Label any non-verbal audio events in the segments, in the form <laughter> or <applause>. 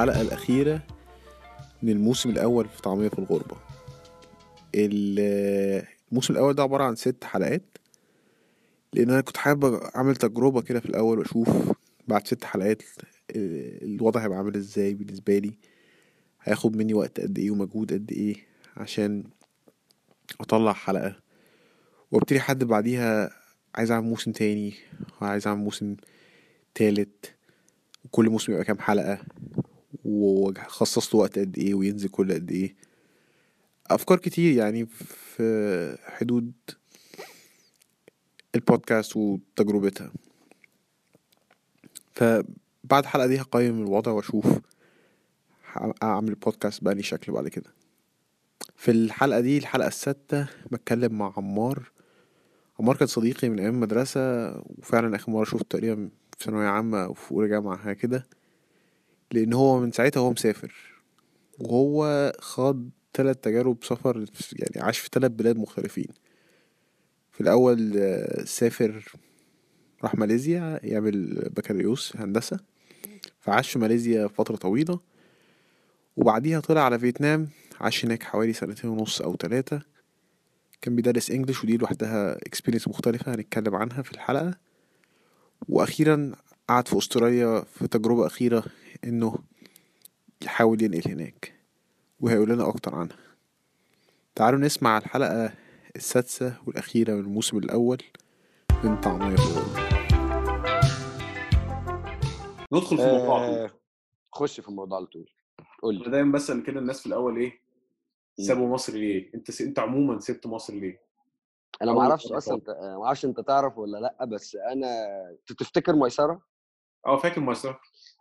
الحلقة الأخيرة من الموسم الأول في طعمية في الغربة. ال- الموسم الأول ده عبارة عن ست حلقات لأن أنا كنت حابب أعمل تجربة كده في الأول وأشوف بعد ست حلقات ال- الوضع هيبقى عامل إزاي بالنسبة لي هياخد مني وقت قد إيه ومجهود قد إيه عشان أطلع حلقة. وأبتدي أحدد بعديها عايز أعمل موسم تاني وعايز أعمل موسم تالت وكل موسم يبقى كام حلقة. وخصص له وقت قد إيه وينزل كل قد إيه. أفكار كتير يعني في حدود البودكاست وتجربتها. فبعد الحلقة دي هقيم الوضع وأشوف اعمل بودكاست بأني شكل بعد كده. في الحلقة دي الحلقة السادسة بتكلم مع عمار. عمار كان صديقي من أيام المدرسة وفعلا آخر مرة شفته تقريبا في ثانوية عامة أو في أولى جامعة حاجة كده. لأن هو من ساعتها هو مسافر. وهو خاض تلات تجارب سفر يعني عاش في تلات بلاد مختلفين. في الأول آه، سافر راح ماليزيا يعمل بكالوريوس هندسة. فعاش في ماليزيا فترة طويلة. وبعديها طلع على فيتنام عاش هناك حوالي سنتين ونص أو تلاتة. كان بيدرس انجلش ودي لوحدها اكسبيرينس مختلفة هنتكلم عنها في الحلقة. وأخيرا قعد في أستراليا في تجربة أخيرة إنه يحاول ينقل هناك وهيقول لنا أكتر عنها. تعالوا نسمع الحلقة السادسة والأخيرة من الموسم الأول من طعمية الغربة ندخل في الموضوع على طول. آه، خش في الموضوع على طول. قول أنا لي دايما بسأل كده الناس في الأول إيه؟ مم. سابوا مصر ليه؟ أنت س... أنت عموما سبت مصر ليه؟ أنا ما أعرفش أصلا آه، ما أعرفش أنت تعرف ولا لأ بس أنا تفتكر ميسرة؟ آه فاكر مصر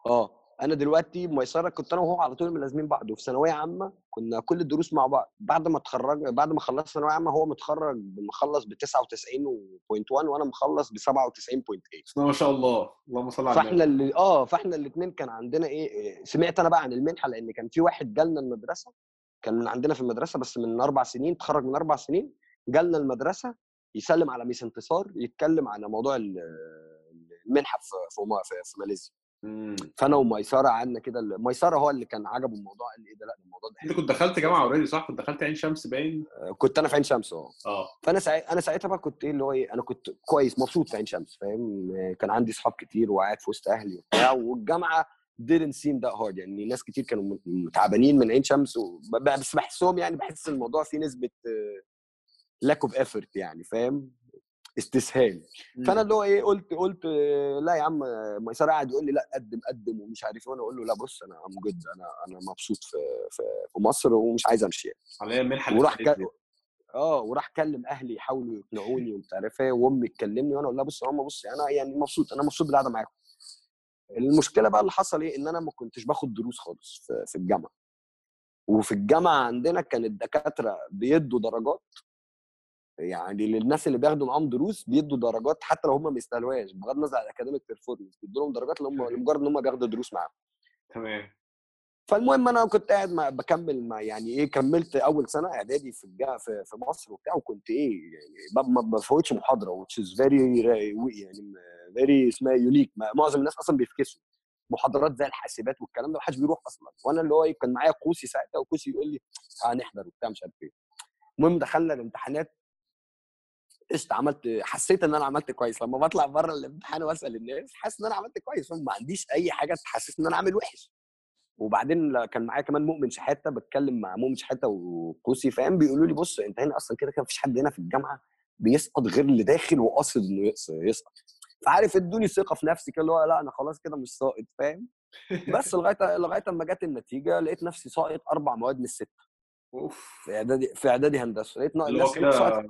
آه. أنا دلوقتي ميسرة كنت أنا وهو على طول ملازمين بعض وفي ثانوية عامة كنا كل الدروس مع بعض. بعد ما اتخرج بعد ما خلصت ثانوية عامة هو متخرج مخلص ب 99.1 وأنا مخلص ب 97.8 بسم الله ما شاء الله. اللهم صل على فإحنا النبي اللي آه فإحنا الاثنين كان عندنا إيه إيه، سمعت أنا بقى عن المنحة لأن كان في واحد جالنا المدرسة كان من عندنا في المدرسة بس من أربع سنين تخرج من أربع سنين جالنا المدرسة يسلم على ميس انتصار يتكلم على موضوع ال- المنحة في في ما- في, في ماليزيا. فأنا وميسرة قعدنا كده ميسرة هو اللي كان عجبه الموضوع قال إيه ده؟ لأ الموضوع ده أنت كنت دخلت جامعة already صح؟ كنت دخلت عين شمس باين؟ آه، كنت أنا في عين شمس آه. آه. فأنا ساعتها أنا ساعتها بقى كنت إيه اللي هو إيه أنا كنت كويس مبسوط في عين شمس فاهم؟ كان عندي اصحاب كتير وقاعد في وسط أهلي وبتاع والجامعة didn't seem that hard. يعني ناس كتير كانوا مت- متعبانين من عين شمس بس بحسهم يعني بحس الموضوع فيه نسبة آه، lack of effort يعني فاهم؟ استسهال. فأنا اللي هو إيه قلت قلت لا يا عم ميسره قاعد يقول لي لا قدم قدم ومش عارف إيه وأنا أقول له لا بص أنا ام جد أنا أنا مبسوط في في, في مصر ومش عايز أمشي يعني. عليا المنحه اللي وراح ك... آه وراح كلم أهلي يحاولوا يقنعوني ومش عارف إيه وأمي تكلمني وأنا أقول لها بص يا ماما بص أنا يعني مبسوط أنا مبسوط بالقعدة معاكم. المشكلة بقى اللي حصل إيه؟ إن أنا ما كنتش باخد دروس خالص في, في الجامعة. وفي الجامعة عندنا كان الدكاتره بيدوا درجات يعني للناس اللي بياخدوا معاهم دروس بيدوا درجات حتى لو هم ما يستاهلوهاش بغض النظر عن ال academic performance بيدوا لهم درجات اللي هم لمجرد إن هم بياخدوا دروس معاهم. تمام. فالمهم أنا كنت قاعد مع بكمل مع يعني إيه كملت أول سنة إعدادي في الجا في, في مصر وبتاع وكنت إيه يعني ما- بفوتش محاضرة which is very يعني very اسمها يونيك معظم الناس أصلا بيفكسوا. محاضرات زي الحاسبات والكلام ده محدش بيروح أصلا. وأنا اللي هو إيه، كان معايا قوسي ساعتها وقوسي يقول لي هنحضر وبتاع مش عارف إيه. المهم دخلنا الامتحانات قشطة عملت حسيت إن أنا عملت كويس. لما بطلع بره الامتحان وأسأل الناس حاسس إن أنا عملت كويس. ما عنديش أي حاجة تحسسني إن أنا عامل وحش. وبعدين كان معايا كمان مؤمن شحاتة بتكلم مع مؤمن شحاتة وقوسي فاهم؟ بيقولوا لي بص أنت هنا أصلا كده كده مفيش حد هنا في الجامعة بيسقط غير اللي داخل وقاصد إنه يس- يسقط. فعارف ادوني ثقة في نفسي كده اللي هو لأ أنا خلاص كده مش ساقط فاهم؟ بس <laughs> لغاية لغاية أما جت النتيجة لقيت نفسي ساقط أربع مواد من الستة. أوف. في إعدادي في إعدادي هندسة لقيت كنت ساقط.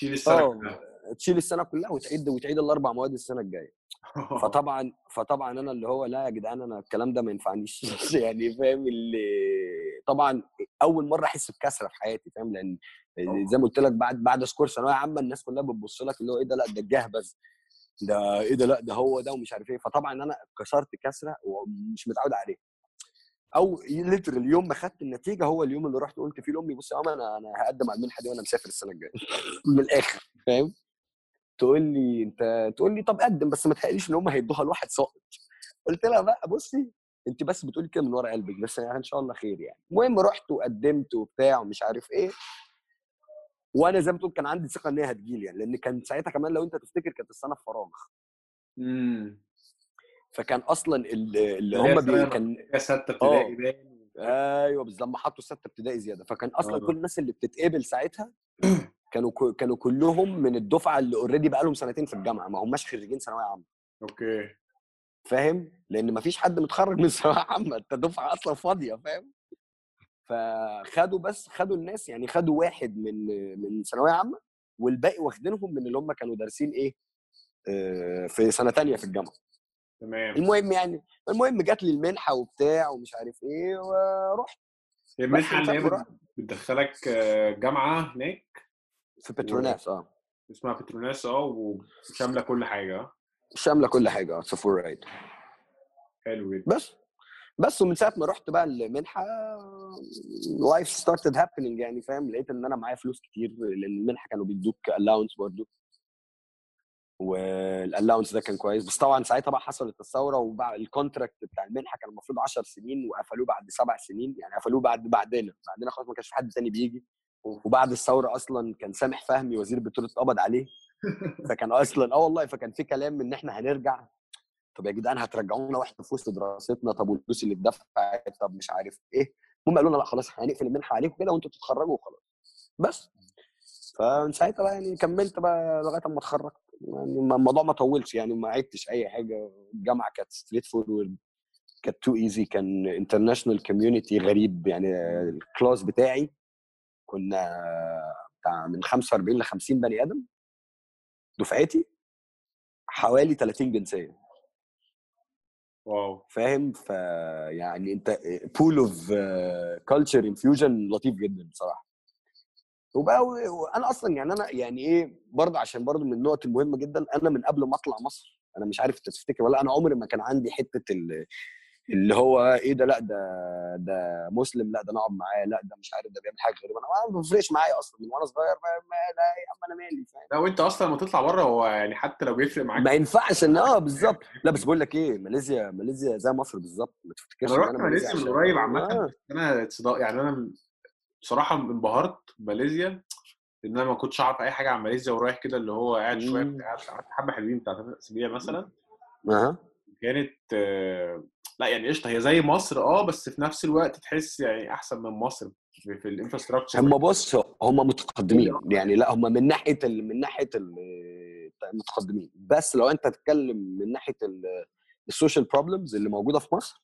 كده شيل السنة آه كلها. تشيل السنة كلها وتعيد وتعيد الأربع مواد السنة الجاية. <laughs> فطبعا فطبعا أنا اللي هو لا يا جدعان أنا الكلام ده ما ينفعنيش. <laughs> يعني فاهم اللي طبعا أول مرة أحس بكسرة في حياتي فاهم؟ لأن زي ما قلت لك بعد بعد score ثانوية عامة الناس كلها بتبص لك اللي هو إيه ده لأ ده الجهبذ ده إيه ده لأ ده هو ده ومش عارف إيه. فطبعا أنا كسرت كسرة ومش متعود عليها. أو literally اليوم ما خدت النتيجة هو اليوم اللي رحت قلت فيه لأمي بصي يا ماما أنا أنا هقدم على المنحة دي وأنا مسافر السنة الجاية. <laughs> من الآخر فاهم؟ تقول لي أنت تقول لي طب قدم بس ما تهيأليش إن هم هيدوها لواحد ساقط قلت لها بقى بصي أنت بس بتقولي كده من ورا قلبك بس يعني إن شاء الله خير يعني. المهم رحت وقدمت وبتاع ومش عارف إيه. وأنا زي ما تقول كان عندي ثقة إن هي هتجيلي يعني لأن كان ساعتها كمان لو أنت تفتكر كانت السنة في فراغ. امم فكان أصلا ال- اللي هم بي كان يا ستة ابتدائي. باين أيوه بالظبط لما حطوا ستة ابتدائي زيادة. فكان أصلا آه. كل الناس اللي بتتقبل ساعتها كانوا ك- كانوا كلهم من الدفعة اللي already بقى لهم سنتين في الجامعة ما هماش خريجين ثانوية عامة. أوكي. فاهم؟ لأن ما فيش حد متخرج من <laughs> ثانوية عامة أنت دفعة أصلا فاضية فاهم؟ فخدوا بس خدوا الناس يعني خدوا واحد من من ثانوية عامة والباقي واخدينهم من اللي هم كانوا دارسين إيه آه، في سنة تانية في الجامعة. تمام. المهم يعني المهم جات لي المنحة وبتاع ومش عارف إيه ورحت. المنحة اللي هي بتدخلك آه، جامعة هناك في بتروناس آه. اسمها بتروناس آه وشاملة كل حاجة آه. شاملة كل حاجة آه full ride حلو بس بس ومن ساعة ما رحت بقى المنحة life started happening يعني فاهم؟ لقيت إن أنا معايا فلوس كتير لأن المنحة كانوا بيدوك allowance برضو. وال allowance ده كان كويس. بس طبعا ساعتها بقى حصلت الثورة وبقى ال contract بتاع المنحة كان المفروض 10 سنين وقفلوه بعد سبع سنين. يعني قفلوه بعد بعدنا. بعدنا خلاص ما كانش في حد تاني بيجي. وبعد الثورة أصلا كان سامح فهمي وزير البترول اتقبض عليه. <laughs> فكان أصلا آه والله فكان في كلام إن إحنا هنرجع. طب يا جدعان هترجعونا وإحنا في وسط دراستنا؟ طب والفلوس اللي اتدفعت؟ طب مش عارف إيه. المهم قالوا لنا لأ خلاص هنقفل المنحة عليكم كده وأنتوا تتخرجوا وخلاص. بس. فمن ساعتها بقى يعني كملت بقى لغاية أما اتخرجت. الموضوع ما طولش يعني ما عدتش أي حاجة. الجامعة كانت straightforward كانت too easy كان international community غريب يعني ال class بتاعي كنا بتاع من 45 ل 50 بني آدم. دفعتي حوالي 30 جنسية. wow. فاهم؟ فيعني أنت pool of culture infusion لطيف جدا بصراحة. وبقى وأنا أصلا يعني أنا يعني إيه برضه عشان برضه من النقط المهمة جدا أنا من قبل ما أطلع مصر أنا مش عارف أنت تفتكر ولا أنا عمري ما كان عندي حتة ال- اللي هو إيه ده لأ ده ده مسلم لأ ده نقعد معاه لأ ده مش عارف ده بيعمل حاجة غريبة أنا ما بيفرقش معايا أصلا من وأنا صغير ما ما لا يا عم أنا مالي فاهم لا وانت أصلا لما تطلع بره هو يعني حتى لو بيفرق معاك ما ينفعش إن <laughs> آه بالظبط لا بس بقول لك إيه ماليزيا ماليزيا زي مصر بالظبط ما تفتكرش أنا إن رحت أنا ماليزيا من قريب عامة آه. أنا يعني أنا بصراحة انبهرت بماليزيا لأن أنا ما كنتش أعرف أي حاجة عن ماليزيا ورايح كده اللي هو قاعد شوية مم. قعدت حبة حلوين بتاع ثلاث أسابيع مثلا. أها. كانت لأ يعني قشطة هي زي مصر آه بس في نفس الوقت تحس يعني أحسن من مصر في, في ال infrastructure هم بص هم متقدمين. يعني لأ هم من ناحية ال... من ناحية ال... متقدمين. بس لو أنت تتكلم من ناحية ال- ال social problems اللي موجودة في مصر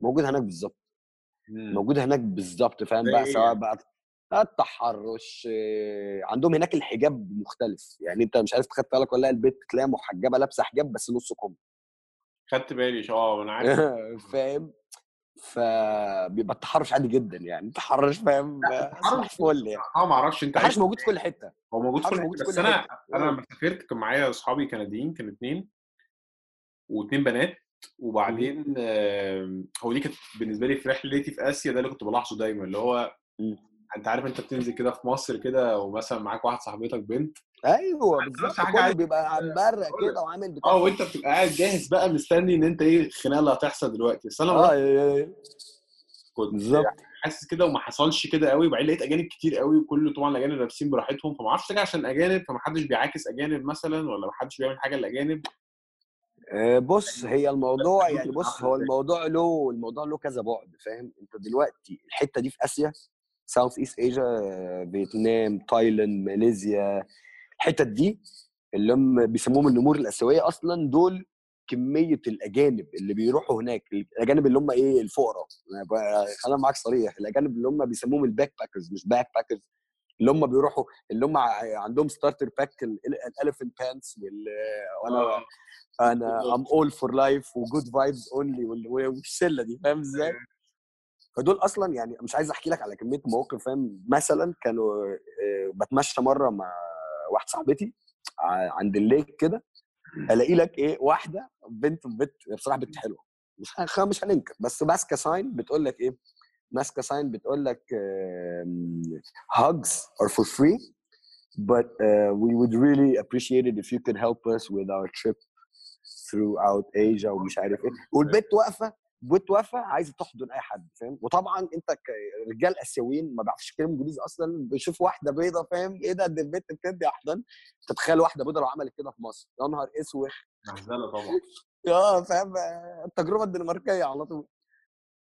موجودة هناك بالظبط موجوده هناك بالظبط فاهم بقى؟ إيه سواء يعني؟ بقى التحرش عندهم هناك الحجاب مختلف. يعني أنت مش عارف خدت بالك ولا لا البنت تلاقيها محجبة لابسة حجاب بس نص كم. خدت بالي آه أنا عارف. <laughs> فاهم؟ فبيبقى التحرش عادي جدا يعني. التحرش فاهم؟ صباح الفل يعني. آه ما أعرفش أنت التحرش موجود في كل حتة. هو موجود في التحرش كل حتة بس أنا أنا آه. لما سافرت كان معايا أصحابي كان اتنين كانوا اتنين. واتنين بنات. وبعدين آم، هو دي كانت بالنسبة لي في رحلتي في آسيا ده اللي كنت بلاحظه دايما اللي هو مم. أنت عارف أنت بتنزل كده في مصر كده ومثلا معاك واحد صاحبتك بنت أيوه بالظبط حاجة كله عايز- بيبقى مبرق كده وعامل بتاع آه وأنت بتبقى قاعد جاهز بقى مستني إن أنت إيه الخناقة اللي هتحصل دلوقتي بس أنا آه كنت بالظبط. حاسس كده وما حصلش كده قوي وبعدين لقيت أجانب كتير قوي وكل طبعا الأجانب لابسين براحتهم فما أعرفش ده عشان أجانب فمحدش بيعاكس أجانب مثلا ولا محدش بيعمل حاجة لأجانب. آه، بص هي الموضوع يعني بص هو؟ الموضوع له الموضوع له كذا بعد فاهم؟ أنت دلوقتي الحتة دي في آسيا South East Asia فيتنام تايلاند ماليزيا الحتت دي اللي هم بيسموهم النمور الآسيوية أصلا دول كمية الأجانب اللي بيروحوا هناك الأجانب اللي هم إيه الفقراء. خلينا معاك صريح الأجانب اللي هم بيسموهم ال backpackers مش backpackers اللي هم بيروحوا اللي هم عندهم starter pack ال elephant pants وأنا آه. أنا I'm all for life و good vibes only والشلة دي فاهم إزاي؟ فدول أصلا يعني مش عايز أحكي لك على كمية مواقف فاهم مثلا كانوا آه، بتمشى مرة مع واحدة صاحبتي عند ال lake كده ألاقي لك إيه واحدة بنت بنت بصراحة بنت حلوة مش مش هننكر بس ماسكة sign بتقول لك إيه ماسكة sign بتقول لك hugs are for free but uh, we would really appreciate it if you could help us with our trip throughout Asia ومش عارف إيه. والبنت واقفة بتوافى عايزة تحضن أي حد فاهم؟ وطبعا أنت كرجال آسيويين ما بيعرفوش يتكلموا إنجليزي أصلا بيشوف واحدة بيضة فاهم؟ إيه ده؟ دي البنت بتدي أحضان؟ تتخيل واحدة بيضة لو عملت كده في مصر؟ يا نهار أسود. مهزله طبعا. <laughs> آه فاهم؟ التجربة الدنماركية على طول.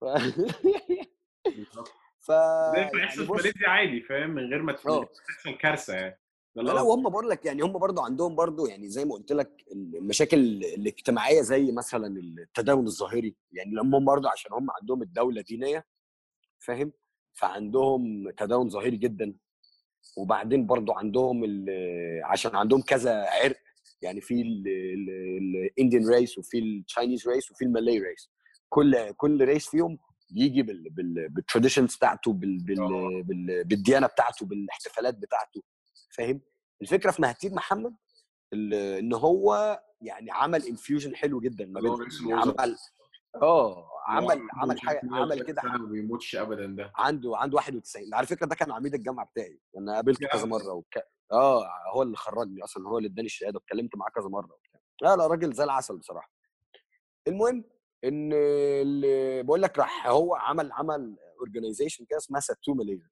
<laughs> بالظبط ف يعني يحصل في ماليزيا عادي فاهم؟ من غير ما آه. تحصل كارثة يعني. لا لا وهم بقول لك يعني هم برضو عندهم برضو يعني زي ما قلت لك المشاكل الاجتماعية زي مثلا التداول الظاهري. يعني هم برضو عشان هم عندهم الدولة دينية فاهم؟ فعندهم تداول ظاهري جدا. وبعدين برضو عندهم عشان عندهم كذا عرق. يعني في ال Indian race وفي ال Chinese race وفي ال Malay race كل كل race فيهم يجي بال بال بال traditions بتاعته بال بال آه. بال بالديانة بتاعته بالاحتفالات بتاعته فاهم؟ الفكرة في مهاتير محمد إن هو يعني عمل infusion حلو جدا ما رئيس يعني عمل آه عمل عمل حاجة عمل 130 كده وما بيموتش ابدا ده. عنده عنده 91 على فكرة ده كان عميد الجامعة بتاعي. أنا قابلته كذا مرة وك... آه هو اللي خرجني أصلا هو اللي إداني الشهادة واتكلمت معاه كذا مرة وبتاع. لا لا راجل زي العسل بصراحة. المهم إن اللي بقول لك راح هو عمل عمل organization كده اسمها ساتو ماليزيا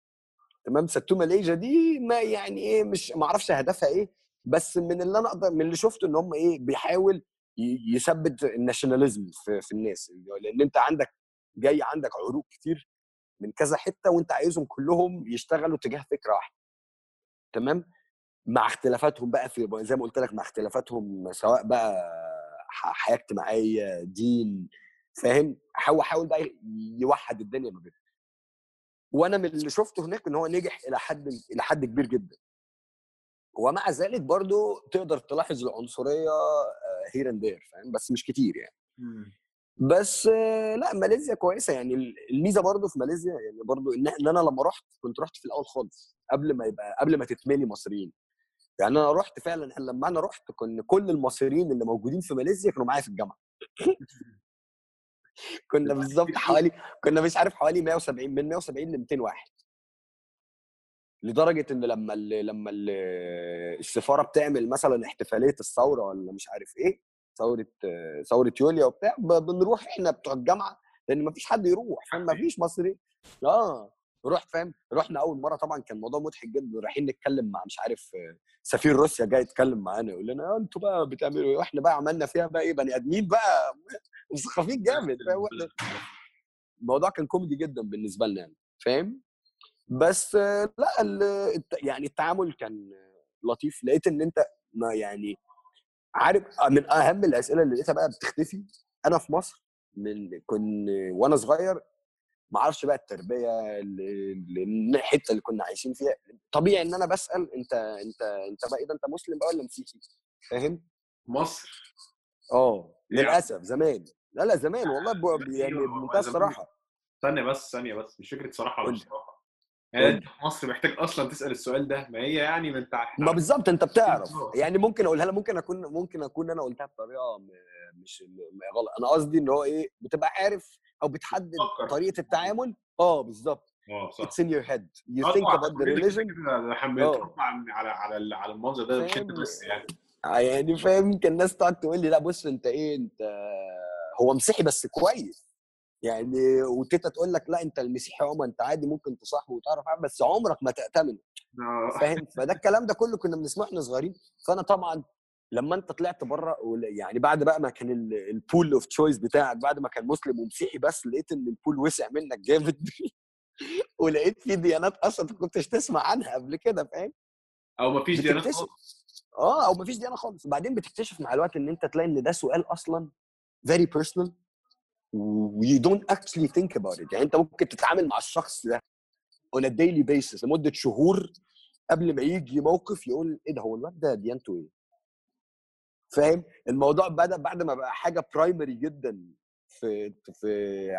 تمام؟ ساتو ماليزيا دي ما يعني إيه مش ما أعرفش هدفها إيه بس من اللي أنا أقدر من اللي شفته إن هم إيه بيحاول يثبت الناشوناليزم في, في الناس. لأن أنت عندك جاي عندك عروق كتير من كذا حتة وأنت عايزهم كلهم يشتغلوا تجاه فكرة واحدة. تمام؟ مع اختلافاتهم بقى في زي ما قلت لك مع اختلافاتهم سواء بقى حياة اجتماعية دين فاهم؟ هو حاول بقى يوحد الدنيا ما بينهم. وأنا من اللي شفته هناك إن هو نجح إلى حد إلى حد كبير جدا. ومع ذلك برضو تقدر تلاحظ العنصرية here and there فاهم؟ بس مش كتير يعني. بس آه، لا ماليزيا كويسة يعني. ال- الميزة برضو في ماليزيا يعني برضو إن أنا لما رحت كنت رحت في الأول خالص قبل ما يبقى قبل ما تتملي مصريين. يعني أنا رحت فعلا لما أنا رحت كن كل المصريين اللي موجودين في ماليزيا كانوا معايا في الجامعة. <laughs> كنا <laughs> بالظبط حوالي كنا مش عارف حوالي 170 من 170 ل 200 واحد. لدرجة إن لما ال لما ال السفارة بتعمل مثلا احتفالية الثورة ولا مش عارف إيه ثورة ثورة يوليا وبتاع بنروح إحنا بتوع الجامعة لأن ما فيش حد يروح فاهم ما فيش مصري آه. رحت فاهم؟ رحنا أول مرة طبعا كان الموضوع مضحك جدا رايحين نتكلم مع مش عارف آه، سفير روسيا جاي يتكلم معانا يقول لنا آه، أنتوا بقى بتعملوا إيه؟ وإحنا بقى عملنا فيها بقى إيه؟ بني آدمين بقى <laughs> مسخفين جامد الموضوع كان كوميدي جدا بالنسبة لنا يعني فاهم؟ بس آه، لا يعني التعامل كان لطيف لقيت إن أنت ما يعني عارف من أهم الأسئلة اللي لقيتها بقى بتختفي أنا في مصر من كن وأنا صغير ما أعرفش بقى التربية ال- ال- الحتة اللي كنا عايشين فيها. طبيعي إن أنا بسأل أنت أنت أنت بقى إيه ده؟ أنت مسلم بقى ولا مسيحي؟ فاهم؟ مصر. آه للأسف زمان. لا لا زمان والله لا يعني بمنتهى الصراحة. ثانية بس ثانية بس مش فكرة صراحة ولا صراحة. يعني أنت في مصر محتاج أصلا تسأل السؤال ده؟ ما هي يعني ما أنت ما بالظبط أنت بتعرف. آه. يعني ممكن أقولها لك ممكن أكون ممكن أكون أنا قلتها بطريقة مش غلط. أنا قصدي إن هو إيه بتبقى عارف أو بتحدد فكر طريقة التعامل؟ آه بالظبط آه صح. About the كلنا كده religion كده إحنا آه. بنتربى على على على المنظر ده بس يعني. يعني فاهم؟ كان الناس تقعد تقول لي لا بص أنت إيه أنت هو مسيحي بس كويس. يعني وتيتا تقول لك لا أنت المسيحي عمر أنت عادي ممكن تصاحبه وتعرف عنه بس عمرك ما تأتمنه. آه. فاهم؟ فده الكلام ده كله كنا بنسمعه وإحنا صغيرين. فأنا طبعا لما انت طلعت بره يعني بعد بقى ما كان ال pool of choice بتاعك بعد ما كان مسلم ومسيحي بس لقيت إن ال pool وسع منك جامد. <laughs> ولقيت في ديانات أصلا انت كنتش تسمع عنها قبل كده فاهم؟ أو ما فيش ديانات خالص. آه أو مفيش ديانة خالص. وبعدين بتكتشف مع الوقت إن أنت تلاقي إن ده سؤال أصلا very personal و you don't actually think about it. يعني أنت ممكن تتعامل مع الشخص ده on a daily basis لمدة شهور قبل ما يجي موقف يقول إيه ده هو الواد ده ديانته إيه؟ فاهم؟ الموضوع بدأ بعد ما بقى حاجة برايمري جدا في في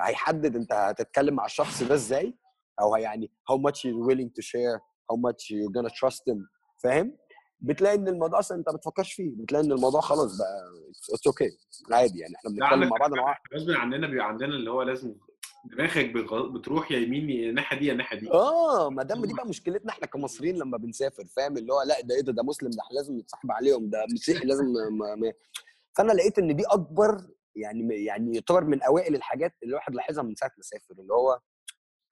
هيحدد أنت هتتكلم مع الشخص ده إزاي أو يعني how much you're willing to share how much you're gonna trust him فاهم؟ بتلاقي إن الموضوع أصلا أنت ما بتفكرش فيه بتلاقي إن الموضوع خلاص بقى it's okay عادي يعني إحنا بنتكلم مع بعض غصب عننا بيبقى عندنا اللي هو لازم دماغك بتروح يا يمين يا الناحية دي يا الناحية دي. آه ما دام دي بقى مشكلتنا إحنا كمصريين لما بنسافر فاهم؟ اللي هو لأ ده إيه ده؟ ده مسلم ده لازم نتصاحب عليهم ده مسيحي لازم ما ما فأنا لقيت إن دي أكبر يعني يعني يعتبر من أوائل الحاجات اللي الواحد لاحظها من ساعة ما سافر اللي هو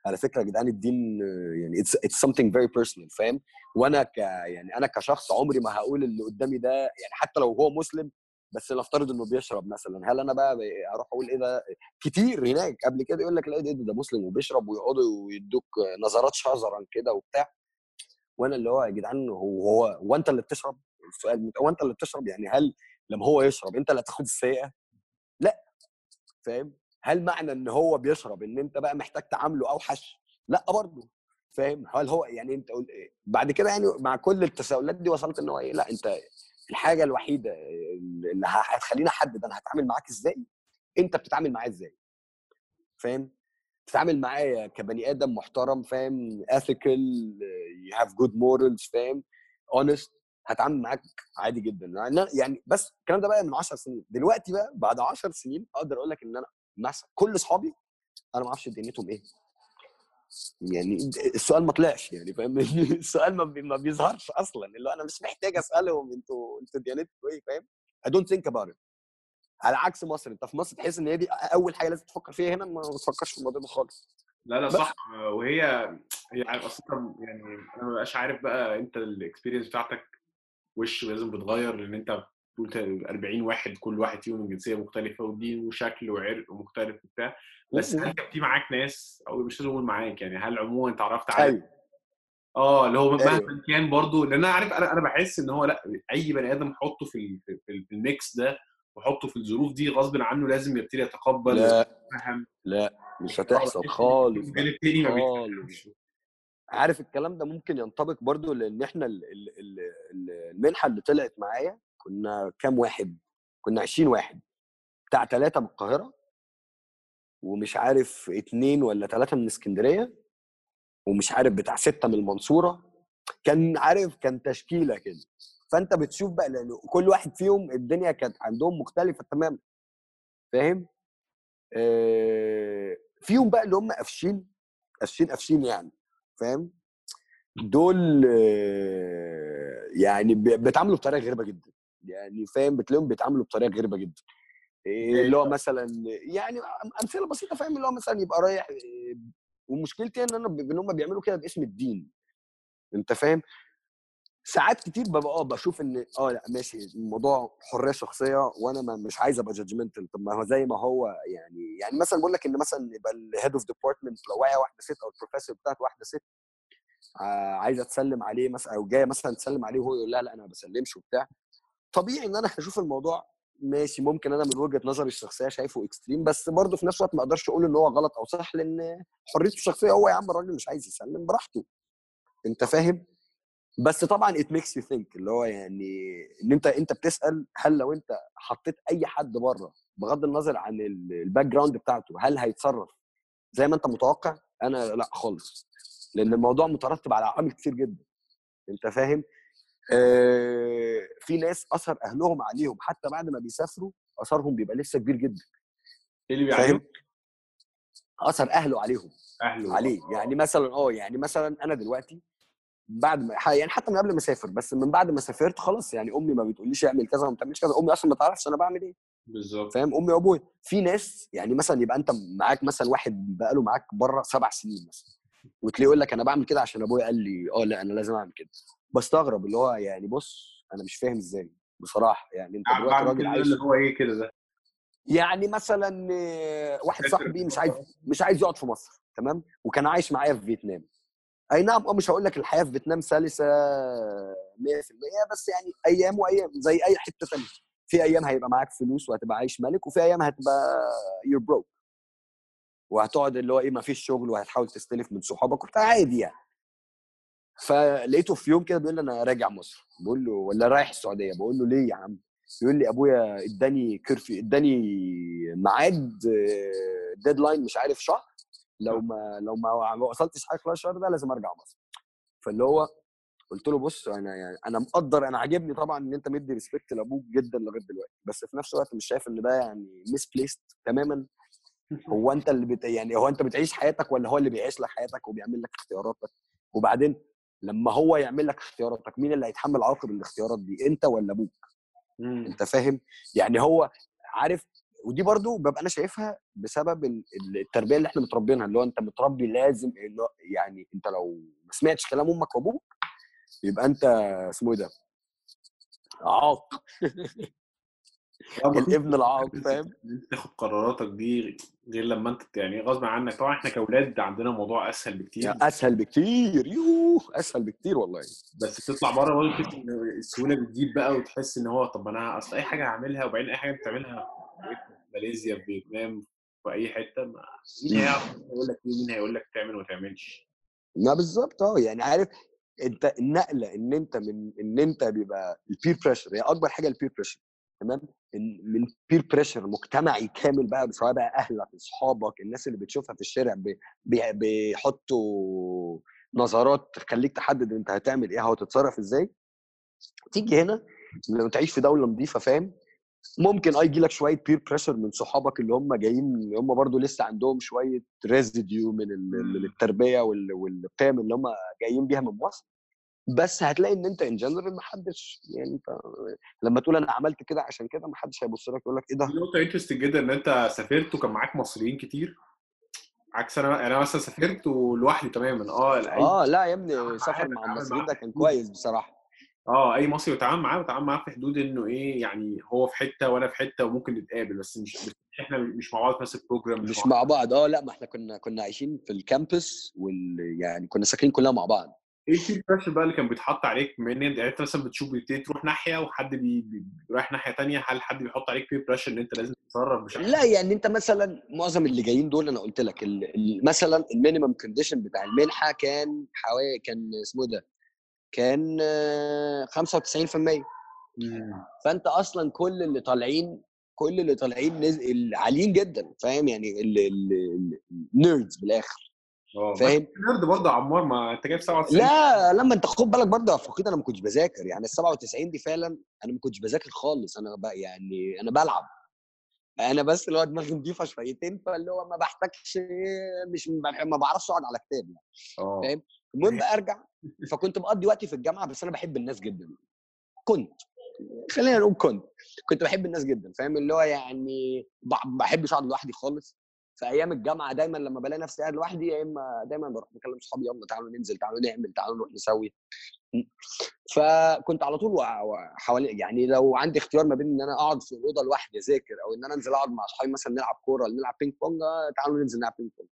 على فكرة يا جدعان الدين آه، يعني it's, it's something very personal فاهم؟ وأنا ك يعني أنا كشخص عمري ما هقول اللي قدامي ده يعني حتى لو هو مسلم بس نفترض إنه بيشرب مثلا هل أنا بقى أروح أقول إيه ده كتير هناك قبل كده يقول لك لا ده, ده مسلم وبيشرب ويقعدوا يدوك نظرات شذرا كده وبتاع وأنا اللي هو يا جدعان هو هو هو أنت اللي بتشرب السؤال هو أنت اللي بتشرب يعني هل لما هو يشرب أنت اللي هتاخد السيئة؟ لا فاهم؟ هل معنى إن هو بيشرب إن أنت بقى محتاج تعامله أوحش؟ لا برضه فاهم؟ هل هو يعني أنت إيه؟ بعد كده يعني مع كل التساؤلات دي وصلت إن هو إيه لا أنت الحاجة الوحيدة اللي هتخليني أحدد أنا هتعامل معاك إزاي أنت بتتعامل معاه إزاي فاهم؟ تتعامل معايا كبني آدم محترم فاهم؟ ethical you have good morals فاهم؟ honest هتعامل معاك عادي جدا. يعني بس الكلام ده بقى من 10 سنين. دلوقتي بقى بعد 10 سنين أقدر أقول لك إن أنا كل أصحابي أنا ما أعرفش دنيتهم إيه. يعني السؤال ما طلعش يعني فاهم؟ <laughs> السؤال ما, بي ما بيظهرش أصلا اللي أنا مش محتاج أسألهم أنتوا أنتوا ديانتكم إيه فاهم؟ Don't think about it. على عكس مصر أنت في مصر تحس إن هي دي أول حاجة لازم تفكر فيها هنا ما تفكرش في الموضوع ده خالص. لا لا. صح. وهي هي أصلا يعني أنا ما بقاش عارف بقى أنت ال experience بتاعتك وش لازم بتغير لأن أنت 40 واحد كل واحد فيهم من جنسية مختلفة ودين وشكل وعرق مختلف وبتاع. بس هل كان في معاك ناس أو مش لازم أقول معاك يعني هل عموما اتعرفت على أيوه. آه اللي هو مهما أيوة. كان برضه لأن أنا عارف أنا أنا بحس إن هو لأ أي بني آدم حطه في في, ال- في ال mix ده وحطه في الظروف دي غصب عنه لازم يبتدي يتقبل لا. ويفهم. لا مش هتحصل خالص خالص. عارف الكلام ده ممكن ينطبق برضو لأن إحنا ال- ال- ال- ال- المنحة اللي طلعت معايا كنا كام واحد كنا 20 واحد. بتاع ثلاثة من القاهرة ومش عارف اتنين ولا ثلاثة من اسكندرية ومش عارف بتاع ستة من المنصورة. كان عارف كان تشكيلة كده. فأنت بتشوف بقى لأن كل واحد فيهم الدنيا كانت عندهم مختلفة تماما. فاهم؟ آه فيهم بقى اللي هم قافشين قافشين قافشين يعني. فاهم؟ دول يعني بيتعاملوا بطريقة غريبة جدا. يعني فاهم بتلاقيهم بيتعاملوا بطريقة غريبة جدا. إيه اللي هو مثلا يعني أمثلة بسيطة فاهم اللي هو مثلا يبقى رايح ومشكلتي إن أنا إن هم بيعملوا كده باسم الدين. أنت فاهم؟ ساعات كتير ببقى آه بشوف إن آه لأ ماشي الموضوع حرية شخصية وأنا ما مش عايز أبقى judgmental طب ما هو زي ما هو يعني يعني مثلا بقول لك إن مثلا يبقى ال head of department لو واقع واحدة ست أو البروفيسور بتاعت واحدة ست عايزة تسلم عليه مثلا أو جاية مثلا تسلم عليه وهو يقول لا لأ أنا ما بسلمش وبتاع. طبيعي إن أنا هشوف الموضوع ماشي ممكن أنا من وجهة نظري الشخصية شايفه extreme بس برضه في نفس الوقت ما أقدرش أقول إن هو غلط أو صح لأن حريته الشخصية هو يا عم الراجل مش عايز يسلم براحته. أنت فاهم؟ بس طبعا it makes you think اللي هو يعني إن أنت أنت بتسأل هل لو أنت حطيت أي حد بره بغض النظر عن ال- ال background بتاعته هل هيتصرف زي ما أنت متوقع؟ أنا لأ خالص لأن الموضوع مترتب على عوامل كتير جدا. أنت فاهم؟ في ناس أثر أهلهم عليهم حتى بعد ما بيسافروا أثرهم بيبقى لسه كبير جدا. إيه اللي فاهم؟ بيعلمك أثر أهله عليهم أهله عليه. يعني مثلا آه يعني مثلا أنا دلوقتي بعد ما يعني حتى من قبل ما أسافر بس من بعد ما سافرت خلاص يعني أمي ما بتقوليش اعمل كذا وما تعملش كذا أمي أصلا ما تعرفش أنا بعمل إيه. بالظبط. فاهم؟ أمي وأبويا. في ناس يعني مثلا يبقى أنت معاك مثلا واحد بقاله معاك بره سبع سنين مثلا وتلاقيه يقول لك أنا بعمل كده عشان أبويا قال لي آه لأ أنا لازم أعمل كده. بستغرب اللي هو يعني بص أنا مش فاهم إزاي بصراحة يعني أنت دلوقتي راجل عايش اللي هو إيه كده ده؟ يعني مثلا آه، واحد صاحبي مش عايز مش عايز يقعد في مصر تمام؟ وكان عايش معايا في فيتنام. أي نعم آه مش هقول لك الحياة في فيتنام سلسة 100% بس يعني أيام وأيام زي أي حتة ثانية في أيام هيبقى معاك فلوس وهتبقى عايش ملك وفي أيام هتبقى you're broke وهتقعد اللي هو إيه ما فيش شغل وهتحاول تستلف من صحابك وبتاع عادي يعني. فلقيته في يوم كده بيقول لي أنا راجع مصر. بقول له ولا رايح السعودية؟ بقول له ليه يا عم؟ يقول لي أبويا اداني كرفي اداني ميعاد deadline مش عارف شهر. لو ما لو ما وصلتش حاجة خلال الشهر ده لازم أرجع مصر. فاللي هو قلت له بص أنا يعني أنا مقدر أنا عاجبني طبعا إن أنت مدي ريسبكت لأبوك جدا لغاية دلوقتي. بس في نفس الوقت مش شايف إن ده يعني ميس تماما. <laughs> هو أنت اللي بت... يعني هو أنت بتعيش حياتك ولا هو اللي بيعيش لك حياتك وبيعمل لك اختياراتك؟ وبعدين لما هو يعمل لك اختياراتك مين اللي هيتحمل عواقب الاختيارات دي انت ولا أبوك مم. أنت فاهم يعني هو عارف ودي برضو ببقى أنا شايفها بسبب ال- ال- التربية اللي إحنا متربينها اللي هو أنت متربي لازم يعني أنت لو ما سمعتش كلام أمك وأبوك يبقى أنت اسمه إيه ده؟ عاق <laughs> الابن العاق فاهم؟ تاخد قراراتك دي غير لما أنت يعني غصب عنك. طبعا إحنا كأولاد عندنا موضوع أسهل بكتير. أسهل بكتير. يوه أسهل بكتير والله. بس تطلع بره برضه السهولة بتجيب بقى وتحس إن هو طب أنا أصل أي حاجة هعملها وبعدين أي حاجة بتعملها في ماليزيا في فيتنام في أي حتة ما مين هيعرف يقول لك إيه مين هيقول لك تعمل وما تعملش؟ ما بالظبط آه. يعني عارف أنت النقلة إن أنت من إن أنت بيبقى ال peer pressure هي أكبر حاجة ال peer pressure تمام؟ من peer pressure مجتمعي كامل بقى سواء بقى أهلك أصحابك الناس اللي بتشوفها في الشارع بي- بي- بيحطوا نظرات تخليك تحدد أنت هتعمل إيه هتتصرف إزاي. تيجي هنا لما تعيش في دولة نظيفة فاهم؟ ممكن آه يجي لك شوية peer pressure من صحابك اللي هم جايين اللي هم برضو لسه عندهم شوية residue من ال- التربية وال- والقيم اللي هم جايين بيها من مصر. بس هتلاقي إن أنت in general ما حدش يعني انت لما تقول أنا عملت كده عشان كده ما حدش هيبص لك يقول لك إيه ده؟ نقطه interesting جدا إن أنت سافرت وكان معاك مصريين كتير؟ عكس أنا أنا مثلا سافرت ولوحدي تماما. آه آه لا يا ابني سفر مع المصريين ده كان. كويس بصراحة. آه أي مصري بتعامل معاه بتعامل معاه في حدود إنه إيه يعني هو في حتة وأنا في حتة وممكن نتقابل بس مش مش إحنا مش مع بعض في نفس ال program مش مع بعض. آه لا ما إحنا كنا كنا عايشين في ال campus وال يعني كنا ساكنين كلنا مع بعض. إيه ال peer pressure بقى اللي كان بيتحط عليك؟ من إن أنت مثلا بتشوف بتبتدي تروح ناحية وحد بي... بي... رايح ناحية تانية هل حد بيحط عليك peer pressure إن أنت لازم تتصرف بشكل لا يعني أنت مثلا معظم اللي جايين دول أنا قلت لك ال- ال- مثلا ال minimum condition بتاع المنحة كان حوالي كان اسمه إيه ده؟ كان آه، 95% فأنت أصلا كل اللي طالعين كل اللي طالعين نز... عاليين جدا فاهم؟ يعني ال nerds بالآخر. فاهم؟ nerd برضه يا عمار ما انت جايب 97 لا لما انت خد بالك برضه يا فقيد أنا ما كنتش بذاكر. يعني ال 97 دي فعلا أنا ما كنتش بذاكر خالص. أنا بقى يعني أنا بلعب. أنا بس اللي هو دماغي نضيفة شويتين فاللي هو ما بحتاجش مش ما بعرفش اقعد على كتاب يعني. آه. فاهم؟ المهم بقى ارجع. فكنت مقضي وقتي في الجامعة بس أنا بحب الناس جدا. كنت خلينا نقول كنت. كنت بحب الناس جدا فاهم؟ اللي هو يعني ما بحبش اقعد لوحدي خالص. في أيام الجامعة دايما لما بلاقي نفسي قاعد لوحدي يا إما دايما بروح بكلم صحابي يلا تعالوا ننزل تعالوا نعمل تعالوا نروح نسوي. فكنت على طول حوالي يعني لو عندي اختيار ما بين إن أنا أقعد في الاوضه لوحدي أذاكر أو إن أنا أنزل أقعد مع اصحابي مثلا نلعب كورة نلعب ping pong آه، تعالوا ننزل نلعب ping pong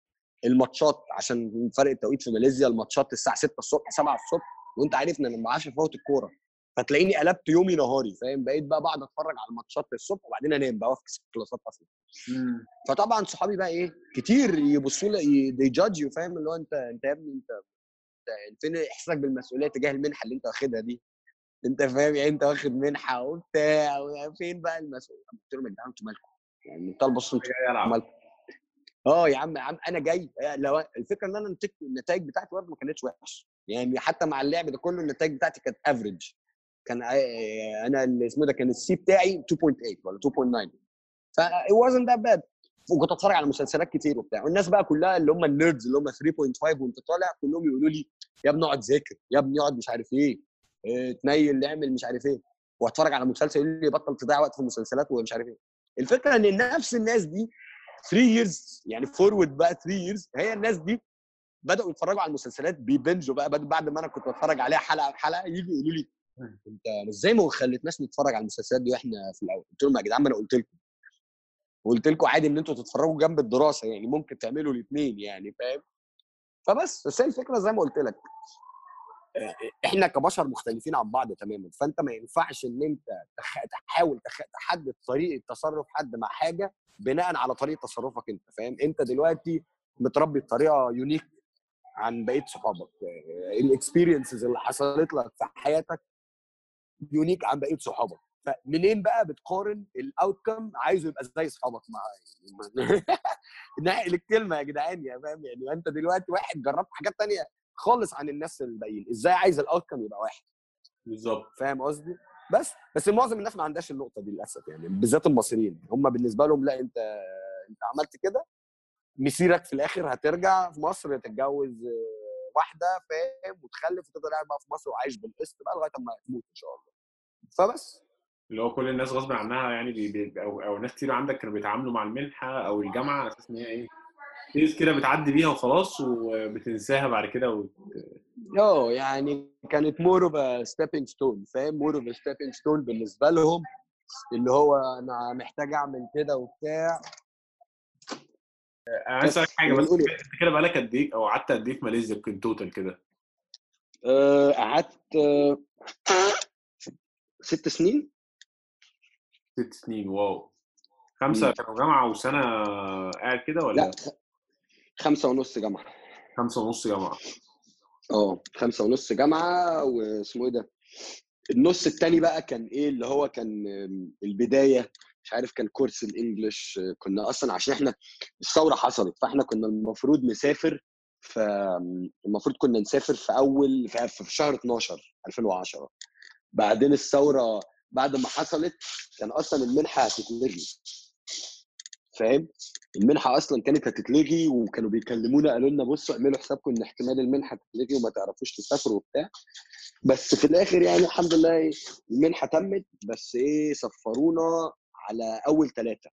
الماتشات عشان فرق التوقيت في ماليزيا الماتشات الساعة 6 الصبح 7 الصبح وأنت عارف ان أنا ما بعرفش افوت الكورة. فتلاقيني قلبت يومي نهاري فاهم؟ بقيت بقى بقعد اتفرج على الماتشات الصبح وبعدين انام بقى وافكس ال كلاسات أصلا. فطبعا صحابي بقى إيه كتير يبصوا لي they judge you فاهم؟ اللي هو أنت أنت يا ابني أنت فين إحساسك بالمسؤولية تجاه المنحة اللي أنت واخدها دي؟ أنت فاهم؟ يعني أنت واخد منحة وبتاع فين بقى المسؤولية؟ قلت لهم يا جدعان أنتوا مالكم؟ يعني أنتوا جاي العب مالكم؟ آه يا عم يا عم أنا جاي. لو الفكرة إن أنا النتائج بتاعتي برضه ما كانتش وحش يعني حتى مع اللعب ده كله النتائج بتاعتي كانت average كان أنا اللي اسمه ده كان ال C بتاعي 2.8 ولا 2.9 ف it wasn't that bad. وكنت اتفرج على مسلسلات كتير وبتاع. والناس بقى كلها اللي هم ال nerds اللي هم 3.5 وانت طالع كلهم يقولوا لي يا ابني اقعد ذاكر يا ابني اقعد مش عارف إيه إيه، تنيل اعمل مش عارف إيه. واتفرج على مسلسل يقول لي بطل تضيع وقت في المسلسلات ومش عارف إيه. الفكرة إن نفس الناس دي 3 years يعني فورورد بقى 3 years هي الناس دي بدأوا يتفرجوا على المسلسلات بيبنجوا بقى بعد ما أنا كنت بتفرج عليها حلقة بحلقة يجوا يقولوا لي انت إزاي ما خليتناش نتفرج على المسلسلات دي وإحنا في الأول. قلت لهم يا جدعان ما أنا قلت لكم. قلت لكم عادي ان أنتوا تتفرجوا جنب الدراسة يعني ممكن تعملوا الاثنين يعني فاهم؟ فبس بس هي الفكرة زي ما قلت لك. إحنا كبشر مختلفين عن بعض تماما. فانت ما ينفعش ان انت تحاول تحدد طريقة تصرف حد مع حاجة بناء على طريقة تصرفك انت فاهم؟ انت دلوقتي متربي بطريقة unique عن بقية صحابك. ال experiences اللي حصلت لك في حياتك unique عن بقية صحابك. فمنين بقى بتقارن ال outcome عايزه يبقى زي اصحابك مع نقل الكلمة يا جدعان يا فاهم؟ يعني أنت دلوقتي واحد جربت حاجات تانية خالص عن الناس الباقيين. إزاي عايز الاوتكم يبقى واحد؟ بالظبط فاهم قصدي؟ بس بس معظم الناس ما عندهاش النقطة دي للأسف يعني بالذات المصريين. هم بالنسبة لهم لا أنت أنت عملت كده مسيرك في الآخر هترجع في مصر تتجوز آه، واحدة فاهم؟ وتخلف وتفضل قاعد بقى في مصر وعايش بالقسط بقى لغاية ما تموت إن شاء الله. فبس. اللي هو كل الناس غصب عنها يعني بي بي أو أو ناس كتير عندك كانوا بيتعاملوا مع المنحه أو الجامعة على أساس إن هي إيه phase كده بتعدي بيها وخلاص وبتنساها بعد كده و... آه يعني كانت more of stepping stone فاهم؟ more of stepping stone بالنسبة لهم اللي هو أنا محتاج أعمل كده وبتاع. أنا عايز أسألك حاجة بس أنت كده بقالك قد إيه أو قعدت قد إيه في ماليزيا يمكن total كده؟ آه، قعدت آه، ست سنين؟ ست سنين واو. خمسة. كانوا جامعة وسنة قاعد كده لا ولا خ- خمسة ونص جامعة. خمسة ونص جامعة. آه خمسة ونص جامعة واسمه إيه ده؟ النص التاني بقى كان إيه؟ اللي هو كان آم، البداية مش عارف كان كورس الإنجليش كنا أصلا عشان إحنا الثورة حصلت فإحنا كنا المفروض نسافر فالمفروض كنا نسافر في أول في شهر 12 2010 بعدين الثورة بعد ما حصلت كان أصلا المنحة هتتلغي. فاهم؟ المنحة أصلا كانت هتتلغي وكانوا بيكلمونا قالوا لنا بصوا اعملوا حسابكم إن احتمال المنحة تتلغي وما تعرفوش تسافروا وبتاع. بس في الآخر يعني الحمد لله المنحة تمت بس إيه سفرونا على أول ثلاثة.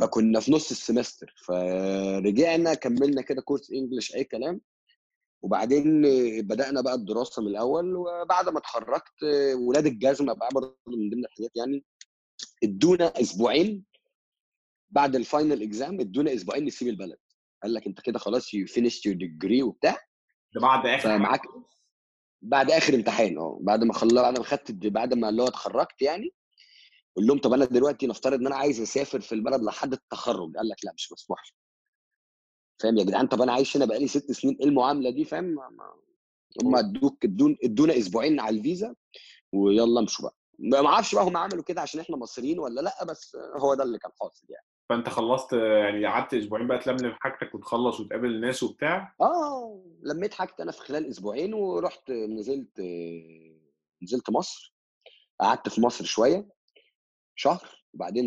فكنا في نص السمستر فرجعنا كملنا كده كورس إنجلش أي كلام. وبعدين بدأنا بقى الدراسة من الأول وبعد ما اتخرجت ولاد الجزمه بقى برضه من ضمن الحاجات يعني ادونا أسبوعين بعد ال final exam ادونا أسبوعين نسيب البلد. قال لك أنت كده خلاص you finish your degree وبتاع. ده بعد آخر فمعاك بعد آخر امتحان آه بعد ما خلص بعد ما خدت بعد ما اللي هو اتخرجت يعني قول لهم طب أنا دلوقتي نفترض إن أنا عايز أسافر في البلد لحد التخرج. قال لك لا مش مسموح فاهم؟ يا جدعان طب أنا عايش هنا بقالي ست سنين إيه المعاملة دي؟ فاهم؟ هم أدوك أدون أدونا أسبوعين على الفيزا ويلا امشوا بقى. ما أعرفش بقى هم عملوا كده عشان إحنا مصريين ولا لأ بس هو ده اللي كان حاصل يعني. فأنت خلصت يعني قعدت أسبوعين بقى تلملم حاجتك وتخلص وتقابل الناس وبتاع؟ آه لميت حاجتي أنا في خلال أسبوعين ورحت نزلت نزلت مصر. قعدت في مصر شوية شهر. وبعدين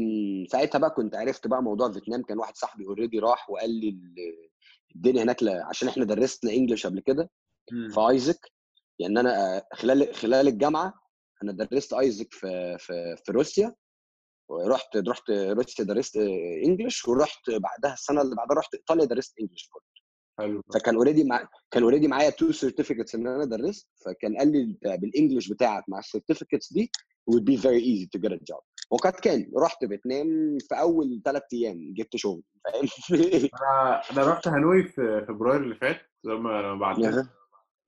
ساعتها بقى كنت عرفت بقى موضوع فيتنام كان واحد صاحبي already راح وقال لي ال- الدنيا هناك ل- عشان إحنا درسنا English قبل كده. في AIESEC يعني أنا خلال خلال الجامعة أنا درست AIESEC في في في روسيا ورحت رحت روسيا درست English ورحت بعدها السنة اللي بعدها رحت ايطاليا درست English برضه. حلو. فكان already مع كان already معايا two certificates إن أنا درست فكان قال لي بال English بتاعك مع ال certificates دي would be very easy to get a job. وقد كان رحت فيتنام في أول ثلاث أيام جبت شغل. فاهم؟ أنا أنا رحت هانوي في فبراير اللي فات لما بعت لك.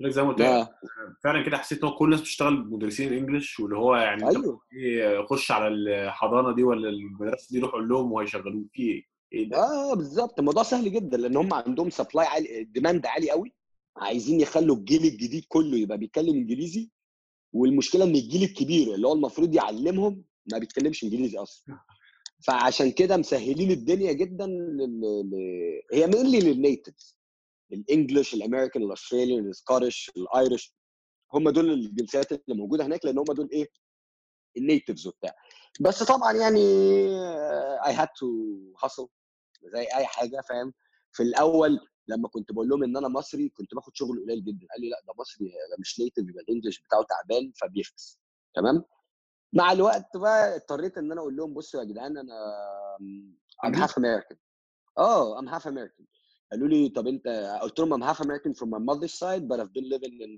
زي ما قلت لك. لا فعلا كده حسيت إن كل الناس بتشتغل مدرسين English واللي هو يعني أيوه. إيه، خش على الحضانة دي ولا المدرسة دي روح قول لهم وهيشغلوك في إيه؟ إيه ده؟ آه بالظبط الموضوع سهل جدا لأن هم عندهم supply عالي demand عالي قوي. عايزين يخلوا الجيل الجديد كله يبقى بيتكلم إنجليزي والمشكلة إن الجيل الكبير اللي هو المفروض يعلمهم ما بيتكلمش انجليزي أصلا. فعشان كده مسهلين الدنيا جدا لل... ل... هي mainly لل natives ال English الامريكان الاستراليان ال Scottish ال Irish هم دول الجنسيات اللي موجودة هناك لأن هم دول إيه؟ ال natives وبتاع. بس طبعا يعني I had to hustle زي أي حاجة فاهم؟ في الأول لما كنت بقول لهم إن أنا مصري كنت باخد شغل قليل جدا. قال لي لأ ده مصري ده مش native يبقى ال English بتاعه تعبان فبيفكس. تمام؟ مع الوقت بقى اضطريت إن أنا أقول لهم بصوا يا جدعان أنا I'm half American. آه I'm half American. قالوا لي طب أنت قلت لهم I'm half American from my mother's side but I've been living in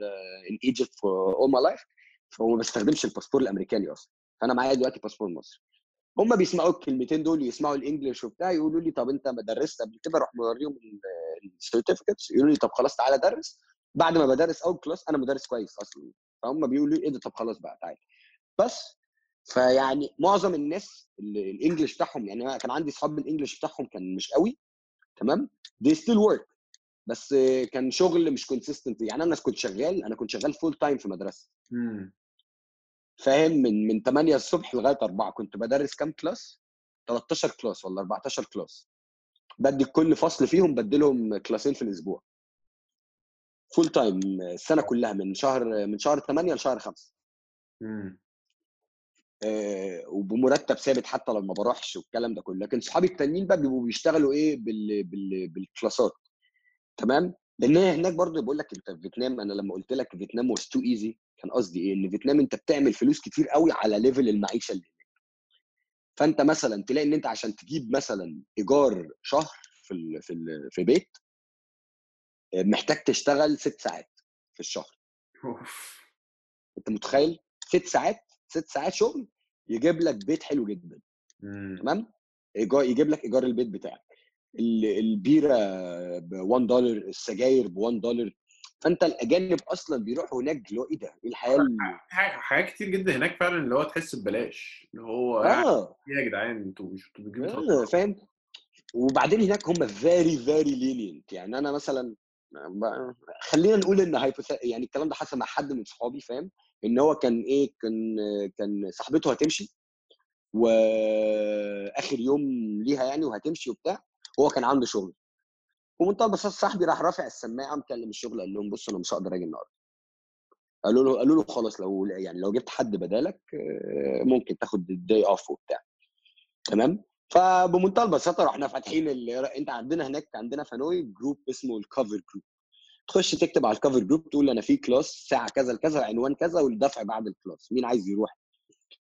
in Egypt for all my life. فما بستخدمش الباسبور الأمريكاني أصلا. فأنا معايا دلوقتي باسبور مصري. هم بيسمعوا الكلمتين دول يسمعوا ال English وبتاع يقولوا لي طب أنت ما درست قبل كده؟ أروح موريهم ال certificates يقولوا لي طب خلاص تعالى درس. بعد ما بدرس أول كلاس أنا مدرس كويس أصلا. فهم بيقولوا لي إيه ده؟ طب خلاص بقى تعالى. بس فيعني معظم الناس اللي ال English بتاعهم يعني أنا كان عندي اصحاب ال English بتاعهم كان مش قوي تمام؟ they still work بس كان شغل مش consistent يعني أنا كنت شغال أنا كنت شغال full time في مدرسة. فاهم؟ من من 8 الصبح لغاية 4 كنت بدرس كام كلاس 13 كلاس ولا 14 كلاس بدي كل فصل فيهم بديلهم كلاسين في الأسبوع. Full time السنة كلها من شهر من شهر 8 لشهر 5 مم. آه، وبمرتب ثابت حتى لو ما بروحش والكلام ده كله. لكن صحابي التانيين بقى بيبقوا بيشتغلوا إيه؟ بال... بال... بالكلاسات. تمام؟ لأن هناك برضه بقول لك أنت في فيتنام أنا لما قلت لك فيتنام was too easy كان قصدي إيه؟ إن فيتنام أنت بتعمل فلوس كتير قوي على level المعيشة اللي هناك. فأنت مثلا تلاقي إن أنت عشان تجيب مثلا إيجار شهر في ال في ال في بيت آه، محتاج تشتغل ست ساعات في الشهر. أنت متخيل؟ ست ساعات ست ساعات شغل يجيب لك بيت حلو جدا مم. تمام؟ ايجار يجيب لك إيجار البيت بتاعك. ال- البيرة ب 1 دولار السجاير ب 1 دولار فأنت الأجانب أصلا بيروحوا هناك اللي هو إيه ده؟ إيه الحياة حاجات كتير جدا هناك فعلا اللي هو تحس ببلاش اللي هو آه. إيه يا جدعان أنتوا مش أنتوا بتجيبوا آه، فاهم؟ وبعدين هناك هم very very lenient يعني أنا مثلا خلينا نقول إن hypoth... يعني الكلام ده حصل مع حد من صحابي فاهم؟ إن هو كان إيه كان كان صاحبته هتمشي وآخر يوم ليها يعني وهتمشي وبتاع هو كان عنده شغل. ومنتهى البساطه صاحبي راح رافع السماعة مكلم الشغل قال لهم بصوا أنا مش هقدر آجي النهارده. قالوا له قالوا له خلاص لو يعني لو جبت حد بدالك آه، ممكن تاخد ال day off وبتاع. تمام؟ فبمنتهى البساطه رحنا فاتحين. إنت عندنا هناك عندنا في Hanoi group اسمه ال cover group تخش تكتب على ال cover group تقول أنا في كلاس ساعة كذا لكذا عنوان كذا والدفع بعد الكلاس مين عايز يروح؟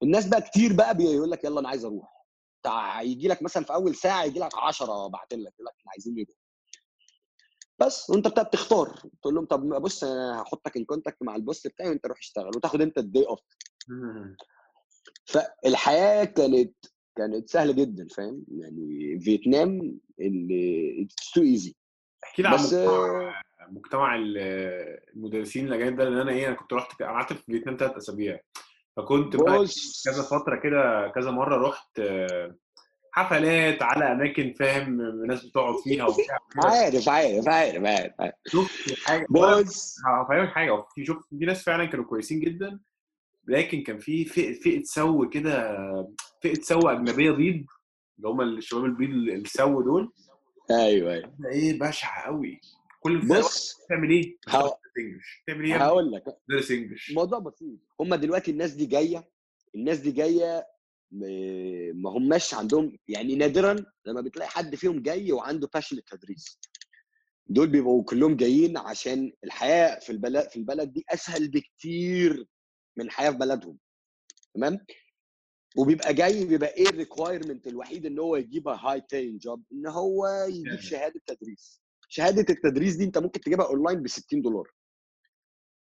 الناس بقى كتير بقى بيقول لك يلا أنا عايز أروح. تع- يجي لك مثلا في أول ساعة يجي لك 10 بعتين لك يقول لك إحنا عايزين نروح. بس وأنت بتبقى بتختار تقول لهم طب بص أنا هحطك in contact مع ال boss بتاعي وأنت روح اشتغل وتاخد أنت ال day off. فالحياة كانت كانت سهلة جدا فاهم؟ يعني فيتنام اللي it's too easy احكي لي عن مجتمع مجتمع ال- المدرسين الاجانب ده لأن أنا إيه أنا كنت رحت قعدت في فيتنام ثلاث أسابيع. فكنت بقى كذا فترة كده كذا مرة رحت حفلات على أماكن فاهم ناس بتقعد فيها وبتاع. <laughs> عارف عارف عارف عارف. شفت حاجة بص. هفهمك حاجة. في شفت في ناس فعلا كانوا كويسين جدا لكن كان في فئة فئة سو كده فئة سو أجنبية بيض اللي هم الشباب البيض السو دول. أيوه أيوه. إيه بشعه قوي. كل بص بتعمل إيه؟ انجلش بتعمل إيه؟ ابني؟ هقول لك. درس إنجلش. الموضوع بسيط. هم دلوقتي الناس دي جاية الناس دي جاية م- ما هماش عندهم يعني نادرا لما بتلاقي حد فيهم جاي وعنده passion التدريس دول بيبقوا كلهم جايين عشان الحياة في البلد في البلد دي أسهل بكتير من الحياة في بلدهم. تمام؟ وبيبقى جاي بيبقى إيه ال requirement الوحيد إن هو يجيب high time job إن هو يجيب شهادة تدريس. شهادة التدريس دي انت ممكن تجيبها أونلاين ب 60 دولار.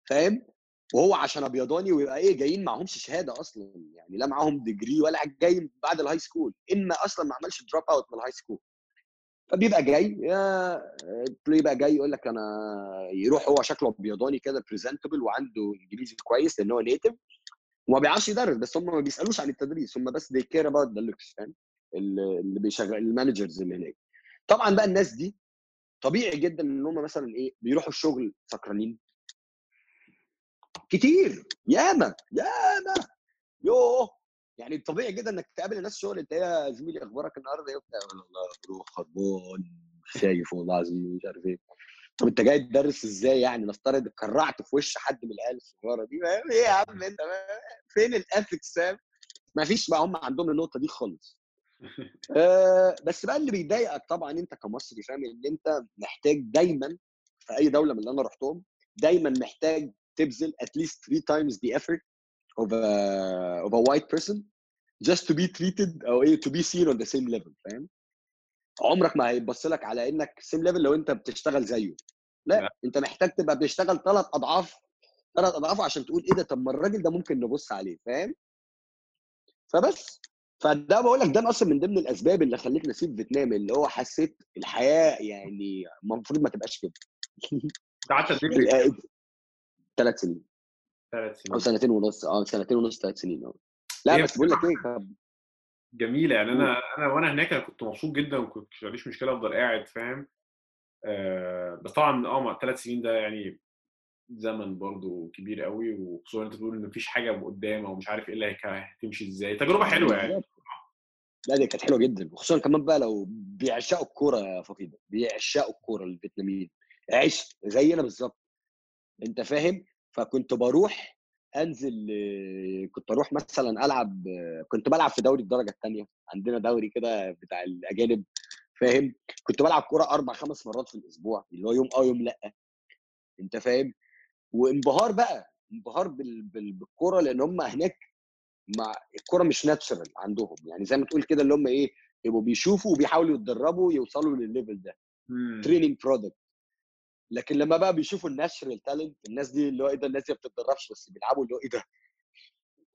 فاهم؟ وهو عشان أبيضاني ويبقى إيه جايين معهمش شهادة أصلا يعني لا معاهم degree ولا جاي بعد ال high school إما أصلا ما عملش drop out من ال high school فبيبقى جاي يا بقى جاي يقول لك أنا يروح هو شكله أبيضاني كده presentable وعنده إنجليزي كويس لأن هو native وما بيعرفش يدرس بس هم ما بيسألوش عن التدريس هم بس they care about the looks فاهم؟ اللي بيشغل ال managers اللي هناك. طبعا بقى الناس دي طبيعي جدا إن هم مثلا إيه بيروحوا الشغل سكرانين. كتير! ياما! ياما! يوه! يعني طبيعي جدا إنك تقابل الناس شغل انت يا زميلي أخبارك النهارده إيه والله بروح خربان خايف والله العظيم مش عارف إيه. طب أنت جاي تدرس إزاي يعني؟ نفترض اتكرعت في وش حد من العيال الصغيرة دي إيه يا عم أنت؟ فين الاثكس فاهم؟ ما فيش بقى هم عندهم النقطة دي خالص. <laughs> آه بس بقى اللي بيضايقك طبعا أنت كمصري فاهم؟ إن أنت محتاج دايما في أي دولة من اللي أنا رحتهم دايما محتاج تبذل at least three times the effort of a of a white person just to be treated أو إيه to be seen on the same level فاهم؟ عمرك ما هيبص لك على إنك same level لو أنت بتشتغل زيه. لا, لا. أنت محتاج تبقى بتشتغل ثلاث أضعاف ثلاث اضعافه عشان تقول إيه ده؟ طب ما الراجل ده ممكن نبص عليه فاهم؟ فبس. فده بقول لك ده أصلا من ضمن الأسباب اللي خلتني اسيب فيتنام اللي هو حسيت الحياة يعني المفروض ما تبقاش كده. قعدت قد إيه ثلاث سنين. ثلاث أو سنين سنتين ونص أه سنتين ونص ثلاث سنين أه. لا بس بقول لك إيه جميلة. يعني أنا أنا وأنا هناك أنا كنت مبسوط جدا وكنت ما عنديش مشكلة أفضل قاعد فاهم؟ آه بس طبعا أه ثلاث سنين ده يعني زمن برضو كبير قوي وخصوصا أنت تقول إن مفيش حاجة قدام أو مش عارف إيه اللي هتمشي إزاي. تجربة حلوة يعني. لا دي كانت حلوة جدا. وخصوصا كمان بقى لو بيعشقوا الكورة يا فقيدة بيعشقوا الكورة الفيتناميين. عشق زينا بالظبط. أنت فاهم؟ فكنت بروح أنزل كنت أروح مثلا ألعب كنت بلعب في دوري الدرجة الثانية عندنا دوري كده بتاع الأجانب فاهم؟ كنت بلعب كورة أربع خمس مرات في الأسبوع اللي هو يوم آه يوم لأ. أنت فاهم؟ وانبهار بقى انبهار بال... بال... بالكوره لأن هم هناك مع الكوره مش natural عندهم. يعني زي ما تقول كده اللي هم إيه يبقوا بيشوفوا وبيحاولوا يتدربوا يوصلوا للل level ده. Training product لكن لما بقى بيشوفوا ال natural talent الناس دي اللي هو إيه ده الناس دي ما بتتدربش بس بيلعبوا اللي هو إيه ده.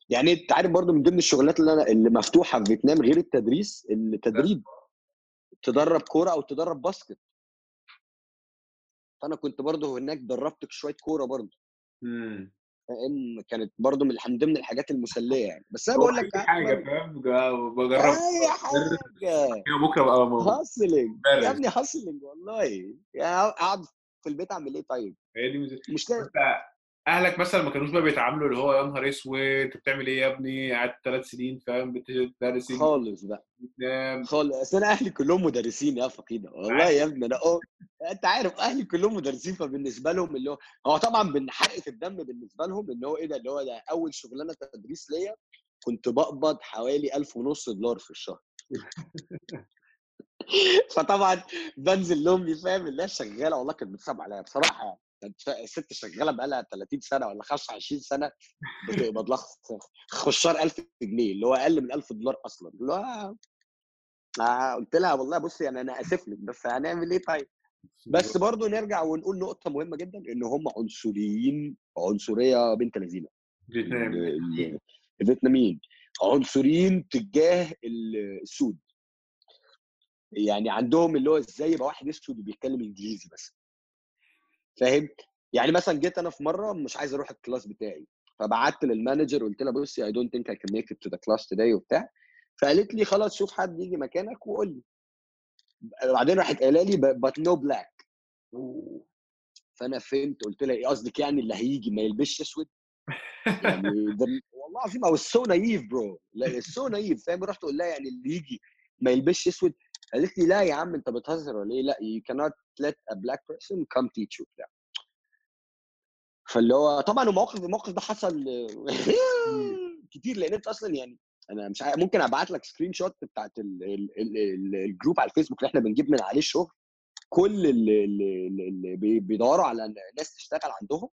يعني أنت عارف برضو من ضمن الشغلات اللي أنا اللي مفتوحة في فيتنام غير التدريس التدريب. تدرب كورة أو تدرب باسكت. فأنا كنت برضو هناك دربت شوية كورة برضو مم. فاهم؟ كانت برضو من من ضمن الحاجات المسلية يعني. بس أنا بقول لك حاجة فاهم؟ بجرب أي حاجة! بكرة ابقى موجود هاسلنج يا. ابني هاسلنج والله. يعني اقعد في البيت أعمل إيه طيب؟ هي دي مش لاقي أهلك مثلا ما كانوش بقى بيتعاملوا اللي هو يا نهار أسود أنت بتعمل إيه يا ابني؟ قعدت ثلاث سنين فاهم؟ بتدرس خالص بقى. خالص. أصل أنا أهلي كلهم مدرسين يا فقيدة. والله يا ابني أنا أه أنت عارف أهلي كلهم مدرسين فبالنسبة لهم اللي هو هو طبعا من حرقه الدم بالنسبة لهم ان هو إيه ده؟ اللي هو ده أول شغلانة تدريس ليا كنت بقبض حوالي ألف ونص دولار في الشهر. <laughs> فطبعا بنزل لامي فاهم؟ اللي هي شغالة والله كانت بتصعب عليا بصراحة يعني. ست شغالة بقى لها 30 سنة ولا 25 سنة بتقبض <laughs> لها خشار 1000 جنيه اللي هو أقل من 1000 دولار أصلا. اللي هو آه، قلت لها والله بصي يعني أنا آسف لك بس هنعمل إيه طيب؟ بس برضو نرجع ونقول نقطة مهمة جدا إن هم عنصريين عنصرية بنت لذينا. فيتنام ال- ال- الفيتناميين عنصريين تجاه ال- السود. يعني عندهم اللي هو إزاي يبقى واحد أسود وبيتكلم إنجليزي بس. فاهم؟ يعني مثلا جيت أنا في مرة مش عايز أروح الكلاس بتاعي فبعت لل manager قلت لها بصي I don't think I can make it to the class today وبتاع فقالت لي خلاص شوف حد يجي مكانك وقول لي. بعدين راحت قايلة لي but no black فأنا فهمت قلت لها إيه قصدك يعني اللي هيجي ما يلبسش أسود؟ يعني <laughs> والله العظيم oh so naive bro so naive فاهم؟ رحت أقول لها يعني اللي يجي ما يلبسش أسود؟ قالت لي لا يا عم أنت بتهزر ولا إيه؟ لا you cannot let a black person come teach you. بتاع فاللي هو طبعا الموقف الموقف ده حصل <laughs> كتير لأن أنت أصلا يعني أنا مش عارف ممكن أبعت لك screenshot بتاعت ال ال ال ال ال group على الفيسبوك اللي إحنا بنجيب من عليه الشغل كل اللي, اللي, اللي بي- بيدوروا على ناس تشتغل عندهم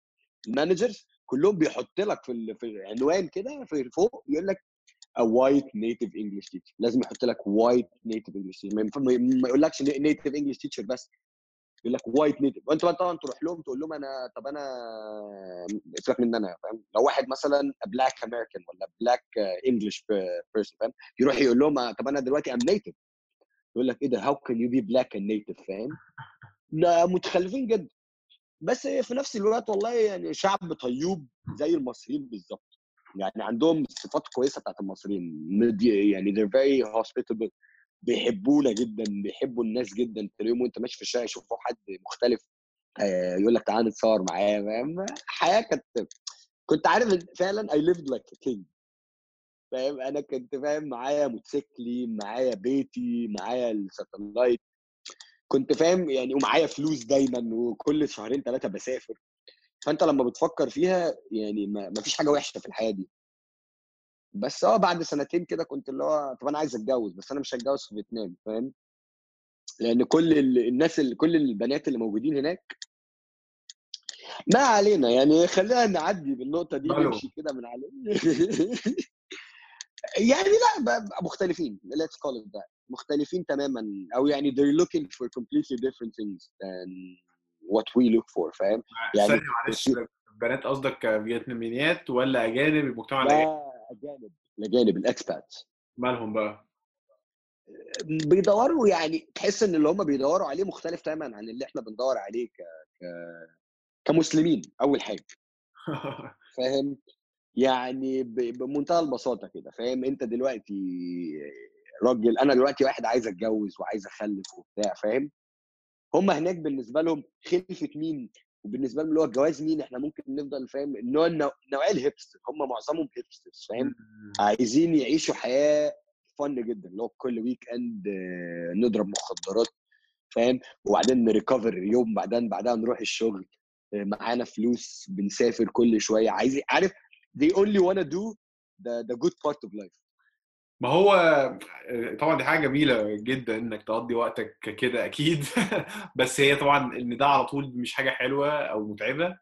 ال managers كلهم بيحط لك في في العنوان كده في فوق يقول لك a white native English teacher. لازم يحط لك white native English teacher. ما يقولكش native English teacher بس. يقول لك white native. وانت بقى طبعا تروح لهم تقول لهم أنا طب أنا سيبك من أنا فاهم؟ لو واحد مثلا black American ولا black English person فاهم؟ يروح يقول لهم طب أنا دلوقتي I'm native. يقول لك إيه ده؟ how can you be black and native فاهم؟ <laughs> لا متخلفين جدا. بس في نفس الوقت والله يعني شعب طيوب زي المصريين بالظبط. يعني عندهم الصفات كويسة بتاعت المصريين. يعني they're very hospitable. بيحبونا جدا بيحبوا الناس جدا. تلاقيهم وانت ماشي في الشارع يشوفوا حد مختلف آه، يقول لك تعالى نتصور معاه فاهم؟ حياة كانت كنت عارف فعلا lived like a king. فاهم؟ أنا كنت فاهم معايا موتوسيكلي معايا بيتي معايا الساتلايت. كنت فاهم يعني ومعايا فلوس دايما وكل شهرين ثلاثة بسافر. فأنت لما بتفكر فيها يعني ما فيش حاجة وحشة في الحياة دي. بس آه بعد سنتين كده كنت اللي هو طب أنا عايز أتجوز بس أنا مش هتجوز في فيتنام فاهم؟ لأن كل ال- الناس اللي كل البنات اللي موجودين هناك ما علينا يعني خلينا نعدي بالنقطة دي؟ نمشي كده من عليه. <laughs> يعني لا مختلفين let's call it that مختلفين تماما أو يعني they're looking for completely different things than what we look for فاهم؟ يعني معلش بنات قصدك فيتناميات ولا أجانب؟ المجتمع لا الأجانب. أجانب الأجانب الاكسبات مالهم بقى؟ بيدوروا يعني تحس إن اللي هم بيدوروا عليه مختلف تماما عن اللي إحنا بندور عليه ك... ك... كمسلمين أول حاجة. <laughs> فاهم؟ يعني ب... بمنتهى البساطة كده فاهم؟ أنت دلوقتي راجل أنا دلوقتي واحد عايز أتجوز وعايز أخلف وبتاع فاهم؟ هم هناك بالنسبة لهم خلفة مين؟ وبالنسبة لهم اللي هو الجواز مين؟ إحنا ممكن نفضل فاهم النوع النوع- نوعية ال hipster هم معظمهم hipsters فاهم؟ عايزين يعيشوا حياة fun جدا اللي هو كل weekend آه، نضرب مخدرات فاهم؟ وبعدين ن recover يوم بعدين بعدها نروح الشغل آه، معانا فلوس بنسافر كل شوية عايز عارف؟ they only wanna do the, the good part of life. ما هو آه، طبعا دي حاجة جميلة جدا إنك تقضي وقتك كده أكيد. <laughs> بس هي طبعا إن ده على طول مش حاجة حلوة أو متعبة.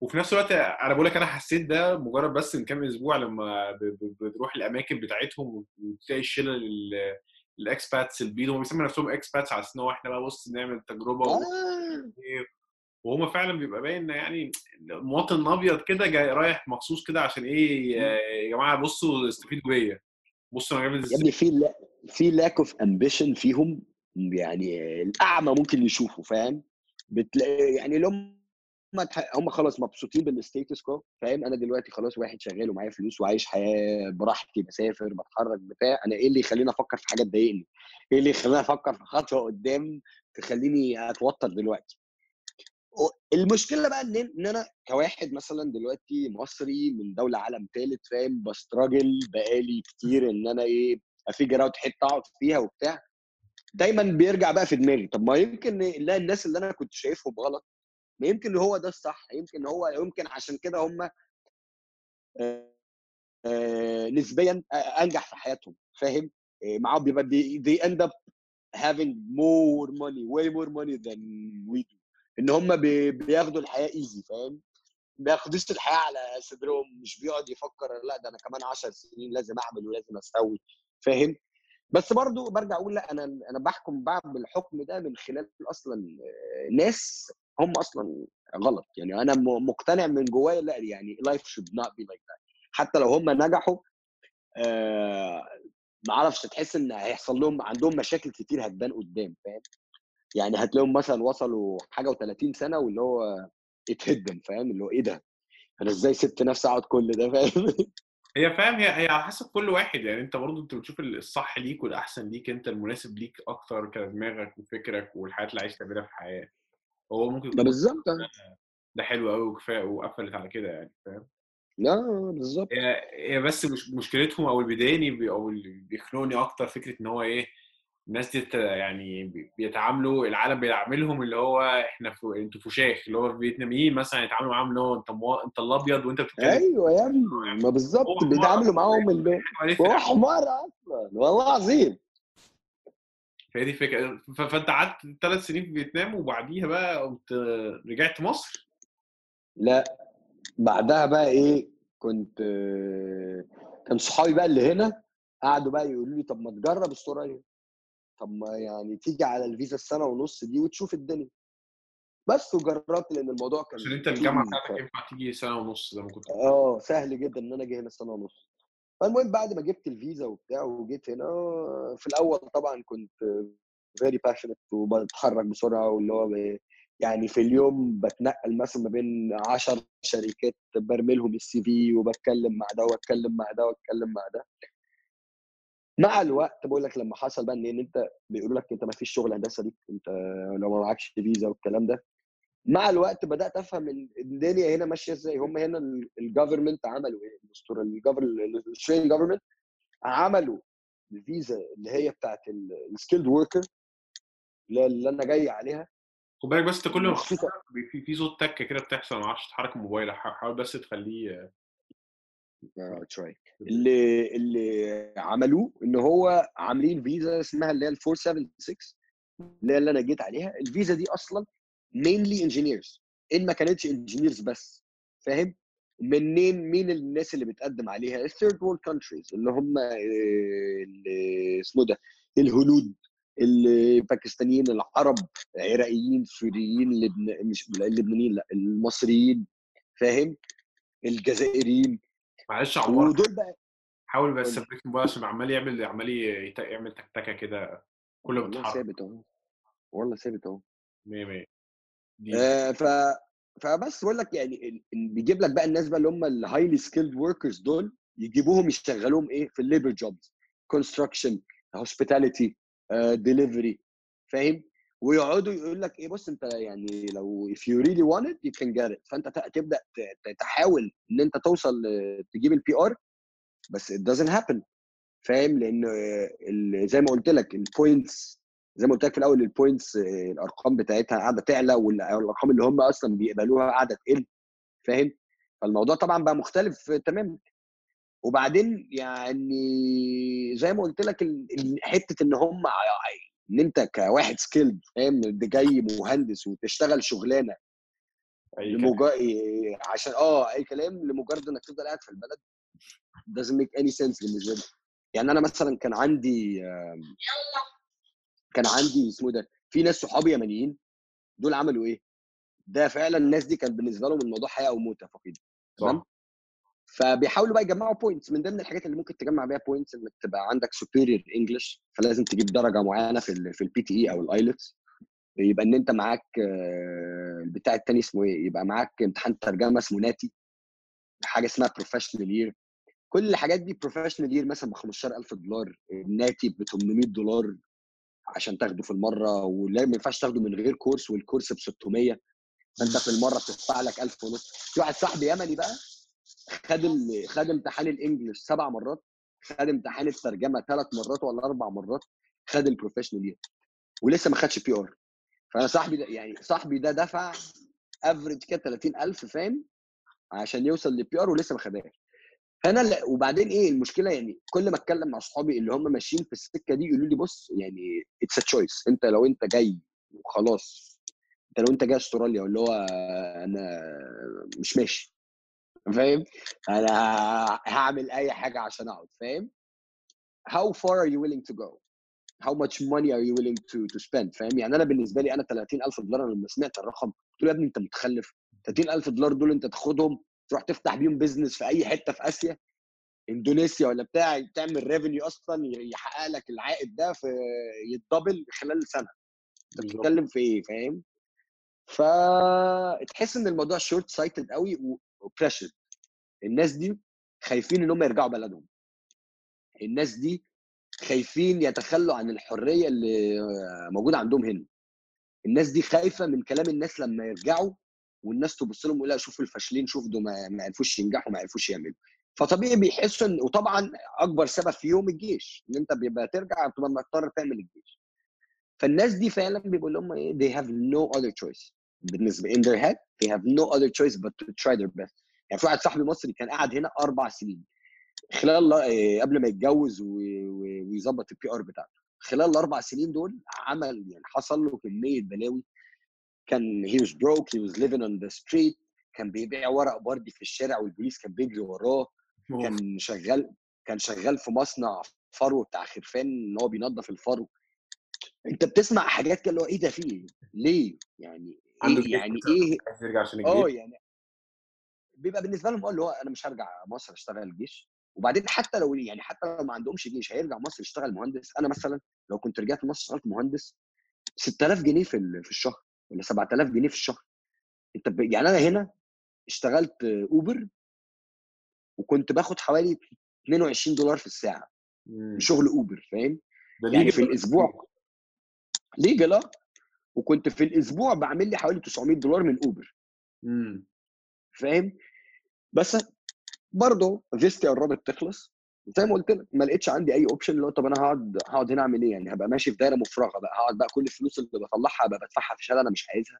وفي نفس الوقت أنا بقول لك أنا حسيت ده مجرد بس من كام أسبوع لما بتروح الأماكن بتاعتهم وتلاقي الشله ال- ال expats البيض هم بيسموا نفسهم expats على أساس إن إحنا بقى بص نعمل تجربة آه. <laughs> وهم فعلا بيبقى باين يعني مواطن أبيض كده جاي رايح مخصوص كده عشان إيه يا جماعة بصوا استفيدوا بيا. أنا جامد يا ابني في لا في lack of ambition فيهم يعني الأعمى ممكن يشوفه فاهم بتلاقي يعني لهم هم خلاص مبسوطين بال status quo فاهم أنا دلوقتي خلاص واحد شغال ومعايا فلوس وعايش حياة براحتي بسافر بتحرك بتاع أنا إيه اللي يخليني أفكر في حاجة تضايقني؟ إيه اللي يخليني أفكر في خطوة قدام تخليني أتوتر دلوقتي؟ المشكلة بقى إن إن أنا كواحد مثلا دلوقتي مصري من دولة عالم ثالث فاهم؟ ب struggle بقالي كتير إن أنا إيه أ figure out حتة أقعد فيها وبتاع. دايما بيرجع بقى في دماغي طب ما يمكن لا الناس اللي أنا كنت شايفهم غلط ما يمكن هو ده الصح يمكن هو يمكن عشان كده هم نسبيا أنجح في حياتهم فاهم؟ معاهم بيبقى they end up having more money way more money than we do. إن هم بياخدوا الحياة ايزي فاهم؟ ما بياخدوش الحياة على صدرهم مش بيقعد يفكر لا ده أنا كمان 10 سنين لازم أعمل ولازم أسوي فاهم؟ بس برضو برجع أقول لا أنا أنا بحكم بعمل الحكم ده من خلال أصلا ناس هم أصلا غلط. يعني أنا مقتنع من جوايا لا يعني life should not be like that. حتى لو هم نجحوا آه ما أعرفش تحس إن هيحصل لهم عندهم مشاكل كتير هتبان قدام فاهم؟ يعني هتلاقيهم مثلا وصلوا حاجة و30 سنة واللي هو اتهدم فاهم؟ اللي هو إيه ده؟ أنا إزاي سبت نفسي أقعد كل ده؟ <laughs> فاهم؟ هي فاهم هي هي على حسب كل واحد يعني أنت برضه أنت بتشوف الصح ليك والأحسن ليك أنت المناسب ليك أكتر كدماغك وفكرك والحاجات اللي عايز تعملها في الحياة هو ممكن ده بالظبط. ده حلو قوي وكفاية وقفلت على كده يعني فاهم؟ لا بالظبط. هي بس مش مشكلتهم أو اللي بيضايقني بي- أو اللي بيخنقني أكتر فكرة إن هو إيه الناس دي يعني بي- بيتعاملوا العالم بيعاملهم اللي هو إحنا في أنتوا فشاخ اللي هو الفيتناميين مثلا يتعاملوا معاهم اللي هو أنت مو... أنت الأبيض وأنت بتتكلم. أيوه يا ابني ما هو بالظبط بيتعاملوا معاهم اللي عليه هو. حمار أصلا والله العظيم. فهي دي الفكرة. فأنت قعدت ثلاث سنين في فيتنام وبعديها بقى قمت رجعت مصر؟ لا. بعدها بقى إيه كنت كان صحابي بقى اللي هنا قعدوا بقى يقولوا لي طب ما تجرب استراليا طب ما يعني تيجي على الفيزا السنة ونص دي وتشوف الدنيا. بس وجربت لأن الموضوع كان عشان أنت الجامعة بتاعتك. ينفع تيجي سنة ونص زي ما كنت آه سهل جدا إن أنا أجي هنا سنة ونص. فالمهم بعد ما جبت الفيزا وبتاع وجيت هنا في الأول طبعا كنت very passionate وبتحرك بسرعة واللي هو يعني في اليوم بتنقل مثلا ما بين 10 شركات برمي لهم ال CV وبتكلم مع ده وأتكلم مع ده وأتكلم مع ده. مع الوقت بقول لك لما حصل بقى إن أنت بيقولوا لك أنت ما فيش شغل هندسة ليك أنت لو ما معكش فيزا والكلام ده. مع الوقت بدأت أفهم إن الدنيا هنا ماشية إزاي. هم هنا ال government عملوا إيه؟ ال Australian government عملوا الفيزا اللي هي بتاعت ال skilled worker اللي أنا جاي عليها. خد بالك بس أنت كل ما في في صوت تكه كده بتحصل ما أعرفش تحرك الموبايل حا- حاول بس تخليه try اللي اللي عملوه إن هو عاملين فيزا اسمها اللي هي ال 476 اللي هي اللي أنا جيت عليها. الفيزا دي أصلا mainly engineers إن ما كانتش engineers بس فاهم؟ منين مين الناس اللي بتقدم عليها؟ ال third world countries اللي هم آه، اللي اسمه ده الهنود الباكستانيين العرب عراقيين سوريين لبن... مش اللبنانيين لا المصريين فاهم؟ الجزائريين معلش عمار ودول بقى حاول بس الموبايل عشان عمال يعمل عمال يعمل تكتكة كده كل ما والله ثابت أهو. والله ثابت أهو. 100 100 دي آه، ف فبس بقول لك يعني بيجيب لك بقى الناس بقى اللي هم ال highly skilled workers دول يجيبوهم يشتغلوهم إيه؟ في ال labor jobs construction hospitality delivery فاهم؟ ويقعدوا يقول لك إيه بص أنت يعني لو if you really want it you can get it. فأنت تبدأ تحاول إن أنت توصل تجيب ال PR بس it doesn't happen. فاهم؟ لأن زي ما قلت لك ال points زي ما قلت لك في الأول ال points الأرقام بتاعتها قاعدة تعلى والأرقام اللي هم أصلا بيقبلوها قاعدة تقل. فاهم؟ فالموضوع طبعا بقى مختلف تماما. وبعدين يعني زي ما قلت لك حتة إن هم إن أنت كواحد skilled فاهم ده جاي مهندس وتشتغل شغلانة أي كلام. لمجرد عشان آه أي كلام لمجرد إنك تفضل قاعد في البلد doesn't make any sense بالنسبة لي يعني أنا مثلا كان عندي آم، كان عندي اسمه ده في ناس صحابي يمنيين دول عملوا إيه؟ ده فعلا الناس دي كان بالنسبة لهم الموضوع حياة أو موت يا فقيد تمام؟ فبيحاولوا بقى يجمعوا points من ضمن الحاجات اللي ممكن تجمع بيها points إنك تبقى عندك superior English فلازم تجيب درجة معينة في في ال PTE أو ال IELTS يبقى إن أنت معاك آه، البتاع التاني اسمه إيه؟ يبقى معاك امتحان ترجمة اسمه NAATI. حاجة اسمها professional year كل الحاجات دي professional year مثلا ب 15000 دولار. NAATI ب 800 دولار عشان تاخده في المرة ولا ما ينفعش تاخده من غير كورس والكورس ب 600 فأنت في المرة بتدفع لك 1000 ونص. في واحد صاحبي يمني بقى خد. خد امتحان ال English سبع مرات خد امتحان الترجمة ثلاث مرات ولا أربع مرات خد ال professional year ولسه ما خدش PR فأنا صاحبي ده يعني صاحبي ده دفع average كده 30000 فاهم؟ عشان يوصل لل PR ولسه ما خدهاش. فأنا وبعدين إيه المشكلة يعني؟ كل ما أتكلم مع اصحابي اللي هم ماشيين في السكة دي يقولوا لي بص يعني it's choice أنت لو أنت جاي وخلاص أنت لو أنت جاي أستراليا واللي هو أنا مش ماشي. فاهم؟ أنا هعمل أي حاجة عشان أقعد فاهم؟ How far are you willing to go? How much money are you willing to to spend فاهم؟ يعني أنا بالنسبة لي أنا 30000 دولار أنا لما سمعت الرقم قلت له يا ابني أنت متخلف. 30000 دولار دول أنت تاخدهم تروح تفتح بيهم business في أي حتة في آسيا؟ إندونيسيا ولا بتاع تعمل revenue أصلا يحقق لك العائد ده في يت double خلال سنة. أنت بتتكلم في إيه فاهم؟ فتحس إن الموضوع short sighted قوي و pressure الناس دي خايفين إن هم يرجعوا بلدهم. الناس دي خايفين يتخلوا عن الحرية اللي موجودة عندهم هنا. الناس دي خايفة من كلام الناس لما يرجعوا والناس تبص لهم لا شوفوا الفاشلين شوف دول ما عرفوش ينجحوا ما عرفوش يعملوا. فطبيعي بيحسوا إن وطبعا أكبر سبب فيهم الجيش إن أنت بيبقى ترجع بتبقى مضطر تعمل الجيش. فالناس دي فعلا بيقول لهم إيه they have no other choice. بالنسبة in their head they have no other choice but to try their best. يعني في واحد صاحبي مصري كان قاعد هنا أربع سنين. خلال آه، قبل ما يتجوز ويظبط ال PR بتاعته. خلال الاربع سنين دول عمل يعني حصل له كمية بلاوي. كان he was broke he was living on the street. كان بيبيع ورق بردي في الشارع والبوليس كان بيجري وراه. كان شغال كان شغال في مصنع فرو بتاع خرفان إن هو بينظف الفرو أنت بتسمع حاجات كده اللي هو إيه ده في إيه؟ ليه؟ يعني عنده جيش يعني إيه عايز يرجع عشان آه يعني بيبقى بالنسبة لهم آه اللي هو أنا مش هرجع مصر أشتغل الجيش وبعدين حتى لو يعني حتى لو ما عندهمش جيش هيرجع مصر يشتغل مهندس. أنا مثلا لو كنت رجعت مصر اشتغلت مهندس 6000 جنيه في في الشهر ولا 7000 جنيه في الشهر. أنت ب... يعني أنا هنا اشتغلت أوبر وكنت باخد حوالي 22 دولار في الساعة مم. شغل أوبر فاهم؟ يعني في الأسبوع legal آه. وكنت في الأسبوع بعمل لي حوالي 900 دولار من اوبر مم. فاهم؟ بس برضه فيزتي قربت تخلص. زي ما قلت لك ما لقيتش عندي أي option اللي هو طب أنا هقعد هقعد هنا أعمل إيه يعني؟ هبقى ماشي في دايرة مفرغة بقى هقعد بقى كل الفلوس اللي بطلعها بقى بدفعها في شهادة أنا مش عايزها.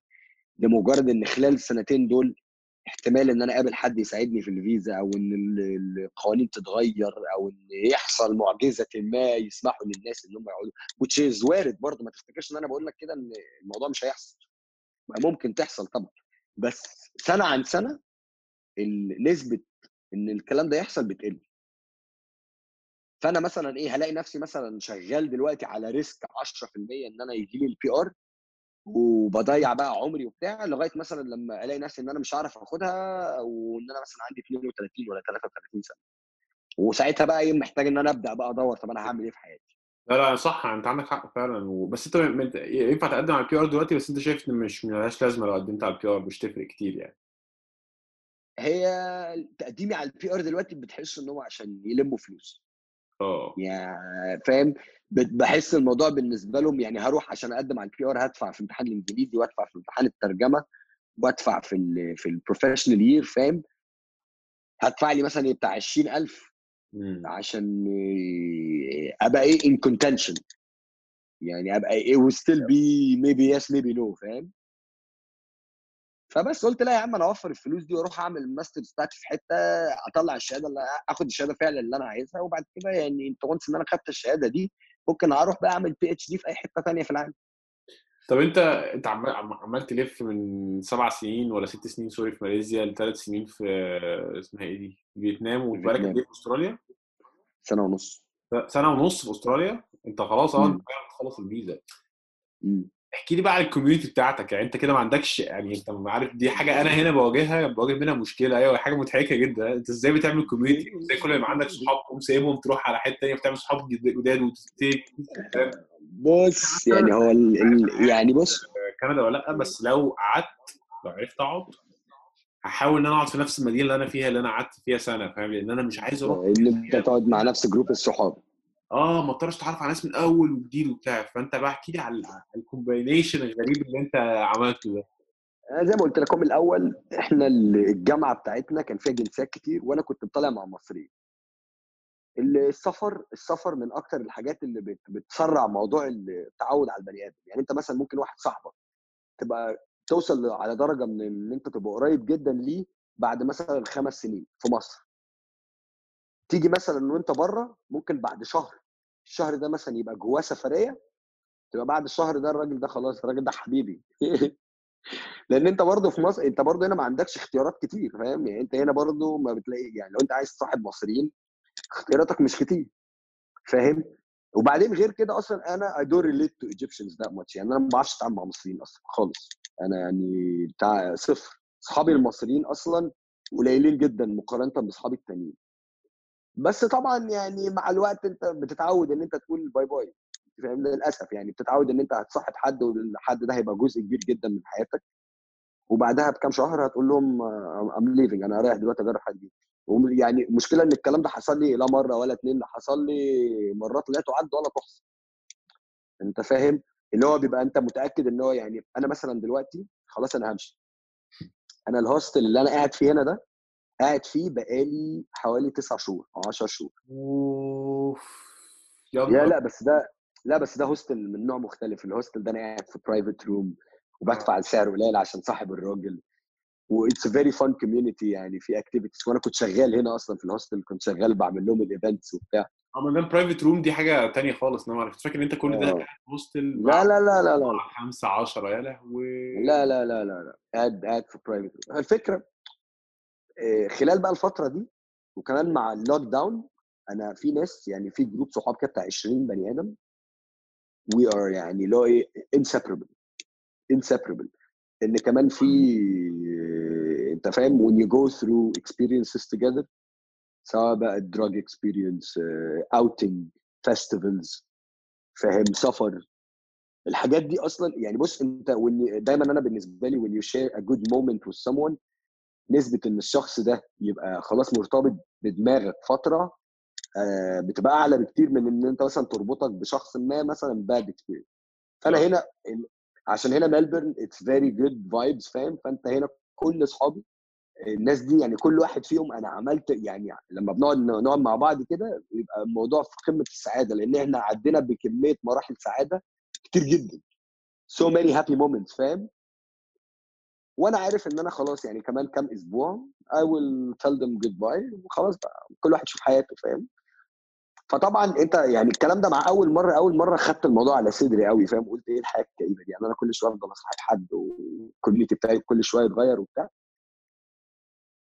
لمجرد إن خلال السنتين دول احتمال إن أنا أقابل حد يساعدني في الفيزا أو إن ال- القوانين تتغير أو إن يحصل معجزة ما يسمحوا للناس إن هم يقعدوا is وارد برضه. ما تفتكرش إن أنا بقول لك كده إن الموضوع مش هيحصل؟ ممكن تحصل طبعا. بس سنة عن سنة نسبة إن الكلام ده يحصل بتقل. فأنا مثلا إيه هلاقي نفسي مثلا شغال دلوقتي على risk 10% إن أنا يجي لي ال PR وبضيع بقى عمري وبتاع لغاية مثلا لما ألاقي نفسي إن أنا مش هعرف آخدها وان أنا مثلا عندي 32 ولا 33 سنة. وساعتها بقى إيه محتاج إن أنا أبدأ بقى أدور طب أنا هعمل إيه في حياتي؟ لا لا صح أنت عندك حق فعلا. و... بس أنت م- ينفع تقدم على ال PR دلوقتي بس أنت شايف إن مش ملهاش لازمة لو قدمت على ال PR مش تفرق كتير يعني. هي تقديمي على ال PR دلوقتي بتحس إن هو عشان يلموا فلوس. آه. يعني فاهم؟ بحس الموضوع بالنسبة لهم يعني هروح عشان أقدم على ال PR هدفع في امتحان الإنجليزي وأدفع في امتحان الترجمة وأدفع في ال في ال professional year فاهم؟ هدفع لي مثلا بتاع 20000 مم. عشان آه، أبقى إيه in contention يعني أبقى إيه و still be maybe yes maybe no فاهم؟ فبس قلت لا يا عم أنا اوفر الفلوس دي وأروح اعمل ال masters بتاعتي في حتة اطلع الشهادة اللي اخد الشهادة فعلا اللي أنا عايزها وبعد كده يعني أنت once إن أنا خدت الشهادة دي ممكن أروح بقى أعمل PhD في أي حتة ثانية في العالم طب أنت أنت عمال عم- عمال تلف من سبع سنين ولا ست سنين sorry في ماليزيا لثلاث سنين في اسمها إيه دي؟ فيتنام وبقالك. قد إيه في أستراليا؟ سنة ونص سنة ونص في أستراليا أنت خلاص آه. أنت بتخلص الفيزا. احكي لي بقى عن ال community بتاعتك يعني انت كده ما عندكش يعني انت ما عارف دي حاجة أنا هنا بواجهها بواجه منها مشكلة أيوه حاجة مضحكة جدا. أنت إزاي بتعمل community إزاي كل ما عندك صحاب تقوم سايبهم تروح على حتة ثانية بتعمل صحاب جد- جداد وت stick؟ بص يعني هو ال... ال... يعني بص. كندا ولا لأ؟ بس لو قعدت لو عرفت أقعد هحاول إن أنا أقعد في نفس المدينة اللي أنا فيها اللي أنا قعدت فيها سنة فاهم؟ لأن أنا مش عايز أروح إن أنت تقعد مع نفس group الصحاب. آه ما اضطرش اتعرف على ناس من أول وجديد وبتاع. فأنت بقى احكي لي على ال combination الغريب اللي أنت عملته ده. أنا زي ما قلت لكم الأول إحنا الجامعة بتاعتنا كان فيها جنسيات كتير وأنا كنت طالع مع مصريين. السفر السفر من أكتر الحاجات اللي بت- بتسرع موضوع التعود على البني آدم. يعني أنت مثلا ممكن واحد صاحبك تبقى توصل على درجة من إن أنت تبقى قريب جدا ليه بعد مثلا خمس سنين في مصر. تيجي مثلا وأنت بره ممكن بعد شهر الشهر ده مثلا يبقى جواه سفرية تبقى بعد الشهر ده الراجل ده خلاص الراجل ده حبيبي. <laughs> لأن أنت برضه في مصر أنت برضه هنا ما عندكش اختيارات كتير فاهم؟ يعني أنت هنا برضه ما بتلاقي يعني لو أنت عايز تصاحب مصريين اختياراتك مش كتير فاهم؟ وبعدين غير كده أصلا أنا I don't relate to Egyptians that much يعني أنا ما بعرفش أتعامل مع مصريين أصلا خالص. أنا يعني بتاع صفر. أصحابي المصريين أصلا قليلين جدا مقارنة بأصحابي التانيين. بس طبعا يعني مع الوقت أنت بتتعود إن أنت تقول باي باي فاهم؟ للأسف يعني بتتعود إن أنت هتصاحب حد والحد ده هيبقى جزء كبير جدا من حياتك. وبعدها بكام شهر هتقول لهم I'm leaving أنا رايح دلوقتي أجرب حاجة جديده يعني المشكلة إن الكلام ده حصل لي لا مرة ولا اتنين ده حصل لي مرات لا تعد ولا تحصى. أنت فاهم؟ ان هو بيبقى أنت متأكد إن هو يعني أنا مثلا دلوقتي خلاص أنا همشي. أنا ال hostel اللي أنا قاعد فيه هنا ده قاعد فيه بقالي حوالي تسع شهور أو 10 شهور. أوف. يا لا بس ده لا بس ده hostel من نوع مختلف. ال hostel ده أنا قاعد في private room وبدفع السعر قليل عشان صاحب الراجل. و it's very fun community يعني في activities وأنا كنت شغال هنا أصلا في ال hostel كنت شغال بعمل لهم ال events وبتاع. اما ده private room دي حاجة تانية خالص أنا كنت فاكر إن أنت كل ده آه. قاعد في hostel لا لا لا لا لا. مع خمسة عشرة يا لهوي. لا لا لا لا لا. قاعد قاعد في private room الفكرة آه، خلال بقى الفترة دي وكمان مع ال lockdown أنا في ناس يعني في جروب صحاب كده بتاع 20 بني آدم. we are يعني اللي هو إيه inseparable inseparable إن كمان في أنت فاهم when you go through experiences together سواء بقى drug experience uh, outing festivals فاهم سفر. الحاجات دي أصلا يعني بص أنت when دايما أنا بالنسبة لي when you share a good moment with someone نسبة إن الشخص ده يبقى خلاص مرتبط بدماغك فترة آه، بتبقى أعلى بكتير من إن أنت مثلا تربطك بشخص ما مثلا bad experience فأنا صح. هنا عشان هنا ملبورن it's very good vibes فاهم؟ فأنت هنا كل أصحابي الناس دي يعني كل واحد فيهم أنا عملت يعني لما بنقعد نقعد مع بعض كده بيبقى الموضوع في قمة السعادة لأن إحنا عدينا بكمية مراحل سعادة كتير جدا. So many happy moments فاهم؟ وأنا عارف ان أنا خلاص يعني كمان كام أسبوع I will tell them goodbye وخلاص بقى كل واحد يشوف حياته فاهم؟ فطبعا انت يعني الكلام ده مع أول مرة أول مرة خدت الموضوع على صدري قوي فاهم؟ قلت إيه الحياة الكئيبة دي؟ يعني أنا كل شوية أفضل اصاحب حد وال community بتاعي كل شوية يتغير وبتاع.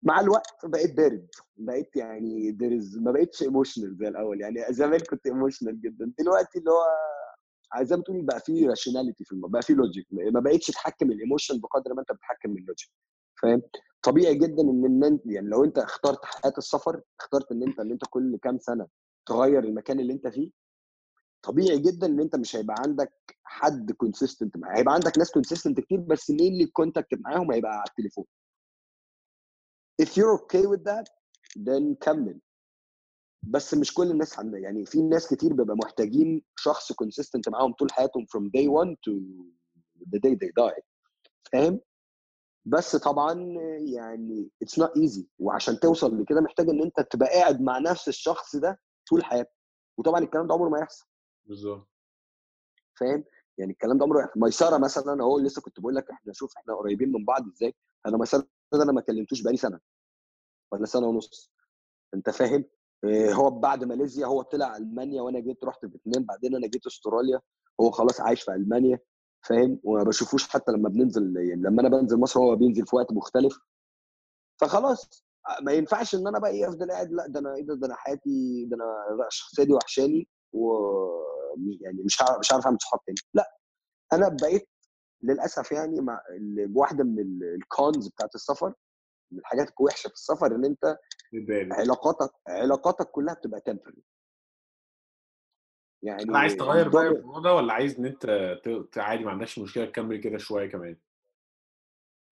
مع الوقت بقيت بارد بقيت يعني ما بقيتش emotional زي الأول يعني زمان كنت emotional جدا دلوقتي اللي هو زي ما تقول بقى في rationality في الموضوع بقى في logic ما بقتش تحكم ال emotion بقدر ما انت بتحكم ال logic فاهم؟ طبيعي جدا إن إن أنت يعني لو أنت اخترت حياة السفر اخترت إن أنت إن أنت كل كام سنة تغير المكان اللي أنت فيه طبيعي جدا إن أنت مش هيبقى عندك حد consistent معاه هيبقى عندك ناس consistent كتير بس مين اللي ال contact معاهم هيبقى على التليفون. If you're okay with that then كمل. بس مش كل الناس عندها يعني في ناس كتير بيبقى محتاجين شخص consistent معاهم طول حياتهم from day one to the day they die فاهم؟ بس طبعا يعني it's not easy وعشان توصل لكده محتاج إن أنت تبقى قاعد مع نفس الشخص ده طول حياتك وطبعا الكلام ده عمره ما يحصل. بالظبط. فاهم؟ يعني الكلام ده عمره ميسره مثلا اهو لسه كنت بقول لك إحنا شوف إحنا قريبين من بعض إزاي؟ أنا ميسره ده أنا ما كلمتوش بقالي سنة ولا سنة ونص. أنت فاهم؟ هو بعد ماليزيا هو طلع ألمانيا وأنا جيت رحت فيتنام بعدين أنا جيت أستراليا هو خلاص عايش في ألمانيا فاهم؟ وما بشوفوش حتى لما بننزل يعني لما أنا بنزل مصر هو بينزل في وقت مختلف. فخلاص ما ينفعش إن أنا بقى إيه أفضل قاعد لأ ده أنا إيه ده أنا حياتي ده أنا الشخصيه دي وحشاني و يعني مش عارف مش عارف أعمل صحاب تاني. لأ أنا بقيت للأسف يعني مع واحدة من الكونز بتاعت السفر من الحاجات الوحشة في السفر إن أنت علاقاتك علاقاتك كلها بتبقى تمبرري أنا يعني عايز تغير بقى الموضوع ده ولا عايز إن أنت عادي ما عندكش مشكلة تكمل كده شوية كمان؟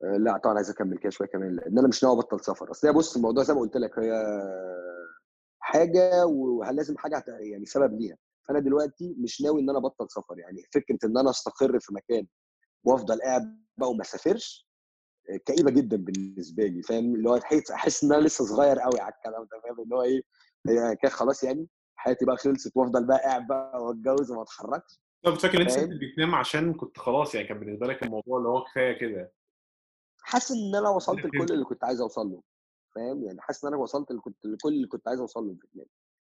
آه، لا طبعا عايز أكمل كده شوية كمان لأن أنا مش ناوي أبطل سفر. أصل هي بص الموضوع زي ما قلت لك هي حاجة ولازم حاجة يعني سبب ليها. فأنا دلوقتي مش ناوي إن أنا أبطل سفر. يعني فكرة إن أنا أستقر في مكان وأفضل قاعد بقى وما أسافرش كئيبة جدا بالنسبة لي فاهم؟ اللي هو أحس إن أنا لسه صغير قوي على الكلام ده فاهم؟ اللي هو إيه هي كده خلاص يعني حياتي بقى خلصت وأفضل بقى قاعد بقى وأتجوز وما اتحركش طب فاكر إن أنت فيتنام عشان كنت خلاص يعني كان بالنسبة لك الموضوع اللي هو كفاية كده؟ حاسس إن أنا وصلت لكل اللي كنت عايز أوصل له فاهم؟ يعني حاسس إن أنا وصلت اللي كنت لكل اللي كنت عايز أوصل له في فيتنام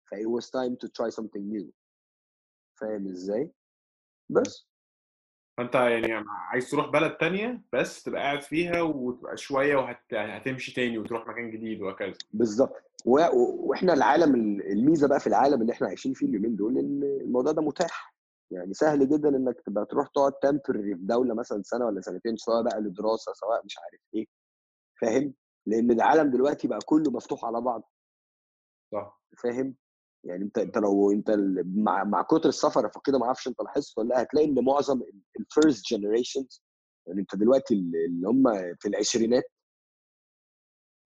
ف it was time to try something new. فاهم إزاي؟ بس. فأنت يعني عايز تروح بلد تانية بس تبقى قاعد فيها وتبقى شوية وهتمشي تاني وتروح مكان جديد وهكذا. بالظبط و- وإحنا العالم ال- الميزة بقى في العالم اللي إحنا عايشين فيه اليومين دول إن الموضوع ده متاح. يعني سهل جدا إنك تبقى تروح تقعد temporary في دولة مثلا سنة ولا سنتين سواء بقى لدراسة سواء مش عارف إيه. فاهم؟ لأن العالم دلوقتي بقى كله مفتوح على بعض. صح. فاهم؟ يعني أنت أنت لو أنت مع مع كتر السفر فكده ما أعرفش أنت لاحظت ولا لأ هتلاقي إن معظم ال first generations يعني أنت دلوقتي ال- اللي هم في العشرينات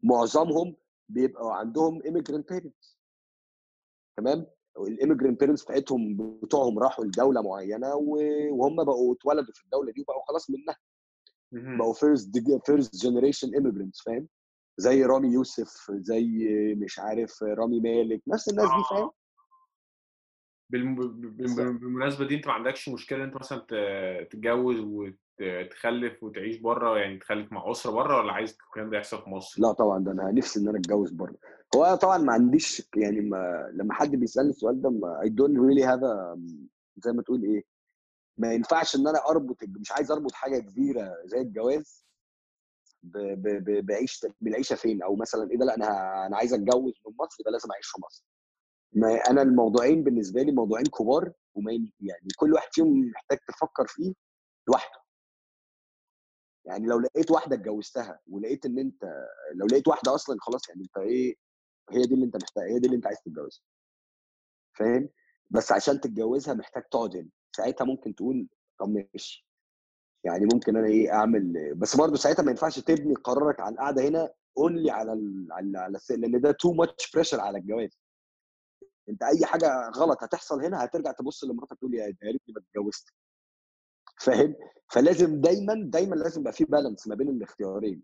معظمهم بيبقوا عندهم immigrant parents. تمام؟ ال immigrant parents بتاعتهم بتوعهم راحوا لدولة معينة وهم بقوا اتولدوا في الدولة دي وبقوا خلاص منها. بقوا first first generation immigrants فاهم؟ زي رامي يوسف زي مش عارف رامي مالك نفس الناس دي فاهم؟ بالم- بالم- بالمناسبة دي انت ما عندكش مشكلة انت مثلا تتجوز وتخلف وتعيش بره يعني تخلف مع أسرة بره ولا عايز الكلام ده يحصل في مصر؟ لا طبعا ده أنا نفسي إن أنا أتجوز بره. هو أنا طبعا ما عنديش يعني ما لما حد بيسألني السؤال ده don't really have a زي ما تقول إيه ما ينفعش إن أنا أربط مش عايز أربط حاجة كبيرة زي الجواز. بعيش بالعيشة فين؟ أو مثلا إيه ده؟ لأ أنا أنا عايز أتجوز من مصر يبقى لازم أعيش في مصر. ما أنا الموضوعين بالنسبة لي موضوعين كبار وما يعني كل واحد فيهم محتاج تفكر فيه لوحده. يعني لو لقيت واحدة اتجوزتها ولقيت إن أنت لو لقيت واحدة أصلا خلاص يعني أنت إيه هي دي اللي أنت محتاج هي دي اللي أنت عايز تتجوزها. فاهم؟ بس عشان تتجوزها محتاج تقعد هنا. ساعتها ممكن تقول طب ماشي. يعني ممكن أنا إيه أعمل بس برضه ساعتها ما ينفعش تبني قرارك على القعدة هنا only على ال... على لأن ده too much pressure على الجواز. أنت أي حاجة غلط هتحصل هنا هترجع تبص لمراتك تقول يا ريتني ما اتجوزت. فاهم؟ فلازم دايما دايما لازم يبقى في balance ما بين الاختيارين.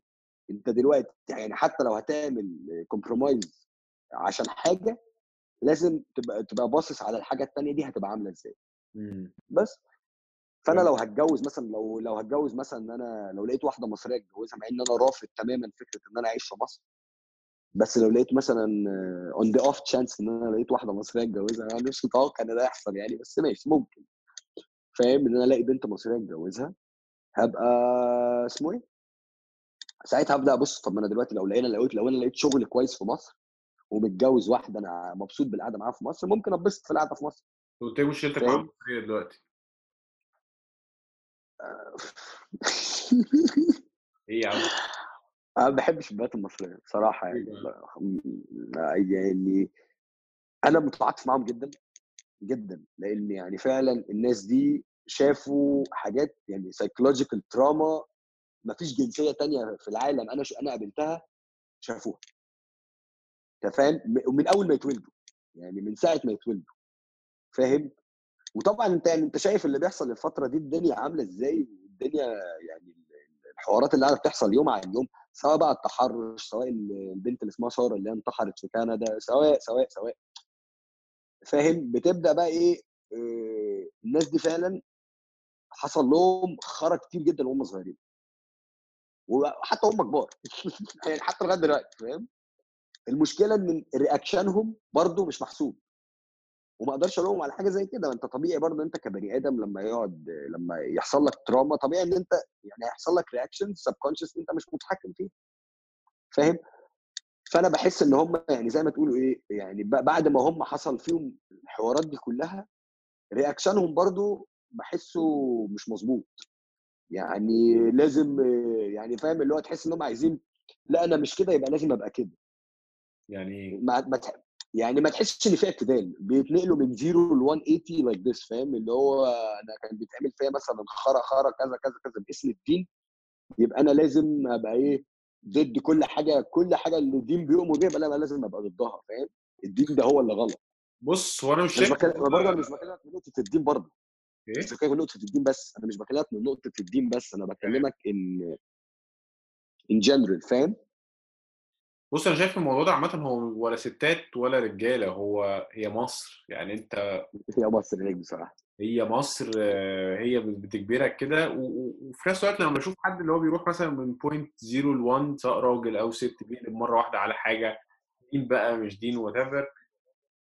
أنت دلوقتي يعني حتى لو هتعمل compromise عشان حاجة لازم تبقى تبقى باصص على الحاجة الثانية دي هتبقى عاملة إزاي. مم. بس. فأنا. لو هتجوز مثلا لو لو هتجوز مثلا إن أنا لو لقيت واحدة مصرية اتجوزها مع إن أنا رافض تماما فكرة إن أنا أعيش في مصر بس لو لقيت مثلا on the off chance إن أنا لقيت واحدة مصرية اتجوزها أنا مش متوقع إن ده يحصل يعني بس ماشي ممكن فاهم إن أنا ألاقي بنت مصرية اتجوزها هبقى اسمه إيه؟ ساعتها هبدا أبص طب ما أنا دلوقتي لو لقينا لقيت لو أنا لقيت شغل كويس في مصر ومتجوز واحدة أنا مبسوط بالقعدة معاها في مصر ممكن أتبسط في القعدة في مصر قلت لي مشكلتك مع؟ المصريه دلوقتي إيه يا عم؟ <laughs> أنا ما بحبش البنات المصرية بصراحة يعني يعني أنا متعاطف معاهم جدا جدا لأن يعني فعلا الناس دي شافوا حاجات يعني سايكولوجيكال تراما ما فيش جنسية تانية في العالم أنا. أنا قابلتها شافوها أنت فاهم م- ومن أول ما يتولدوا يعني من ساعة ما يتولدوا فاهم وطبعا أنت يعني أنت شايف اللي بيحصل الفترة دي الدنيا عاملة إزاي؟ والدنيا يعني الحوارات اللي قاعدة بتحصل يوم عن يوم سواء بقى التحرش سواء البنت اللي اسمها سارة اللي انتحرت في كندا سواء سواء سواء. فاهم؟ بتبدأ بقى إيه؟ الناس دي فعلا حصل لهم خرا كتير جدا وهم صغيرين. وحتى هم كبار. <laughs> يعني حتى لغاية دلوقتي فاهم؟ المشكلة إن رياكشنهم برضو مش محسوب. وما أقدرش الومهم على حاجة زي كده. انت طبيعي برضه انت كبني آدم لما يقعد لما يحصل لك تراما طبيعي إن انت يعني هيحصل لك reaction subconscious انت مش متحكم فيه. فاهم؟ فأنا بحس إن هم يعني زي ما تقولوا إيه يعني بعد ما هم حصل فيهم الحوارات دي كلها reaction هم برضو بحسه مش مظبوط. يعني لازم يعني فاهم؟ اللي هو تحس إن هم عايزين لا أنا مش كده يبقى لازم أبقى كده. يعني ما ما. يعني ما تحسش إن في اعتدال. بيتنقلوا من 0 ل 180 like this فاهم؟ اللي هو أنا كان بيتعمل فيا مثلا خرا خرا كذا كذا كذا باسم الدين. يبقى أنا لازم أبقى إيه ضد كل حاجة كل حاجة اللي الدين بيؤمر بيها يبقى أنا لازم أبقى ضدها فاهم؟ الدين ده هو اللي غلط. بص هو أنا مش أنا شايف بكلم برضه أنا مش بكلمك من نقطة الدين برضه. إيه؟ مش بكلمك من نقطة الدين بس أنا مش بكلمك من نقطة الدين بس أنا بكلمك ان ان جنرال فاهم؟ بص أنا شايف الموضوع ده عامه هو ولا ستات ولا رجالة هو هي مصر. يعني أنت هي مصر هيك بصراحة. هي مصر آه، هي بتجبرك كده و- و- وفي نفس الوقت لما بشوف حد اللي هو بيروح مثلا من point 0 ل 1 سواء راجل أو ست بيقلب مرة واحدة على حاجة دين بقى مش دين what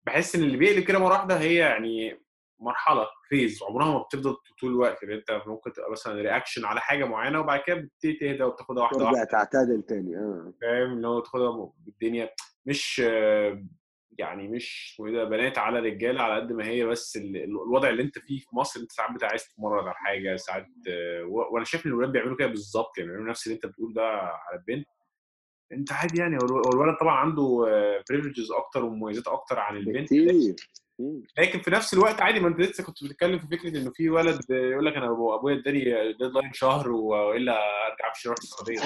بحس إن اللي بيقلب كده مرة واحدة هي يعني مرحلة phase عمرها ما بتفضل طول الوقت. لأن انت ممكن تبقى مثلا reaction على حاجة معينة وبعد كده بتبتدي تهدى وبتاخدها واحدة ترجع واحدة. تعتدل تاني آه. فاهم؟ اللي هو تاخدها بالدنيا مش آه، يعني مش إيه ده بنات على رجالة على قد ما هي بس ال- ال- الوضع اللي انت فيه في مصر انت ساعات عايز تتمرن على حاجة ساعات آه، وأنا شايف ان الولاد بيعملوا كده بالظبط. يعني بيعملوا نفس اللي انت بتقول ده على البنت. انت عادي يعني هو الو- هو الولد طبعا عنده privileges أكتر ومميزات أكتر عن البنت. بكتير. مم. لكن في نفس الوقت عادي ما انت لسه كنت بتتكلم في فكرة إنه في ولد يقول لك أنا أبو- أبويا اداني deadline شهر وإلا أرجع أمشي أروح السعودية.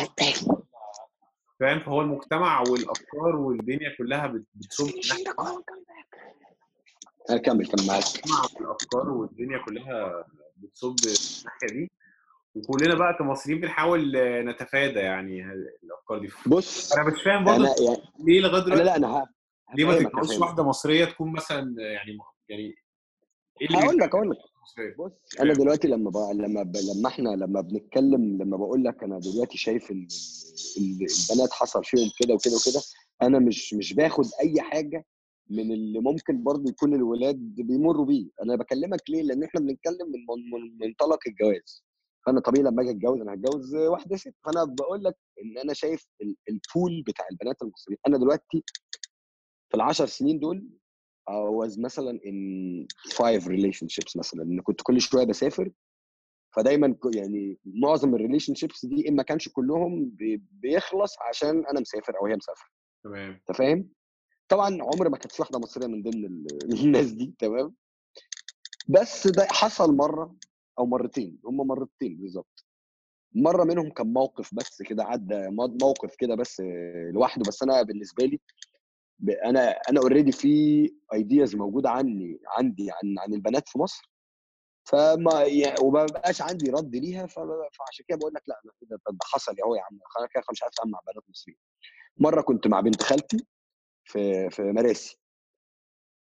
فاهم؟ فهو المجتمع والأفكار والدنيا كلها بت- بتصب أنا كمل كمل معاك. المجتمع والأفكار والدنيا كلها بتصب في الناحية دي. وكلنا بقى كمصريين بنحاول نتفادى يعني الأفكار دي. بص أنا مش فاهم برضه أنا يعني ليه لغاية أنا دلوقتي لا أنا ه- ليه ما تتجوزش واحدة مصرية تكون مثلا يعني يعني إيه اللي هقول لك هقول لك. بص أنا دلوقتي لما بقى لما ب... لما إحنا لما بنتكلم لما بقول لك أنا دلوقتي شايف إن ال- البنات حصل فيهم كده وكده وكده أنا مش مش باخد أي حاجة من اللي ممكن برضه يكون الولاد بيمروا بيه. أنا بكلمك ليه؟ لأن إحنا بنتكلم من من- من منطلق الجواز. فأنا طبيعي لما أجي أتجوز أنا هتجوز واحدة ست. فأنا بقول لك إن أنا شايف ال- البول بتاع البنات المصريين. أنا دلوقتي في العشر سنين دول I was مثلا in five relationships مثلا إن كنت كل شوية بسافر فدايما يعني معظم ال relationships دي إن ما كانش كلهم بي- بيخلص عشان أنا مسافر أو هي مسافرة. تمام. أنت فاهم؟ طبعا عمر ما كانت في واحدة مصريه من ضمن ال- <laughs> الناس دي تمام؟ بس ده حصل مرة أو مرتين هم مرتين بالظبط مرة منهم كان موقف بس كده عدى مو- موقف كده بس لوحده بس أنا بالنسبة لي أنا أنا already في ideas موجودة عني عندي عن عن البنات في مصر. فما يعني وما بقاش عندي رد ليها فعشان كده بقول لك لأ ده حصل اهو يا عم أنا كده مش عارف مع بنات مصريين. مرة كنت مع بنت خالتي في في مراسي.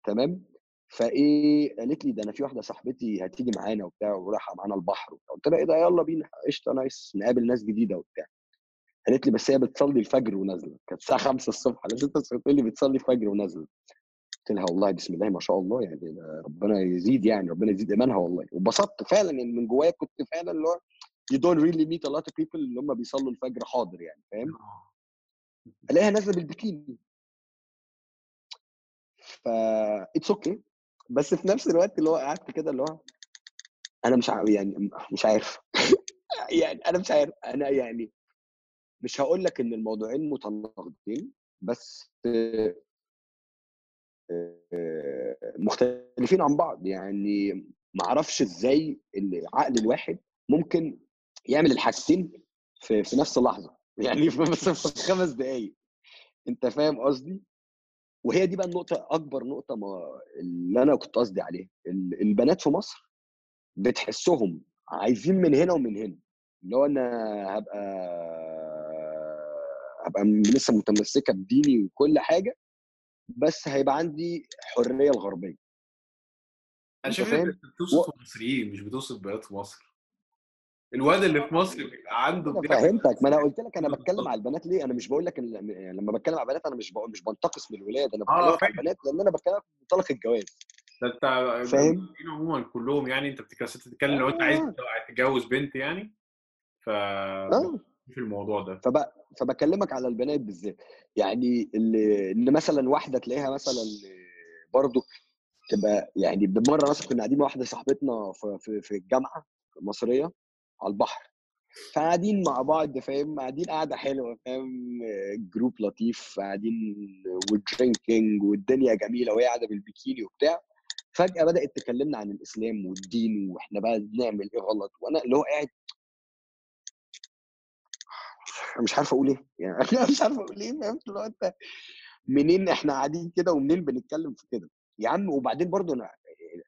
تمام؟ فإيه قالت لي ده أنا في واحدة صاحبتي هتيجي معانا وبتاع ورايحة معانا البحر وبتاع. قلت لها إيه ده يلا بينا قشطة نايس نقابل ناس جديدة وبتاع. قالت لي بس هي بتصلي الفجر ونازلة. كانت الساعة 5 الصبح. على 6 الصبح تقول لي بتصلي الفجر ونازلة. قلت لها والله بسم الله ما شاء الله يعني ربنا يزيد يعني ربنا يزيد إيمانها والله. واتبسطت فعلا يعني من جوايا كنت فعلا اللي هو you don't really meet a lot of people اللي هم بيصلوا الفجر حاضر يعني فاهم؟ ألاقيها نازلة بالبكيني. ف it's okay بس في نفس الوقت اللي هو قعدت كده اللي هو أنا مش عارف يعني مش عارف. <laughs> يعني أنا مش عارف. أنا يعني مش هقول لك إن الموضوعين متناقضين بس مختلفين عن بعض. يعني ما أعرفش إزاي العقل الواحد ممكن يعمل الحاجتين في, في نفس اللحظة. <laughs> يعني في بس في خمس دقائق أنت فاهم قصدي؟ وهي دي بقى النقطة أكبر نقطة ما اللي أنا كنت قصدي عليها. ال- البنات في مصر بتحسهم عايزين من هنا ومن هنا. اللي هو أنا هبقى هبقى لسه متمسكة بديني وكل حاجة بس هيبقى عندي حرية الغربية أنا شايف؟ أنت بتوصف المصريين مش بتوصف بنات في مصر الواد اللي في مصر عنده أنا فهمتك ما أنا قلت لك أنا. بتكلم على البنات ليه أنا مش بقول لك لما بتكلم على البنات أنا مش بقول مش بنتقص من الولاد أنا آه بكلمك على فاهم البنات لأن أنا بتكلم في منطلق الجواز ده أنت فاهم؟ عموما كلهم يعني أنت بتتكلم لو أنت عايز آه. تتجوز بنت يعني ف آه في الموضوع ده فب... فبكلمك على البنات بالذات. يعني اللي إن مثلا واحدة تلاقيها مثلا برضو تبقى يعني بمرة مثلا كنا قاعدين مع واحدة صاحبتنا في في, الجامعة مصريه على البحر. فقاعدين مع بعض فاهم؟ قاعدين قاعدة حلوة فاهم؟ group لطيف قاعدين و drinking والدنيا جميلة وهي قاعدة بالبيكيني وبتاع. فجأة بدأت تكلمنا عن الإسلام والدين وإحنا بقى بنعمل إيه غلط؟ وأنا اللي هو قاعد مش عارف أقول إيه. يعني أنا <laughs> مش عارف أقول إيه فهمت اللي هو أنت منين إحنا قاعدين كده ومنين بنتكلم في كده؟ يا عم وبعدين برضو أنا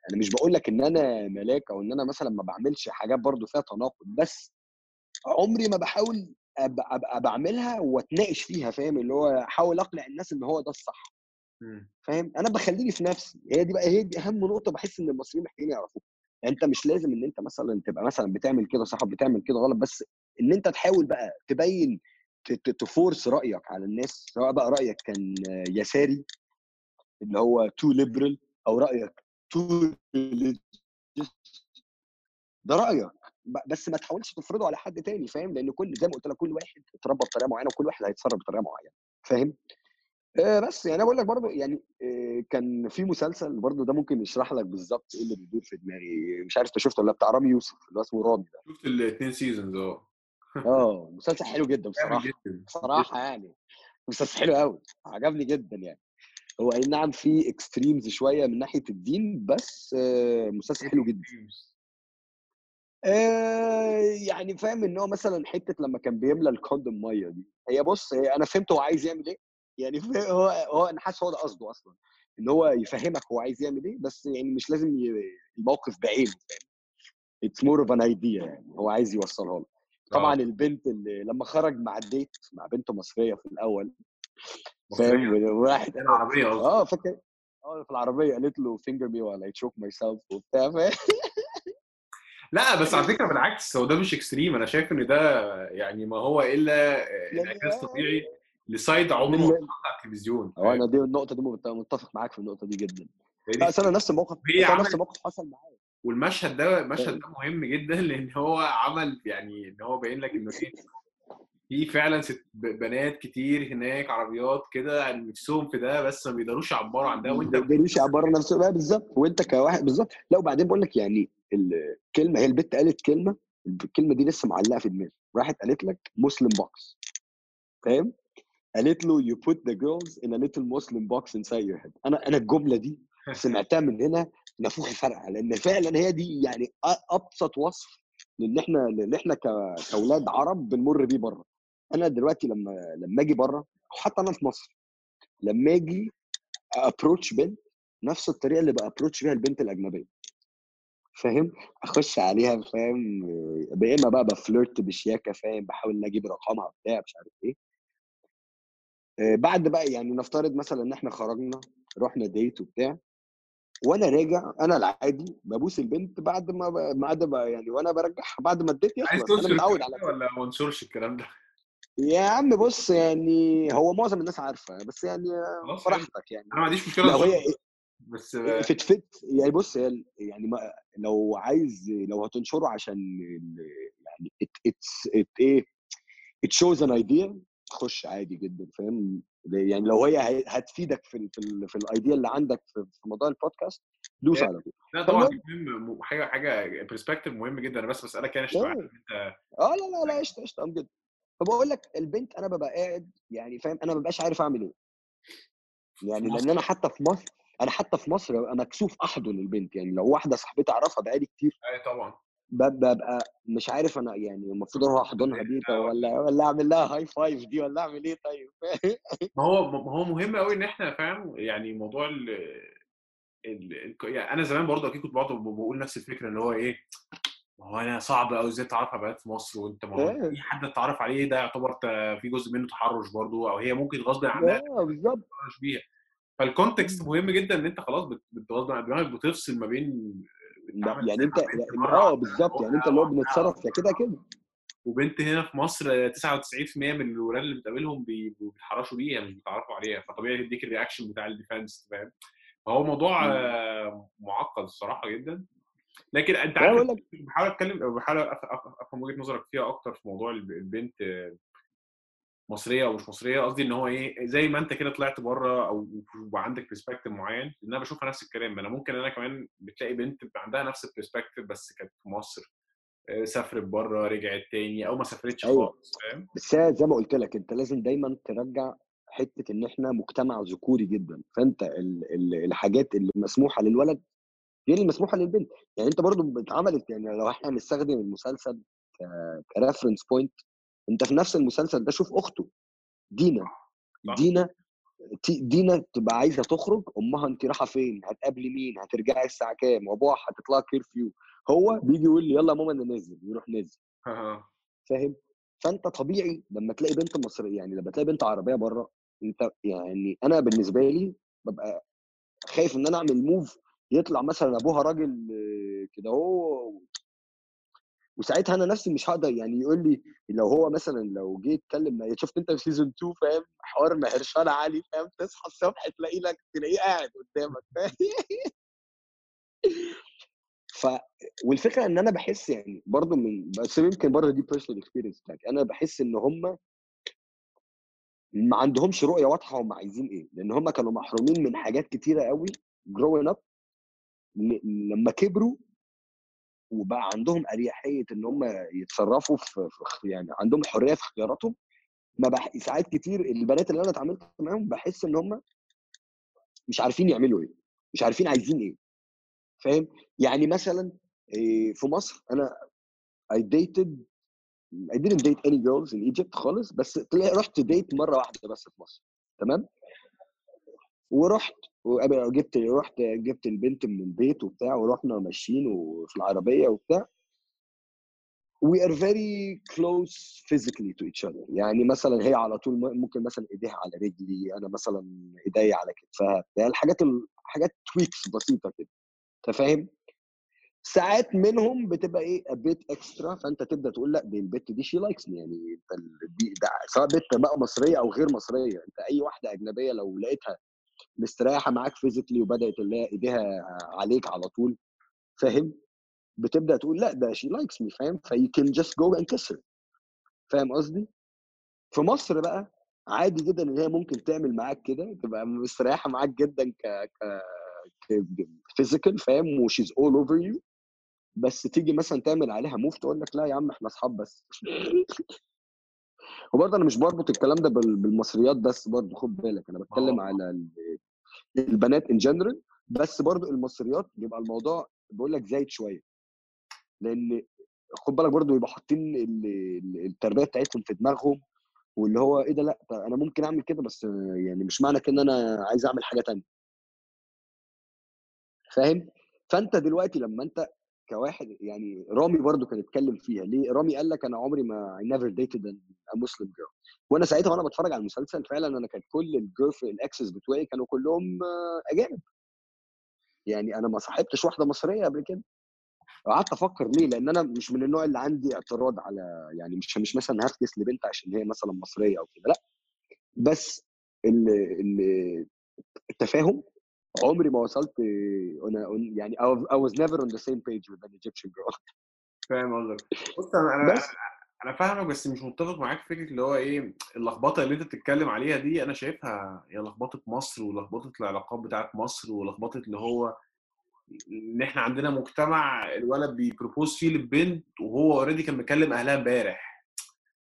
أنا مش بقول لك إن أنا ملاك أو إن أنا مثلا ما بعملش حاجات برضو فيها تناقض بس عمري ما بحاول ابقى, أبقى بعملها وأتناقش فيها فاهم؟ اللي هو أحاول أقنع الناس إن هو ده الصح. مم. فاهم؟ أنا بخليني في نفسي. هي دي بقى هي دي أهم نقطة بحس إن المصريين محتاجين يعرفوها. يعني أنت مش لازم إن أنت مثلا تبقى مثلا بتعمل كده صح بتعمل كده غلط بس إن أنت تحاول بقى تبين ت force رأيك على الناس سواء بقى رأيك كان يساري اللي هو too liberal أو رأيك too ده رأيك بس ما تحاولش تفرضه على حد تاني فاهم؟ لأن كل زي ما قلت لك كل واحد اتربى بطريقة معينة وكل واحد هيتصرف بطريقة معينة فاهم؟ آه بس يعني أنا بقول لك برضو يعني آه كان في مسلسل برضو ده ممكن يشرح لك بالظبط إيه اللي بيدور في دماغي مش عارف أنت شفته ولا لأ، بتاع رامي يوسف اللي هو اسمه رامي ده. شفت الاثنين seasons آه. آه <laughs> مسلسل حلو جدا بصراحة بصراحة يعني مسلسل حلو قوي عجبني جدا يعني. هو أي نعم في extremes شوية من ناحية الدين بس مسلسل حلو جدا. آه يعني فاهم إن هو مثلا حتة لما كان بيملى ال condom ميه دي هي بص هي أنا فهمت هو عايز يعمل إيه يعني <laughs> هو هو أنا حاسس هو ده قصده أصلا إن هو يفهمك هو عايز يعمل إيه بس يعني مش لازم الموقف بعينه فاهم؟ it's more of an idea يعني هو عايز يوصلها لك طبعا البنت اللي لما خرج مع ال date مع بنت مصرية في الأول فاهم؟ وراحت العربيه آه فاكر؟ آه في العربية قالت له finger me ولا I choke myself وبتاع <laughs> لا بس على فكرة بالعكس هو ده مش extreme أنا شايف إن ده يعني ما هو إلا انعكاس طبيعي لسايد عمره ما على التلفزيون هو أنا دي النقطة دي مت- متفق معاك في النقطة دي جدا. أصل أنا نفس الموقف نفس الموقف حصل معايا. والمشهد ده المشهد ده مهم جدا لأن هو عمل يعني إن هو باين لك إنه إيه في فعلا ست بنات كتير هناك عربيات كده نفسهم في ده بس ما بيقدروش يعبروا عن ده ما وأنت بيقدروش يعبروا نفسهم. بقى بالظبط. وأنت كواحد بالظبط. لا وبعدين بقول لك يعني الكلمة هي البت قالت كلمة الكلمة دي لسه معلقة في دماغي. راحت قالت لك مسلم بوكس فاهم؟ قالت له you put the girls in a little Muslim box inside your head. أنا أنا الجملة دي <laughs> سمعتها من هنا نافوخي فرقع لأن فعلا هي دي يعني أبسط وصف لإن إحنا لإن إحنا كأولاد عرب بنمر بيه بره. أنا دلوقتي لما لما أجي بره حتى أنا في مصر لما أجي أبروتش بنت نفس الطريقة اللي بابروتش بيها البنت الأجنبية. فاهم؟ أخش عليها فاهم؟ يا إما بقى بفلرت بشياكة فاهم؟ بحاول إن أجيب رقمها بتاع مش عارف إيه. آه، بعد بقى يعني نفترض مثلا إن إحنا خرجنا رحنا ديت وبتاع وأنا راجع أنا العادي ببوس البنت بعد ما ب... بعد ما يعني وأنا برجعها بعد ما الديت عايز يخلص أنا تنشر متعود على كده ولا ما ننشرش الكلام ده؟ يا عم بص يعني هو معظم الناس عارفة بس يعني براحتك يعني. أنا ما عنديش مشكلة لو هي ننشره بس في تفت يعني بص يعني ما لو عايز لو هتنشره عشان يعني it it's it إيه it shows an idea خش عادي جدا فاهم؟ يعني لو هي هتفيدك في ال في, ال في ال idea اللي عندك في في موضوع البودكاست دوس. على طول. لا طبعا مهم حاجة حاجة perspective مهم جدا. أنا بس بسألك يعني عشان آه عارف إن أنت آه لا لا لا قشطة قشطة أم جدا فبقول لك البنت أنا ببقى قاعد يعني فاهم؟ أنا ما ببقاش عارف أعمل إيه. يعني. لأن أنا حتى في مصر أنا حتى في مصر ببقى مكسوف أحضن البنت. يعني لو واحدة صاحبتي أعرفها بقالي كتير. اي طبعا. ب- ببقى مش عارف أنا يعني المفروض أروح أحضنها دي طب ولا ولا أعمل لها high five دي ولا أعمل إيه طيب؟ <laughs> ما هو ما هو مهم قوي إن إحنا فاهم يعني موضوع ال يعني أنا زمان برضه أكيد كنت برضه بقول نفس الفكرة اللي هو إيه ما هو أنا صعب قوي إزاي تعرف على بنات في مصر وأنت ما آه. اي حد تتعرف عليه ده يعتبر في جزء منه تحرش برضه أو هي ممكن غصب عنها آه بالظبط تتحرش بيها. فال context مهم جدا إن أنت خلاص بت- بت- غصب عن دماغك بتفصل ما بين يعني أنت يعني آه بالظبط. يعني أنت اللي هو بنتصرف يا كده كده. وبنت هنا في مصر 99% من الولاد اللي بتقابلهم بيتحرشوا بيها مش بيتعرفوا عليها. فطبيعي تديك ال reaction بتاع ال defense فاهم؟ فهو موضوع معقد الصراحة جدا. لكن أنت عارف بحاول أتكلم بحاول أفهم وجهة نظرك فيها أكتر في موضوع الب- البنت مصرية أو مش مصرية قصدي إن هو إيه زي ما أنت كده طلعت بره أو وبقى عندك perspective معين لأن أنا بشوفها نفس الكلام. أنا ممكن أنا كمان بتلاقي بنت عندها نفس ال perspective بس كانت في مصر آه، سافرت بره رجعت تاني أو ما سافرتش أيوه. خالص فاهم؟ بس زي ما قلت لك أنت لازم دايما ترجع حتة إن إحنا مجتمع ذكوري جدا. فأنت ال ال الحاجات اللي مسموحة للولد غير اللي مسموحة للبنت. يعني أنت برضو اتعملت يعني لو إحنا هنستخدم المسلسل ك reference point انت في نفس المسلسل ده شوف أخته دينا صح دينا دينا تبقى عايزة تخرج أمها انت رايحة فين؟ هتقابلي مين؟ هترجعي الساعة كام؟ وأبوها هتطلع curfew هو بيجي يقول لي يلا يا ماما أنا نازل. يروح نازل. فاهم؟ فأنت طبيعي لما تلاقي بنت مصريه يعني لما تلاقي بنت عربية بره أنت يعني أنا بالنسبة لي ببقى خايف إن أنا أعمل موف يطلع مثلا أبوها راجل آه، كده هو وساعتها أنا نفسي مش هقدر يعني يقول لي لو هو مثلا لو جه يتكلم شفت أنت في سيزون 2 فاهم؟ حوار مهرشان علي فاهم؟ تصحى الصبح تلاقي لك تلاقيه قاعد قدامك <laughs> ف والفكرة إن أنا بحس يعني برضو من بس يمكن برضه دي personal experience بتاعتي. أنا بحس إن هم ما عندهمش رؤية واضحة هم عايزين إيه. لأن هم كانوا محرومين من حاجات كتيرة قوي growing up لما كبروا وبقى عندهم أريحية إن هم يتصرفوا في يعني عندهم حرية في اختياراتهم ما بح... ساعات كتير البنات اللي أنا اتعاملت معاهم بحس إن هم مش عارفين يعملوا إيه مش عارفين عايزين إيه. فاهم؟ يعني مثلا إيه، في مصر أنا I dated I didn't date any girls in Egypt خالص بس رحت ديت مرة واحدة بس في مصر تمام؟ ورحت جبت رحت جبت البنت من البيت وبتاع ورحنا ماشيين وفي العربية وبتاع. We are very close physically to each other. يعني مثلا هي على طول ممكن مثلا إيديها على رجلي أنا مثلا ايديا على كتفها بتاع. الحاجات ال... حاجات tweaks بسيطة كده. أنت فاهم؟ ساعات منهم بتبقى إيه bit extra. فأنت تبدأ تقول لأ دي البت دي she likes me يعني أنت دي سواء بنت بقى مصرية أو غير مصرية. أنت أي واحدة أجنبية لو لقيتها مستريحة معاك physically وبدأت اللي هي إيديها عليك على طول فاهم؟ بتبدأ تقول لأ ده she likes me فاهم؟ في كان just go and kiss فاهم قصدي؟ في مصر بقى عادي جدا إن هي ممكن تعمل معاك كده تبقى مستريحة معاك جدا ك ك physical فاهم؟ و she's all over you بس تيجي مثلا تعمل عليها move تقول لك لأ يا عم إحنا أصحاب بس. <laughs> وبرضه أنا مش بربط الكلام ده بال- بالمصريات بس برضه خد بالك. أنا بتكلم آه. على البنات in general بس برضه المصريات بيبقى الموضوع بقول لك زايد شوية. لأن خد بالك برضه يبقى حاطين ال- ال- التربية بتاعتهم في دماغهم واللي هو إيه ده لأ أنا ممكن أعمل كده بس يعني مش معنى كده إن أنا عايز أعمل حاجة تانية. فاهم؟ فأنت دلوقتي لما أنت كواحد يعني رامي برضو كان اتكلم فيها. ليه؟ رامي قال لك أنا عمري ما I never dated a Muslim girl. وأنا ساعتها وأنا بتفرج على المسلسل فعلا أنا كانت كل الجيرل الاكسس بتوعي كانوا كلهم آه، أجانب. يعني أنا ما صاحبتش واحدة مصرية قبل كده. قعدت أفكر ليه؟ لأن أنا مش من النوع اللي عندي اعتراض على يعني مش مش مثلا هفكس لبنت عشان هي مثلا مصرية أو كده لأ. بس ال ال التفاهم عمري ما وصلت أنا يعني I was- never on the same page with an Egyptian girl. فاهم قصدك. بص أنا أنا بس. أنا فاهمك بس مش متفق معاك فكرة اللي هو إيه اللخبطة اللي أنت بتتكلم عليها دي أنا شايفها هي لخبطة مصر ولخبطة العلاقات بتاعت مصر ولخبطة اللي هو إن إحنا عندنا مجتمع الولد بي propose فيه للبنت وهو already كان مكلم أهلها امبارح.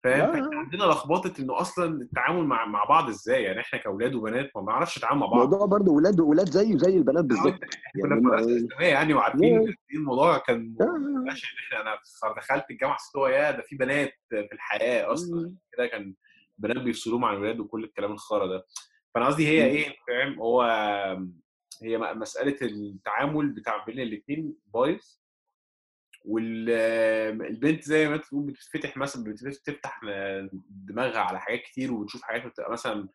فاهم؟ عندنا لخبطة إنه أصلا التعامل مع مع بعض إزاي؟ يعني إحنا كأولاد وبنات ما بنعرفش نتعامل مع بعض. موضوع برضه ولاد ولاد زيه زي البنات بالظبط. وأنت كنا يعني في يعني وعارفين الموضوع كان ماشي ان إحنا أنا دخلت الجامعة حسيت هو يا ده في بنات في الحياة أصلا. كده كان بنات بيفصلوا مع الولاد وكل الكلام الخرا ده. فأنا قصدي هي. إيه؟ فاهم؟ هو هي مسألة التعامل بتاع بين الاثنين بايظ. والبنت زي ما انت بتقول بتفتح مثلا بتفتح دماغها على حاجات كتير وبتشوف حاجات بتبقى مثلا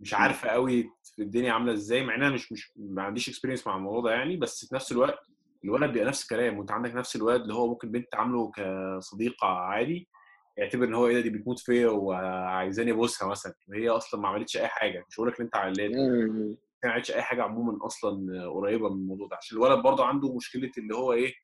مش مم. عارفة قوي في الدنيا عاملة إزاي مع ان أنا مش مش ما عنديش اكسبيرينس مع الموضوع ده يعني بس في نفس الوقت الولد بيبقى نفس الكلام وأنت عندك نفس الولد اللي هو ممكن بنت عامله كصديقة عادي يعتبر إن هو إيه ده دي بتموت فيا وعايزاني أبوسها مثلا وهي أصلا ما عملتش أي حاجة مش هقول لك ان أنت علات مم. ما عملتش أي حاجة عموما أصلا قريبة من الموضوع ده عشان الولد برضه عنده مشكلة اللي هو إيه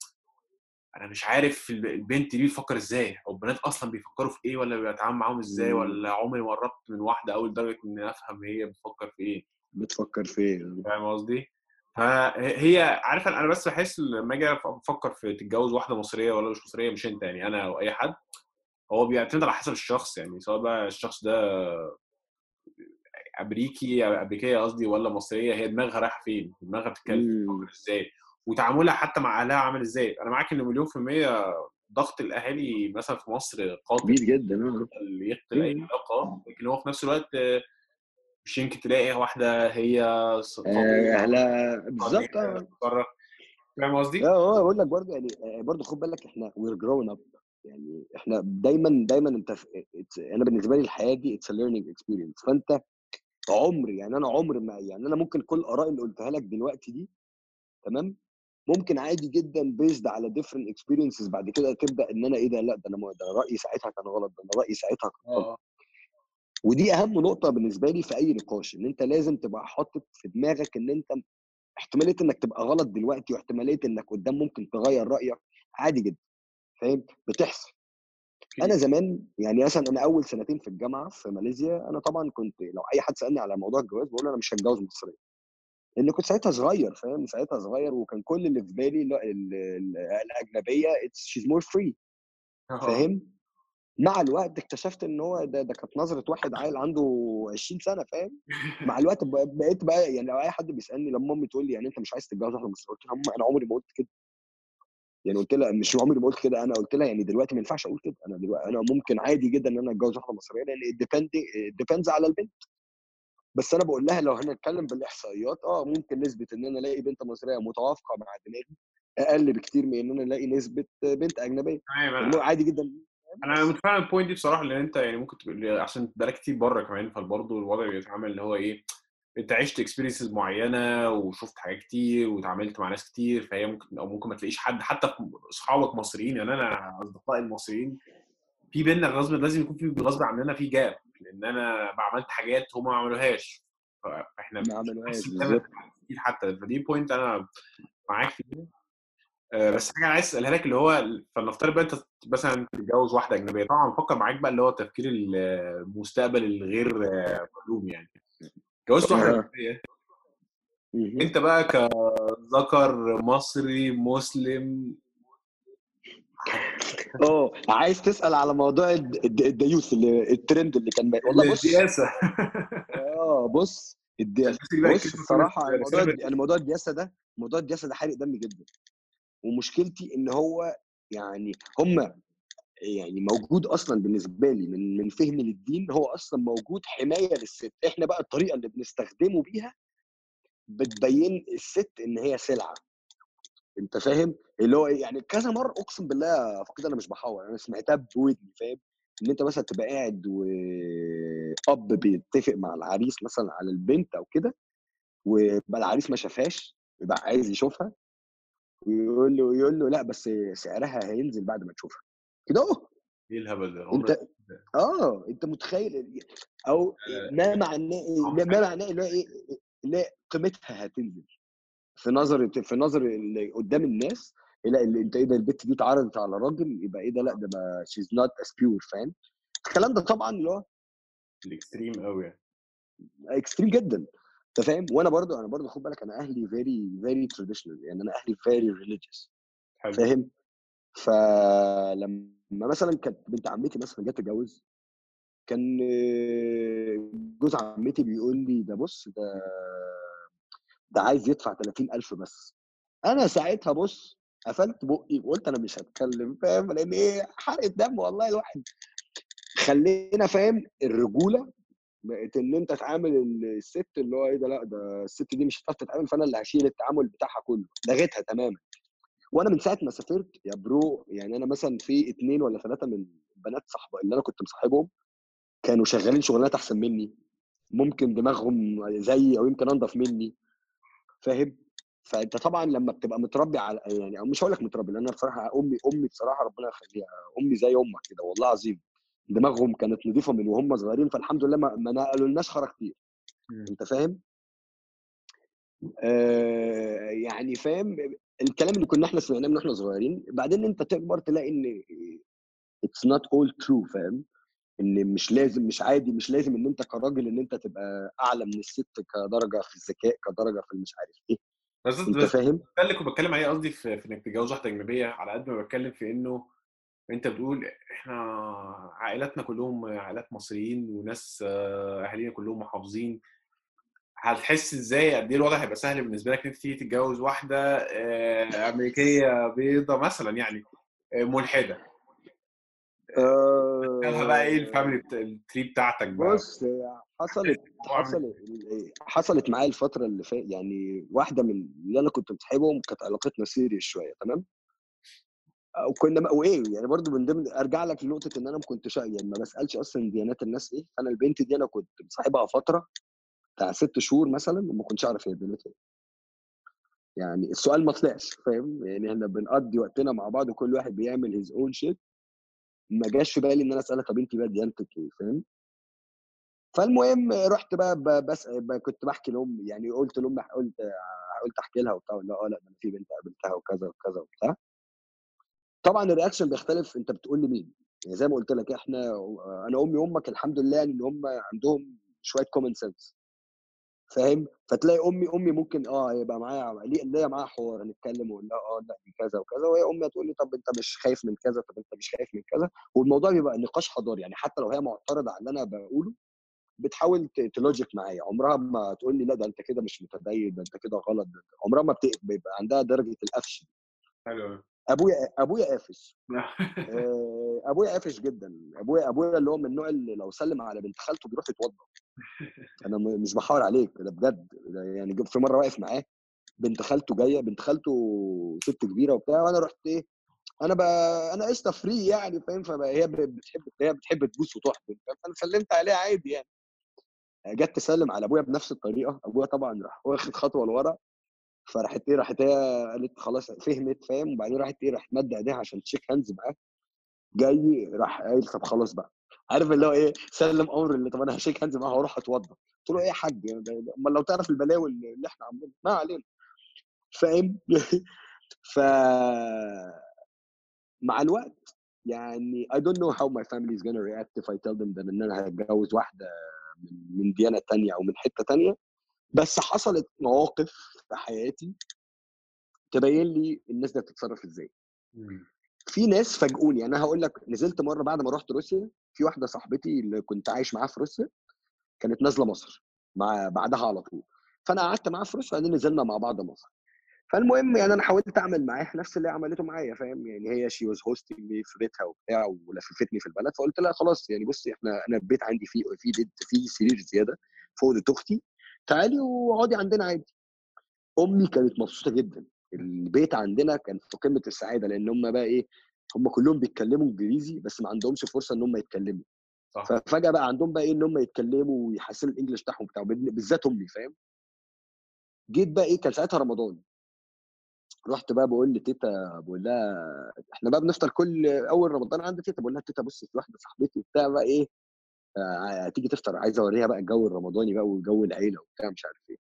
أنا مش عارف الب- البنت دي بتفكر إزاي أو البنات أصلا بيفكروا في إيه ولا بيتعامل معاهم إزاي. ولا عمري ما قربت من واحدة قوي لدرجة اني أفهم هي بتفكر في إيه بتفكر في إيه فاهم قصدي؟ فهي عارف أنا بس بحس لما أجي أفكر في تتجوز واحدة مصرية ولا مش مصرية مش أنت يعني أنا أو أي حد هو بيعتمد على حسب الشخص يعني سواء بقى الشخص ده أمريكي أمريكية قصدي ولا مصرية هي دماغها رايحة فين؟ دماغها بتتكلم إزاي؟ وتعاملها حتى مع أهلها عامل إزاي؟ أنا معاك إن مليون في المية ضغط الأهالي مثلا في مصر قاتل كبير جدا آه. اللي يقتل أي مم. علاقة لكن هو في نفس الوقت آه، مش يمكن تلاقي واحدة هي آه، أهلا بالظبط بتتصرف فاهم قصدي؟ آه بقول لك برضه يعني آه، برضه خد بالك إحنا we're growing up يعني إحنا دايما دايما أنت في أنا بالنسبة لي الحياة دي it's learning experience فأنت عمر يعني أنا عمر ما يعني أنا ممكن كل الاراء اللي قلتها لك دلوقتي دي تمام ممكن عادي جدا based على different experiences بعد كده تبدأ إن أنا إيه ده لأ ده أنا ده رأيي ساعتها كان غلط ده أنا رأيي ساعتها كان غلط. آه. ودي أهم نقطة بالنسبة لي في أي نقاش إن أنت لازم تبقى حاطط في دماغك إن أنت احتمالية إنك تبقى غلط دلوقتي واحتمالية إنك قدام ممكن تغير رأيك عادي جدا فاهم؟ بتحصل. أنا زمان يعني مثلا أنا أول سنتين في الجامعة في ماليزيا أنا طبعا كنت لو أي حد سألني على موضوع الجواز بقول أنا مش هتجوز مصريه لأن كنت ساعتها صغير فاهم؟ ساعتها صغير وكان كل اللي في بالي لا ال- ال- الأجنبية she's more free. فاهم؟ مع الوقت اكتشفت إن هو ده ده كانت نظرة واحد عيل عنده 20 سنة فاهم؟ مع <laughs> الوقت بق- بقيت بقى يعني لو أي حد بيسألني لما أمي تقول لي يعني أنت مش عايز تتجوز واحدة مصريه قلت لها "أم، أنا عمري ما قلت كده. يعني قلت لها مش عمري ما قلت كده أنا قلت لها يعني دلوقتي ما ينفعش أقول كده أنا دلوقتي أنا ممكن عادي جدا إن أنا أتجوز واحدة مصريه لأن depend depends على البنت. بس أنا بقول لها لو هنتكلم بالإحصائيات آه ممكن نسبه إن أنا ألاقي بنت مصرية متوافقة مع دماغي أقل بكتير من إن أنا ألاقي نسبة بنت أجنبية. أنا عادي جدا. أنا متفاهم ال point دي بصراحة لأن أنت يعني ممكن تبقى عشان بقالك كتير بره كمان فبرضه الوضع بيتعامل اللي هو إيه أنت عشت experiences معينة وشفت حاجات كتير وتعاملت مع ناس كتير فهي ممكن أو ممكن ما تلاقيش حد حتى أصحابك مصريين يعني أنا أصدقائي المصريين في بينا غصب لازم يكون في غصب عننا في جاب لأن أنا عملت حاجات هم ما عملوهاش. فاحنا ما عملوهاش حتى فدي بوينت أنا معاك فيها. آه، بس حاجة أنا عايز أسألها لك اللي هو فلنفترض بقى أنت مثلا تتجوز واحدة أجنبية طبعا بفكر معاك بقى اللي هو تفكير المستقبل الغير آه، معلوم يعني. جوزت واحدة أها. أجنبية. أنت بقى كذكر مصري مسلم آه عايز تسأل على موضوع الد- الد- الديوث اللي الترند اللي كان. والله بص. السياسة آه بص الدياسة بص الصراحة السياسة أنا موضوع الدياسة ده موضوع الدياسة ده حارق دم جدا. ومشكلتي إن هو يعني هم يعني موجود أصلا بالنسبة لي من من فهمي للدين هو أصلا موجود حماية للست. إحنا بقى الطريقة اللي بنستخدمه بيها بتبين الست إن هي سلعة. أنت فاهم؟ اللي هو إيه؟ يعني كذا مرة أقسم بالله فقد أنا مش بحور أنا سمعتها بودني فاهم؟ إن أنت مثلا تبقى قاعد وأب بيتفق مع العريس مثلا على البنت أو كده ويبقى العريس ما شافهاش يبقى عايز يشوفها ويقول له يقول له لأ بس سعرها هينزل بعد ما تشوفها. كده أهو. إيه الهبل ده؟ أنت آه أنت متخيل أو ما معناه إيه؟ ما معناه اللي هو إيه اللي هي قيمتها هتنزل. في نظر في نظر اللي قدام الناس لأ اللي أنت إيه ده البت دي اتعرضت على راجل يبقى إيه ده لأ ده ما she's not as pure فاهم؟ الكلام ده طبعا اللي هو ال extreme قوي يعني. extreme جدا أنت فاهم؟ وأنا برضو أنا برضو خد بالك أنا أهلي very very traditional يعني أنا أهلي very religious فاهم؟ فلما مثلا كانت بنت عمتي مثلا جت تتجوز كان جوز عمتي بيقول لي ده بص ده ده عايز يدفع 30000 بس. أنا ساعتها بص قفلت بقي وقلت أنا مش هتكلم فاهم؟ لأن إيه حرقه دم والله الواحد. خلينا فاهم؟ الرجولة بقت إن أنت تعامل الست اللي هو إيه ده لأ ده الست دي مش هتعرف تتعامل فأنا اللي هشيل التعامل بتاعها كله. لغيتها تماما. وأنا من ساعة ما سافرت يا برو يعني أنا مثلا في اتنين ولا ثلاثة من بنات صاحبه اللي أنا كنت مصاحبهم كانوا شغالين شغلانات أحسن مني. ممكن دماغهم زيي أو يمكن أنضف مني. فاهم فأنت طبعا لما بتبقى متربي على يعني أو مش هقول لك متربي لأن أنا بصراحة أمي أمي بصراحة ربنا يخليها أمي زي أمك كده والله العظيم دماغهم كانت نظيفه من وهم صغيرين فالحمد لله ما, نقلوا لناش خرا كتير مم. أنت فاهم؟ آه يعني فاهم الكلام اللي كنا إحنا سمعناه من إحنا صغيرين بعدين أنت تكبر تلاقي إن it's not all true فاهم؟ إن مش لازم مش عادي مش لازم إن أنت كراجل إن أنت تبقى أعلى من الست كدرجة في الذكاء كدرجة في المش عارف إيه. بس أنت بس فاهم؟ اللي بتكلم عليه قصدي في, في إنك تتجوز واحدة اجنبيه على قد ما بتكلم في إنه أنت بتقول إحنا عائلاتنا كلهم عائلات مصريين وناس أهالينا كلهم محافظين. هتحس إزاي؟ قد إيه الوضع هيبقى سهل بالنسبة لك إن أنت تيجي تتجوز واحدة آه، أمريكية بيضة مثلا يعني آه، ملحدة؟ تخيلها بقى إيه ال family ال tree بتاعتك بقى. بص حصلت <laughs> الموضوع عامل حصلت حصلت معايا الفترة اللي فاتت يعني واحدة من اللي أنا كنت مصاحبهم كانت علاقتنا serious شوية تمام؟ وكنا وإيه يعني برضو من ضمن أرجع لك لنقطة إن أنا ما كنتش يعني ما بسألش أصلا ديانات الناس إيه فانا البنت دي أنا كنت مصاحبها فترة بتاع ست شهور مثلا وما كنتش أعرف هي ديانتها إيه. يعني السؤال ما طلعش فاهم؟ يعني إحنا بنقضي وقتنا مع بعض وكل واحد بيعمل his own shit ما جاش في بالي إن أنا اسالها طب انت بقى ديانتك إيه؟ فاهم؟ فالمهم رحت بقى بس كنت بحكي لامي يعني قلت لامي قلت قلت أحكي لها وبتاع لا آه لأ ده أنا في بنت قابلتها وكذا وكذا وبتاع. طبعا ال reaction بيختلف أنت بتقول لمين؟ يعني زي ما قلت لك إحنا أنا أمي وأمك الحمد لله إن هم عندهم شوية common sense فاهم؟ فتلاقي أمي أمي ممكن آه يبقى معايا ليا معاها حوار نتكلم وأقول لها آه لأ دي كذا وكذا وهي أمي هتقول لي طب أنت مش خايف من كذا طب أنت مش خايف من كذا والموضوع بيبقى نقاش حضاري يعني حتى لو هي معترضة على اللي أنا بقوله بتحاول ت logic معايا. عمرها ما تقول لي لأ ده أنت كده مش متدين ده أنت كده غلط عمرها ما بيبقى عندها درجة القفش. حلو أبويا أبويا قافش. <laughs> أبويا قافش جدا. أبويا أبويا اللي هو من النوع اللي لو سلم على بنت خالته بيروح يتوضى. أنا مش بحاور عليك ده بجد. يعني في مرة واقف معاه بنت خالته جاية بنت خالته ست كبيرة وبتاع وأنا رحت إيه أنا ب... أنا قشطة فري يعني فاهم؟ فهي بتحب هي بتحب تبوس وتحضن؟ فأنا سلمت عليها عادي يعني. جت تسلم على أبويا بنفس الطريقة. أبويا طبعا راح واخد خطوة لورا. فراحت إيه راحت هي قالت خلاص فهمت فاهم؟ وبعدين راحت إيه راحت مد ايديها عشان ت shake hands معاه. جاي راح قايل طب خلاص بقى. عارف اللي هو إيه سلم أمر اللي طب أنا ه shake hands معاه وهروح اتوضى قلت له إيه يا حاج؟ امال لو تعرف البلاوي اللي إحنا عاملينها ما علينا. فاهم؟ <laughs> ف مع الوقت يعني I don't know how my family is gonna react if I tell them that إن أنا هتجوز واحدة من ديانة تانية أو من حتة تانية. بس حصلت مواقف في حياتي تبين لي الناس دي بتتصرف إزاي. مم. في ناس فاجئوني يعني أنا هقول لك نزلت مرة بعد ما رحت روسيا في واحدة صاحبتي اللي كنت عايش معاها في روسيا كانت نازلة مصر مع بعدها على طول. فأنا قعدت معاها في روسيا وبعدين نزلنا مع بعض مصر. فالمهم يعني أنا حاولت أعمل معاها نفس اللي عملته معايا فاهم؟ يعني هي she was hosting me في بيتها وبتاع ولففتني في البلد فقلت لها خلاص يعني بصي إحنا أنا البيت عندي فيه في بيت فيه سرير زيادة فوق اوضه أختي تعالي واقعدي عندنا عادي. أمي كانت مبسوطة جدا. البيت عندنا كان في قمة السعادة لأن هم بقى إيه هم كلهم بيتكلموا إنجليزي بس ما عندهمش فرصة إن هم يتكلموا. صح. ففجاه بقى عندهم بقى إيه إن هم يتكلموا ويحسنوا الإنجليش بتاعهم بتاع بالذات أمي فاهم؟ جيت بقى إيه كان ساعتها رمضان. رحت بقى بقول لتيتا بقول لها إحنا بقى بنفطر كل أول رمضان عند تيتا بقول لها تيتا بصي في واحدة صاحبتي وبتاع بقى إيه هتيجي تفطر عايزه اوريها بقى الجو الرمضاني بقى وجو العيلة وبتاع مش عارف إيه.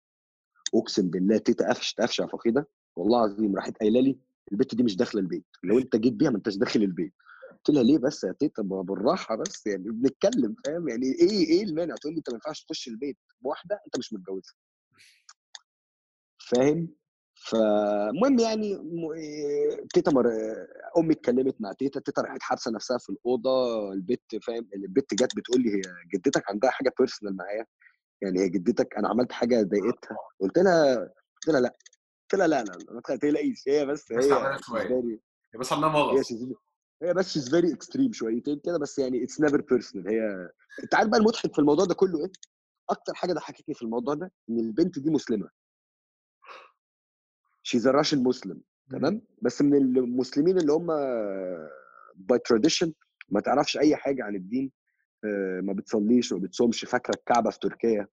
اقسم بالله تيتا قفشت قفشه فقيدة والله العظيم راحت قايلة لي البت دي مش داخلة البيت. لو انت جيت بيها ما انتش داخل البيت. قلت لها ليه بس يا تيتا بالراحة بس يعني بنتكلم فاهم؟ يعني إيه إيه المانع؟ تقول لي انت ما ينفعش تخش البيت بواحدة انت مش متجوزها. فاهم؟ فالمهم يعني تيتا مر... أمي اتكلمت مع تيتا تيتا راحت حابسة نفسها في الأوضة البت فاهم البت جت بتقول لي هي جدتك عندها حاجة personal معايا يعني هي جدتك أنا عملت حاجة ضايقتها قلت لها قلت لها لا قلت لها لا لا ما تقلقيش هي بس بس هي very هي بس عندها هي مغص. هي بس she's very extreme شويتين كده بس يعني it's never personal. هي أنت عارف بقى المضحك في الموضوع ده كله إيه؟ أكتر حاجة ضحكتني في الموضوع ده إن البنت دي مسلمة. she's Russian Muslim تمام؟ بس من المسلمين اللي هم by tradition ما تعرفش أي حاجة عن الدين آه، ما بتصليش وما بتصومش فاكرة الكعبة في تركيا؟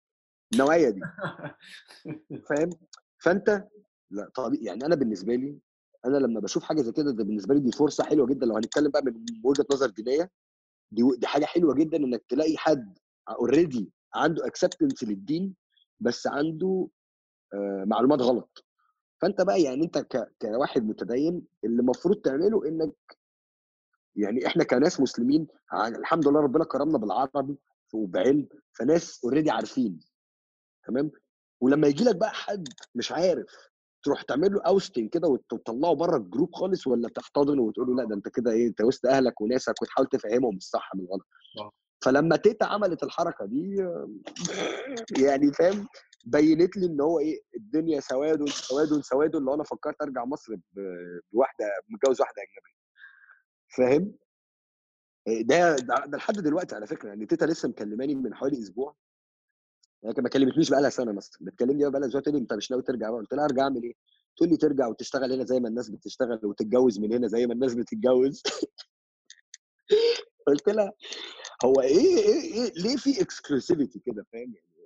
النوعية دي. <laughs> فاهم؟ فأنت لا طبيعي يعني أنا بالنسبة لي أنا لما بشوف حاجة زي كده ده بالنسبة لي دي فرصة حلوة جدا. لو هنتكلم بقى من وجهة نظر دينية دي دي حاجة حلوة جدا إنك تلاقي حد already عنده acceptance للدين بس عنده آه، معلومات غلط. فأنت بقى يعني أنت ك... كواحد متدين اللي المفروض تعمله إنك يعني إحنا كناس مسلمين الحمد لله ربنا كرمنا بالعربي وبعلم فناس already عارفين تمام؟ ولما يجي لك بقى حد مش عارف تروح تعمل له ousting كده وت- وتطلعه بره ال group خالص ولا تحتضنه وتقول له لأ ده أنت كده إيه أنت وسط أهلك وناسك وتحاول تفهمهم الصح من الغلط؟ صح. فلما تيتا عملت الحركة دي آه، يعني فاهم؟ بينت لي إن هو إيه الدنيا سواد سواد سواد اللي أنا فكرت أرجع مصر بواحدة متجوز واحدة أجنبية. فاهم؟ ده ده, ده لحد دلوقتي على فكرة يعني تيتا لسه مكلماني من حوالي أسبوع. هي ما كلمتنيش بقى لها سنة مثلا بتكلمني بقى لها أسبوع تقول لي أنت مش ناوي ترجع بقى؟ قلت لها أرجع أعمل إيه؟ تقول لي ترجع وتشتغل هنا زي ما الناس بتشتغل وتتجوز من هنا زي ما الناس بتتجوز. <laughs> قلت لها هو إيه إيه إيه ليه في exclusivity كده؟ فاهم يعني؟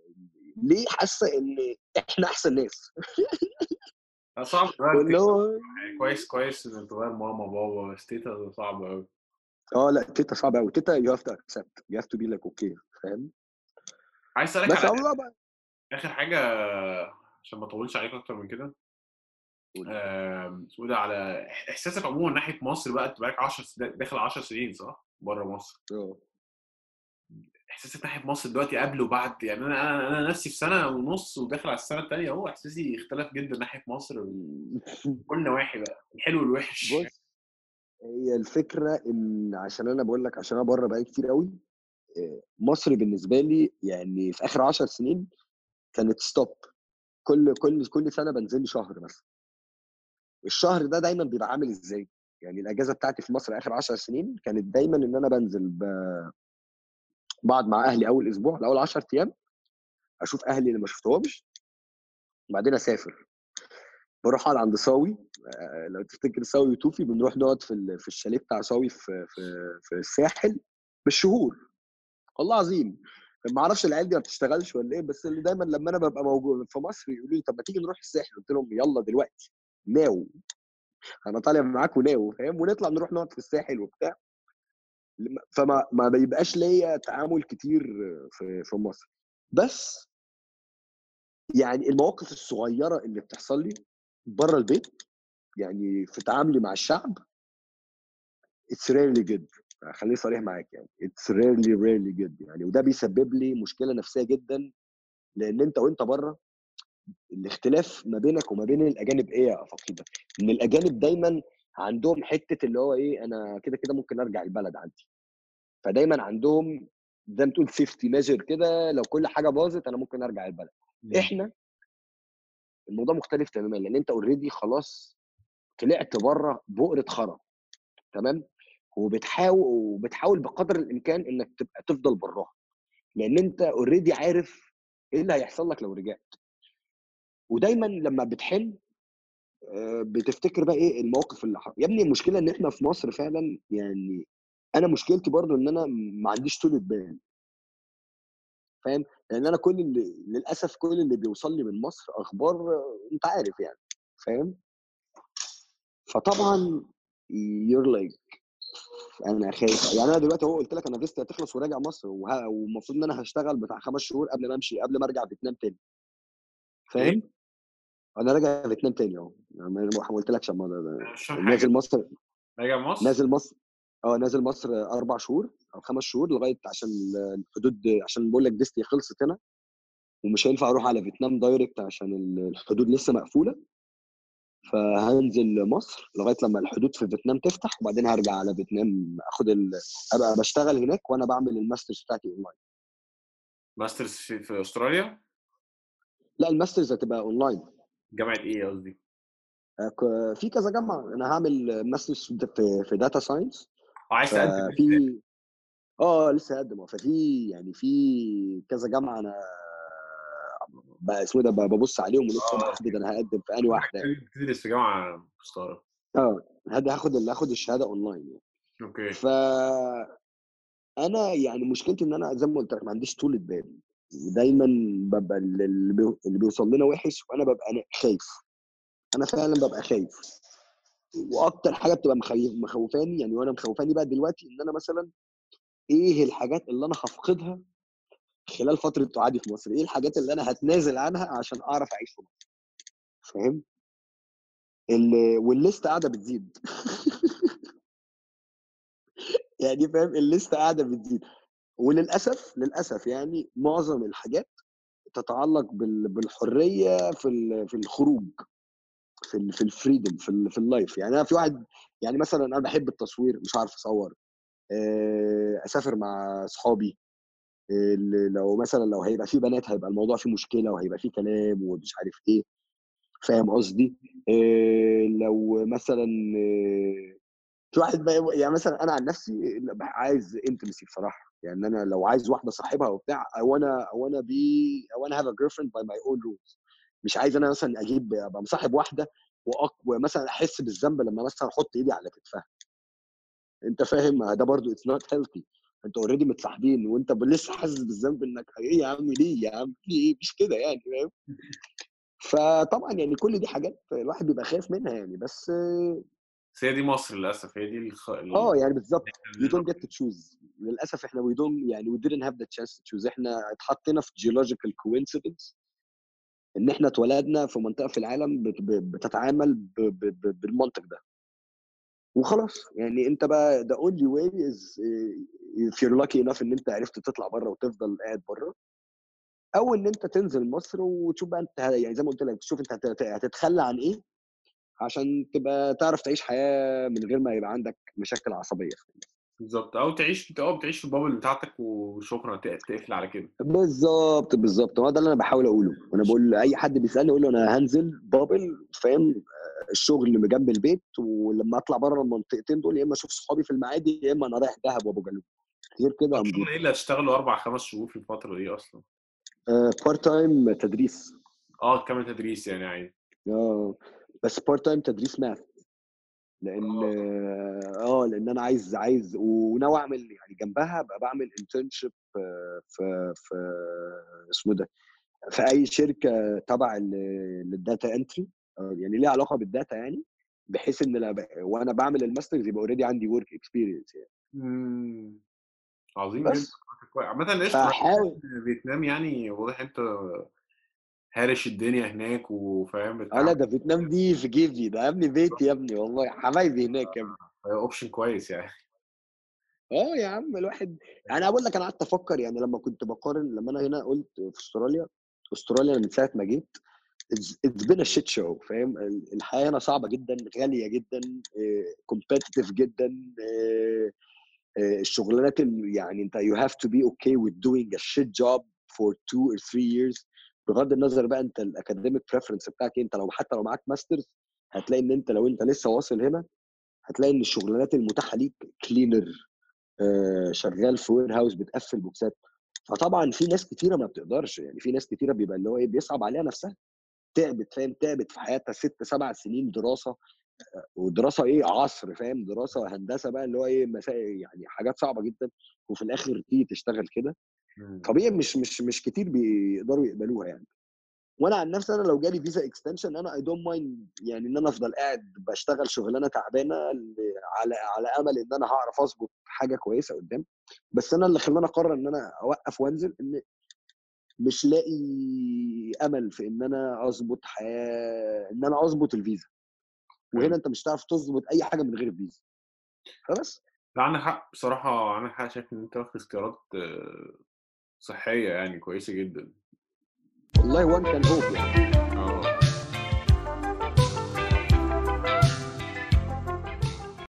ليه حاسه إن إحنا أحسن ناس؟ <laughs> صعب هو يعني كويس كويس انك تغير ماما بابا بس تيتا صعب قوي آه لأ تيتا صعبه قوي تيتا you have to accept you have to be like okay فاهم؟ عايز أسألك بس الله بقى آخر حاجة عشان ما أطولش عليك أكتر من كده. اسمه ده على إحساسك عموما ناحية مصر بقى أنت بقالك 10 داخل 10 سنين صح؟ بره مصر. آه. احساسك ناحيه مصر دلوقتي قبل وبعد. يعني أنا أنا نفسي في سنة ونص وداخل على السنة الثانية أهو إحساسي اختلف جدا ناحية مصر <laughs> كل نواحي بقى الحلو والوحش. بص هي الفكرة إن عشان أنا بقول لك عشان أنا بره بقالي كتير قوي آه، مصر بالنسبة لي يعني في آخر 10 سنين كانت ستوب كل كل كل سنة بنزل لي شهر مثلا. الشهر ده دايما بيبقى عامل إزاي؟ يعني الأجازة بتاعتي في مصر آخر 10 سنين كانت دايما إن أنا بنزل ب... بقعد مع أهلي أول أسبوع الأول 10 أيام أشوف أهلي اللي ما شفتهمش وبعدين أسافر. بروح أقعد عند صاوي آه، لو تفتكر صاوي وتوفي بنروح نقعد في في الشاليه بتاع صاوي في في في الساحل بالشهور. والله عظيم. ما أعرفش العيال دي ما بتشتغلش ولا إيه بس اللي دايما لما أنا ببقى موجود في مصر يقولوا لي طب ما تيجي نروح الساحل؟ قلت لهم يلا دلوقتي. ناو. أنا طالع معاكم ناو فاهم؟ ونطلع نروح نقعد في الساحل وبتاع. فما ما بيبقاش ليا تعامل كتير في في مصر. بس يعني المواقف الصغيرة اللي بتحصل لي بره البيت يعني في تعاملي مع الشعب it's really good خليني صريح معاك يعني it's really really good يعني. وده بيسبب لي مشكلة نفسية جدا لأن أنت وأنت بره الاختلاف ما بينك وما بين الأجانب إيه يا فقيدة؟ إن الأجانب دايما عندهم حتة اللي هو إيه أنا كده كده ممكن أرجع البلد عندي. فدايما عندهم زي ما تقول safety measure كده لو كل حاجة باظت أنا ممكن أرجع البلد. إحنا الموضوع مختلف تماما لأن أنت already خلاص طلعت بره بؤرة خرا تمام؟ وبتحاول وبتحاول بقدر الإمكان إنك تبقى تفضل براها لأن أنت already عارف إيه اللي هيحصل لك لو رجعت. ودايما لما بتحن بتفتكر بقى إيه المواقف اللي حصلت يا ابني المشكلة إن إحنا في مصر فعلا يعني أنا مشكلتي برضو إن أنا ما عنديش طولة بال. فاهم؟ لأن أنا كل اللي للأسف كل اللي بيوصل لي من مصر أخبار أنت عارف يعني فاهم؟ فطبعا you're like أنا خايف. يعني أنا دلوقتي هو قلت لك أنا فيزتي هتخلص وراجع مصر والمفروض إن أنا هشتغل بتاع خمس شهور قبل ما أمشي قبل ما أرجع فيتنام تاني. فاهم؟ أنا راجع فيتنام تاني أهو يعني ما قلتلكش فاهم نازل مصر راجع مصر؟ نازل مصر آه نازل مصر أربع شهور أو خمس شهور لغاية عشان الحدود عشان بقول لك فيزتي خلصت هنا ومش هينفع أروح على فيتنام direct عشان الحدود لسه مقفولة. فهنزل مصر لغاية لما الحدود في فيتنام تفتح وبعدين هرجع على فيتنام آخد ال... ابقى بشتغل هناك وأنا بعمل ال masters بتاعتي اونلاين masters في, في أستراليا؟ لا ال masters هتبقى اونلاين جامعة إيه قصدي؟ آه، في كذا جامعة. أنا هعمل masters في في data science آه عايز تقدم ففي آه لسه هقدم. ففي يعني في كذا جامعة أنا بقى اسمه ده بقى ببص عليهم ولسه آه. محدد أنا هقدم في أنهي واحدة يعني. بتدرس في جامعة مستغرب. آه هاخد اللي هاخد الشهادة اونلاين يعني. أوكي. ف أنا يعني مشكلتي إن أنا زي ما قلت لك ما عنديش طولة بال دايما ببقى اللي بي- اللي بيوصل لنا وحش وأنا ببقى خايف. أنا فعلا ببقى خايف. وأكتر حاجة بتبقى مخوفاني يعني وأنا مخوفاني بقى دلوقتي إن أنا مثلا إيه الحاجات اللي أنا هفقدها خلال فترة قعدي في مصر؟ إيه الحاجات اللي أنا هتنازل عنها عشان أعرف أعيش في مصر؟ فاهم؟ ال- وال list قاعدة بتزيد. <laughs> يعني فاهم؟ ال list قاعدة بتزيد. وللأسف للأسف يعني معظم الحاجات تتعلق بال- بالحرية في في الخروج في في ال freedom في في ال life يعني أنا في واحد يعني مثلا أنا بحب التصوير مش عارف أصور أسافر مع اصحابي لو مثلا لو هيبقى في بنات هيبقى الموضوع فيه مشكلة وهيبقى فيه كلام ومش عارف إيه. فاهم قصدي؟ لو مثلا في واحد بقى يعني مثلا أنا عن نفسي عايز intimacy بصراحة. يعني أنا لو عايز واحدة صاحبها وبتاع I wanna I wanna be I wanna have a girlfriend by my own rules. مش عايز أنا مثلا أجيب أبقى مصاحب واحدة ومثلا أحس بالذنب لما مثلا أحط إيدي على كتفها. أنت فاهم؟ ده برضو it's not healthy أنت already متصاحبين وأنت لسه حاسس بالذنب إنك إيه يا عم ليه يا عم في إيه مش كده يعني فاهم؟ <laughs> فطبعا يعني كل دي حاجات الواحد بيبقى خايف منها يعني. بس بس هي دي مصر للأسف هي دي الخ... ال- آه يعني بالظبط you don't get to choose. للأسف إحنا we don't يعني we didn't have the chance to choose. إحنا اتحطينا في geological coincidence إن إحنا اتولدنا في منطقة في العالم بتتعامل ب- ب- ب- بالمنطق ده. وخلاص. يعني أنت بقى the only way is eh, if you're lucky enough إن أنت عرفت تطلع بره وتفضل قاعد بره. أو إن أنت تنزل مصر وتشوف بقى أنت يعني زي ما قلت لك تشوف أنت هت- هتتخلى عن إيه. عشان تبقى تعرف تعيش حياة من غير ما يبقى عندك مشاكل عصبية. بالظبط. أو تعيش آه بتعيش في البابل بتاعتك وشكرا تقفل على كده. بالظبط بالظبط. هو ده اللي أنا بحاول أقوله. وأنا بقول لأي حد بيسألني أقول له أنا هنزل بابل فاهم؟ آه، الشغل جنب البيت ولما أطلع بره المنطقتين دول يا إما أشوف صحابي في المعادي يا إما أنا رايح دهب وأبو جالوم. غير كده إيه اللي هتشتغله أربع خمس شهور في الفترة دي أصلا؟ part time تدريس. آه كمان تدريس يعني عادي. آه. بس part time تدريس math لأن آه. لأن أنا عايز عايز وناوي أعمل يعني جنبها ابقى بعمل internship في في اسمه ده في أي شركة تبع لل data entry يعني ليها علاقة بال data يعني بحيث إن وأنا بعمل ال masters يبقى already عندي work experience يعني. عظيم بس. قشطة. فحاول. فيتنام يعني واضح أنت هارش الدنيا هناك وفاهم آه لا بتتعامل ده فيتنام دي في جيبي ده يا ابني بيتي يا ابني والله حبايبي هناك يا ابني. option كويس يعني. آه يا عم الواحد يعني أقول لك أنا قعدت أفكر يعني لما كنت بقارن لما أنا هنا قلت في أستراليا أستراليا من ساعة ما جيت it's been shit show فاهم؟ ال- الحياة هنا صعبة جدا غالية جدا جدا آه، آه، الشغلانات يعني أنت you have to be okay with doing a shit job for two or three years بغض النظر بقى انت ال academic preference بتاعك إيه، انت لو حتى لو معاك masters هتلاقي إن أنت لو أنت لسه واصل هنا هتلاقي إن الشغلانات المتاحة ليك cleaner شغال في warehouse بتقفل بوكسات. فطبعا في ناس كتيرة ما بتقدرش يعني في ناس كتيرة بيبقى اللي هو إيه بيصعب عليها نفسها. تعبت فاهم؟ تعبت في حياتها ست سبع سنين دراسة ودراسة إيه عصر فاهم؟ دراسة هندسة بقى اللي هو إيه مسائل يعني حاجات صعبة جدا. وفي الآخر تيجي تشتغل كده. طبيعي مش مش مش كتير بيقدروا يقبلوها يعني. وأنا عن نفسي أنا لو جالي فيزا extension أنا I don't mind يعني إن أنا أفضل قاعد بشتغل شغلانة تعبانة على على أمل إن أنا هعرف أظبط حاجة كويسة قدام. بس أنا اللي خلاني أقرر إن أنا أوقف وأنزل إن مش لاقي أمل في إن أنا أظبط حياه إن أنا أظبط الفيزا وهنا أنت مش هتعرف تظبط أي حاجة من غير الفيزا فبس. لا عندك حق بصراحة عندك حق شايف إن أنت واخد اختيارات صحية يعني كويسة جدا. والله وان كان هوب يعني. آه.